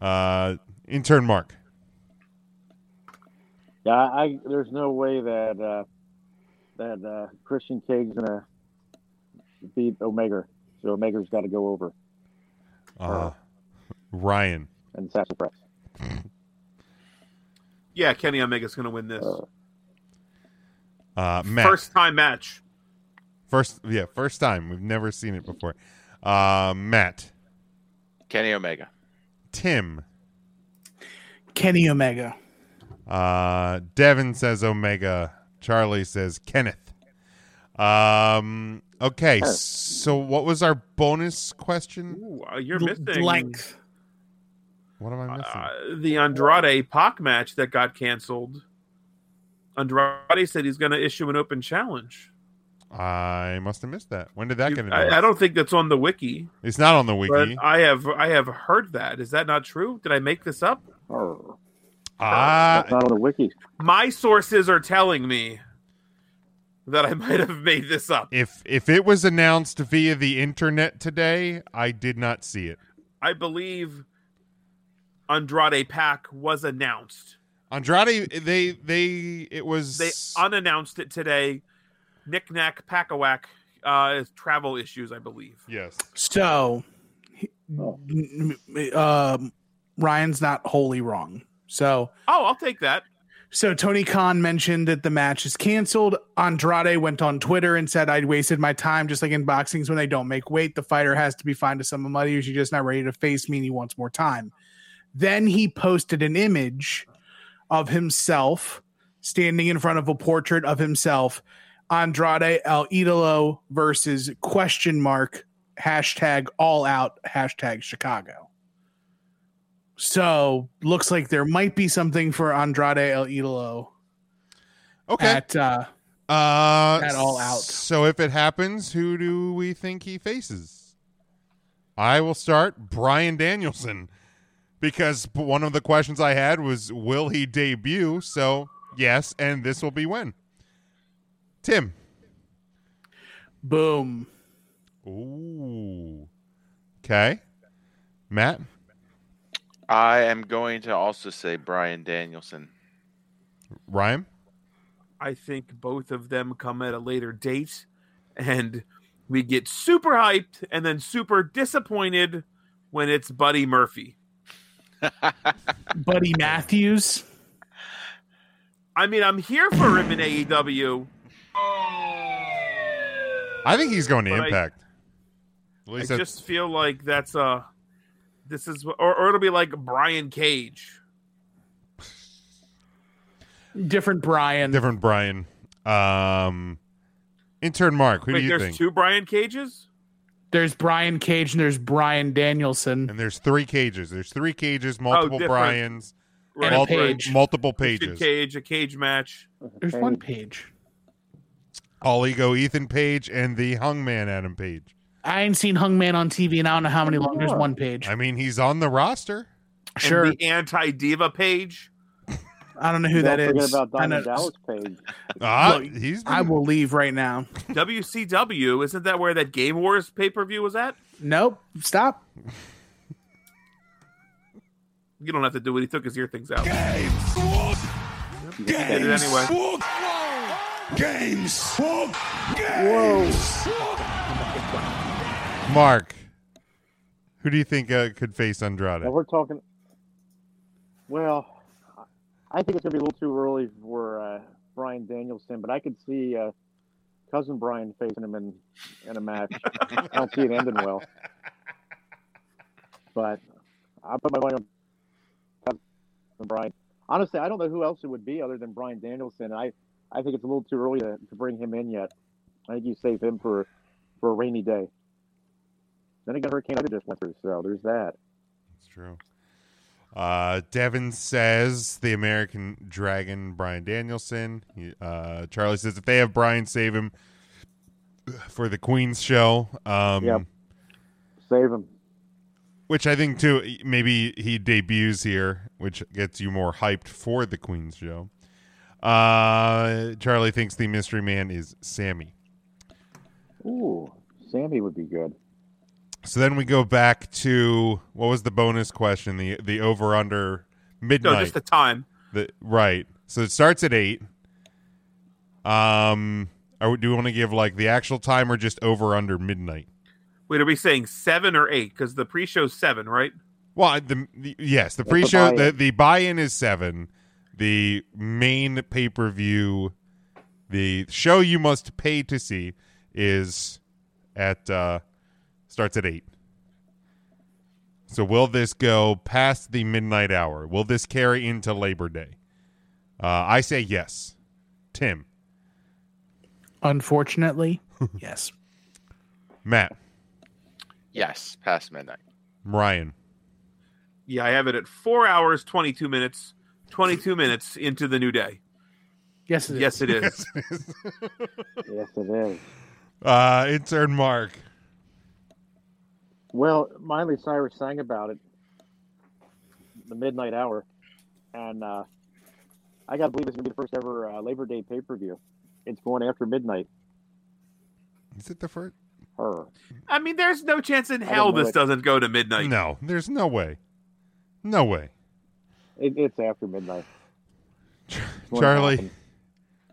Uh, intern Mark. Yeah, I there's no way that uh, that uh, Christian Cage's gonna beat Omega. So Omega's got to go over Uh, Ryan. and sassafras. Yeah, Kenny Omega's going to win this. Uh, Matt. First time match. First, yeah, first time. We've never seen it before. Uh, Matt. Kenny Omega. Tim. Kenny Omega. Uh, Devin says Omega. Charlie says Kenneth. Um. Okay. So, what was our bonus question? Ooh, uh, you're missing length. What am I missing? uh, the Andrade Pac match that got canceled. Andrade said he's going to issue an open challenge. I must have missed that. When did that get announced? I, I don't think that's on the wiki. It's not on the wiki. But I have I have heard that. Is that not true? Did I make this up? Oh, Ah, that's not on the wiki. My sources are telling me that I [laughs] might have made this up. if if it was announced via the internet today, I did not see it. I believe Andrade Pac was announced. Andrade, they they it was They unannounced it today. Knick knack pack a whack. Uh, travel issues, I believe. yes. So, n- n- um, Ryan's not wholly wrong. So, Oh, I'll take that. So Tony Khan mentioned that the match is canceled. Andrade went on Twitter and said, "I'd wasted my time, just like in boxings when they don't make weight. The fighter has to be fine to some money, or she's just not ready to face me, and he wants more time." Then he posted an image of himself standing in front of a portrait of himself, Andrade El Idolo versus question mark hashtag all out hashtag Chicago. So looks like there might be something for Andrade El Idolo Okay. at uh, Uh, At all out. So if it happens, who do we think he faces? I will start Bryan Danielson because one of the questions I had was, will he debut? So yes, and this will be when. Tim. boom. Ooh. Okay. Matt. I am going to also say Bryan Danielson. Ryan. I think both of them come at a later date, and we get super hyped and then super disappointed when it's Buddy Murphy. [laughs] Buddy Matthews. I mean, I'm here for him in AEW. I think he's going to But I- Impact. At I least that's- just feel like that's uh this is or, or it'll be like Brian Cage. Different Brian. different Brian. Um, intern Mark. Who Wait, do you there's think? two Brian Cages? There's Brian Cage and there's Bryan Danielson. And there's three cages. There's three cages, multiple Oh, different. Brians, And a page. multiple Christian pages. Cage, a cage match. There's one page. All ego Ethan Page and the Hangman Adam Page. I ain't seen Hangman on TV and I don't know how many long. There's one Paige. I mean, he's on the roster. Sure. And the anti diva page. I don't know who Don't that forget is. about I know- Diamond Dallas Page. [laughs] Ah, Look, he's I will leave right now. WCW, isn't that where that Game Wars pay per view was at? Nope. Stop. You don't have to do it. He took his ear things out. Games. Did it anyway. Games. Mark. Who do you think uh, could face Andrade? We're talking. Well, I think it's gonna be a little too early for uh, Bryan Danielson, but I could see uh, cousin Brian facing him in in a match. I don't see it ending well. But I put my money on cousin Brian. Honestly, I don't know who else it would be other than Bryan Danielson. I I think it's a little too early to, to bring him in yet. I think you save him for for a rainy day. Then again, Hurricane Ida just went through, so there's that. That's true. Uh, Devin says the American Dragon, Bryan Danielson. He, uh, Charlie says if they have Brian, save him for the Queen's show. Um, Yep. Save him. Which I think too, maybe he debuts here, which gets you more hyped for the Queen's show. Uh, Charlie thinks the mystery man is Sammy. Ooh, Sammy would be good. So then we go back to what was the bonus question? The the over under midnight. No, just the time. The, right. So it starts at eight. Um, are we, do we want to give like the actual time or just over under midnight? Wait, are we saying seven or eight? Because the pre-show's seven, right? Well, the, the yes, the pre-show, the the buy-in is seven. The main pay-per-view, the show you must pay to see, is at uh starts at eight. So will this go past the midnight hour? Will this carry into Labor Day? Uh, I say yes. Tim, Unfortunately, [laughs] yes. Matt, Yes, past midnight. Ryan, Yeah, I have it at four hours, twenty-two minutes, twenty-two minutes into the new day. Yes, it is. Yes, it is. [laughs] yes, it is. uh, intern Mark. Well, Miley Cyrus sang about it, the midnight hour, and uh, I got to believe it's going to be the first ever uh, Labor Day pay per view. It's going after midnight. Is it the first? Her. I mean, there's no chance in hell this it. doesn't go to midnight. No, there's no way. No way. It, it's after midnight. It's Charlie. happen.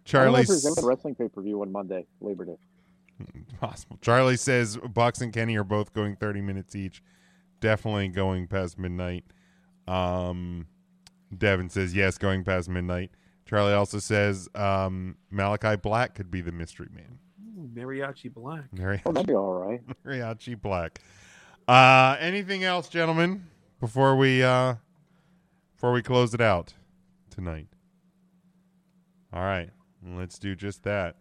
Charlie. I don't know if there's a wrestling pay per view on Monday, Labor Day. [laughs] Possible. Charlie says Bucks and Kenny are both going 30 minutes each. Definitely going past midnight. Um, Devin says yes, going past midnight. Charlie also says um, Malakai Black could be the mystery man. Ooh, Mariachi Black. Mari- Oh, that'd be all right. [laughs] Mariachi Black. Uh, anything else, gentlemen, before we uh, before we close it out tonight? All right, let's do just that.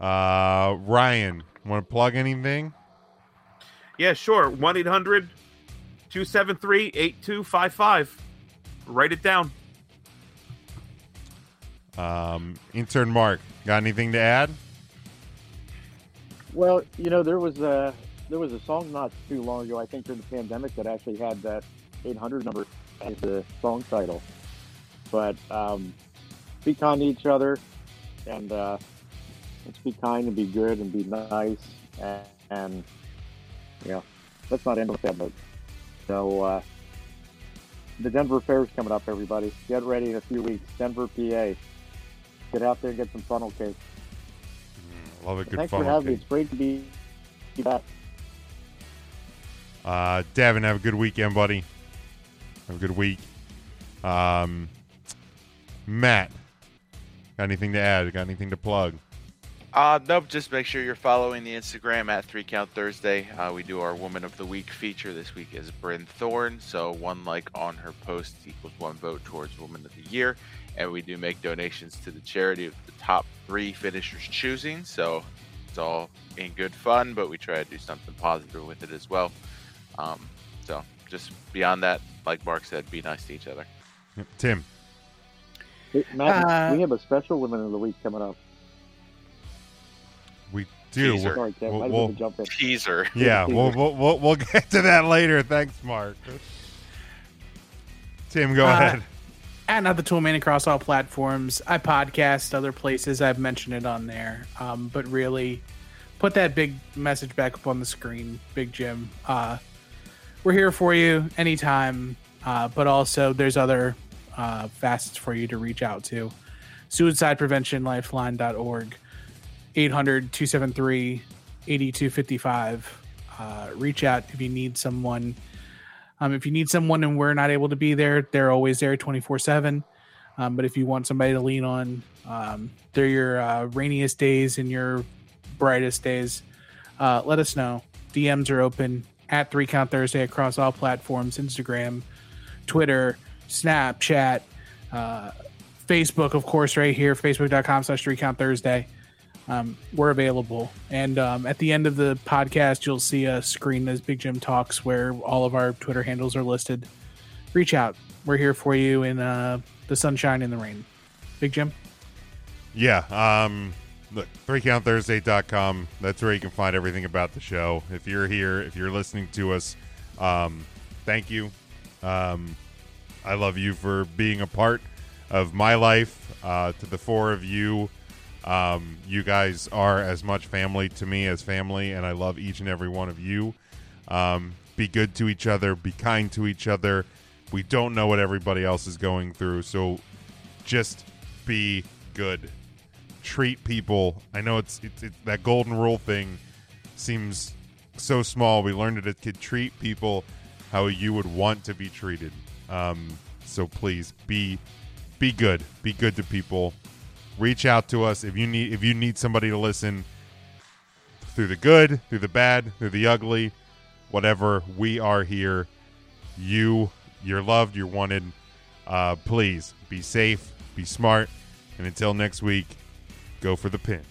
Uh, Ryan, want to plug anything? Yeah, sure. 1 800 273 8255. Write it down. Um, intern Mark, got anything to add? Well, you know, there was a there was a song not too long ago, I think during the pandemic, that actually had that 800 number as the song title. But um, be kind to each other, and uh, let's be kind and be good and be nice, and, and you know, let's not end with that note. So uh, the Denver Fair is coming up, everybody. Get ready in a few weeks. Denver, PA. Get out there and get some funnel cake. Love a good Thanks for funnel having me. It's great to be be back. Uh, Devin, have a good weekend, buddy. Have a good week. Um, Matt, got anything to add? Got anything to plug? Uh, nope. Just make sure you're following the Instagram at Three Count Thursday. Uh, we do our Woman of the Week feature. This week is Bryn Thorne. So one like on her post equals one vote towards Woman of the Year. And we do make donations to the charity of the top three finishers choosing. So it's all in good fun, but we try to do something positive with it as well. Um, so just beyond that, like Mark said, be nice to each other. Yep. Tim, Hey, Matt, Uh, we have a special Women of the Week coming up. We do. Teaser. We'll- Sorry, we'll- we'll- jump in. Teaser. [laughs] yeah, we'll, we'll, we'll, we'll get to that later. Thanks, Mark. Tim, go Uh, ahead. At Not the Tool Man across all platforms. I podcast other places. I've mentioned it on there. Um, but really, put that big message back up on the screen, Big Jim. Uh, we're here for you anytime. Uh, but also, there's other uh, facets for you to reach out to. SuicidePreventionLifeline.org, 800 273 8255. Uh, Reach out if you need someone. Um, if you need someone and we're not able to be there, they're always there 24 7. Um, but if you want somebody to lean on, um, they're your uh, rainiest days and your brightest days. Uh, let us know. DMs are open at Three Count Thursday across all platforms Instagram, Twitter, Snapchat, uh, Facebook, of course, right here, facebook.com slash Three Count Thursday. Um, we're available. And um, at the end of the podcast, you'll see a screen as Big Jim talks where all of our Twitter handles are listed. Reach out. We're here for you in uh, the sunshine and the rain. Big Jim? Yeah. Um, look, threecountthursday.com. That's where you can find everything about the show. If you're here, if you're listening to us, um, thank you. Um, I love you for being a part of my life. Uh, to the four of you, um, you guys are as much family to me as family, and I love each and every one of you. Um, be good to each other, be kind to each other. We don't know what everybody else is going through, so just be good. Treat people. I know it's it's, it's that golden rule thing seems so small. We learned it as kid. Treat people how you would want to be treated. Um, so please be be good. Be good to people. Reach out to us if you need if you need somebody to listen through the good, through the bad, through the ugly, whatever. We are here. You, you're loved. You're wanted. Uh, please be safe, be smart, and until next week, go for the pin.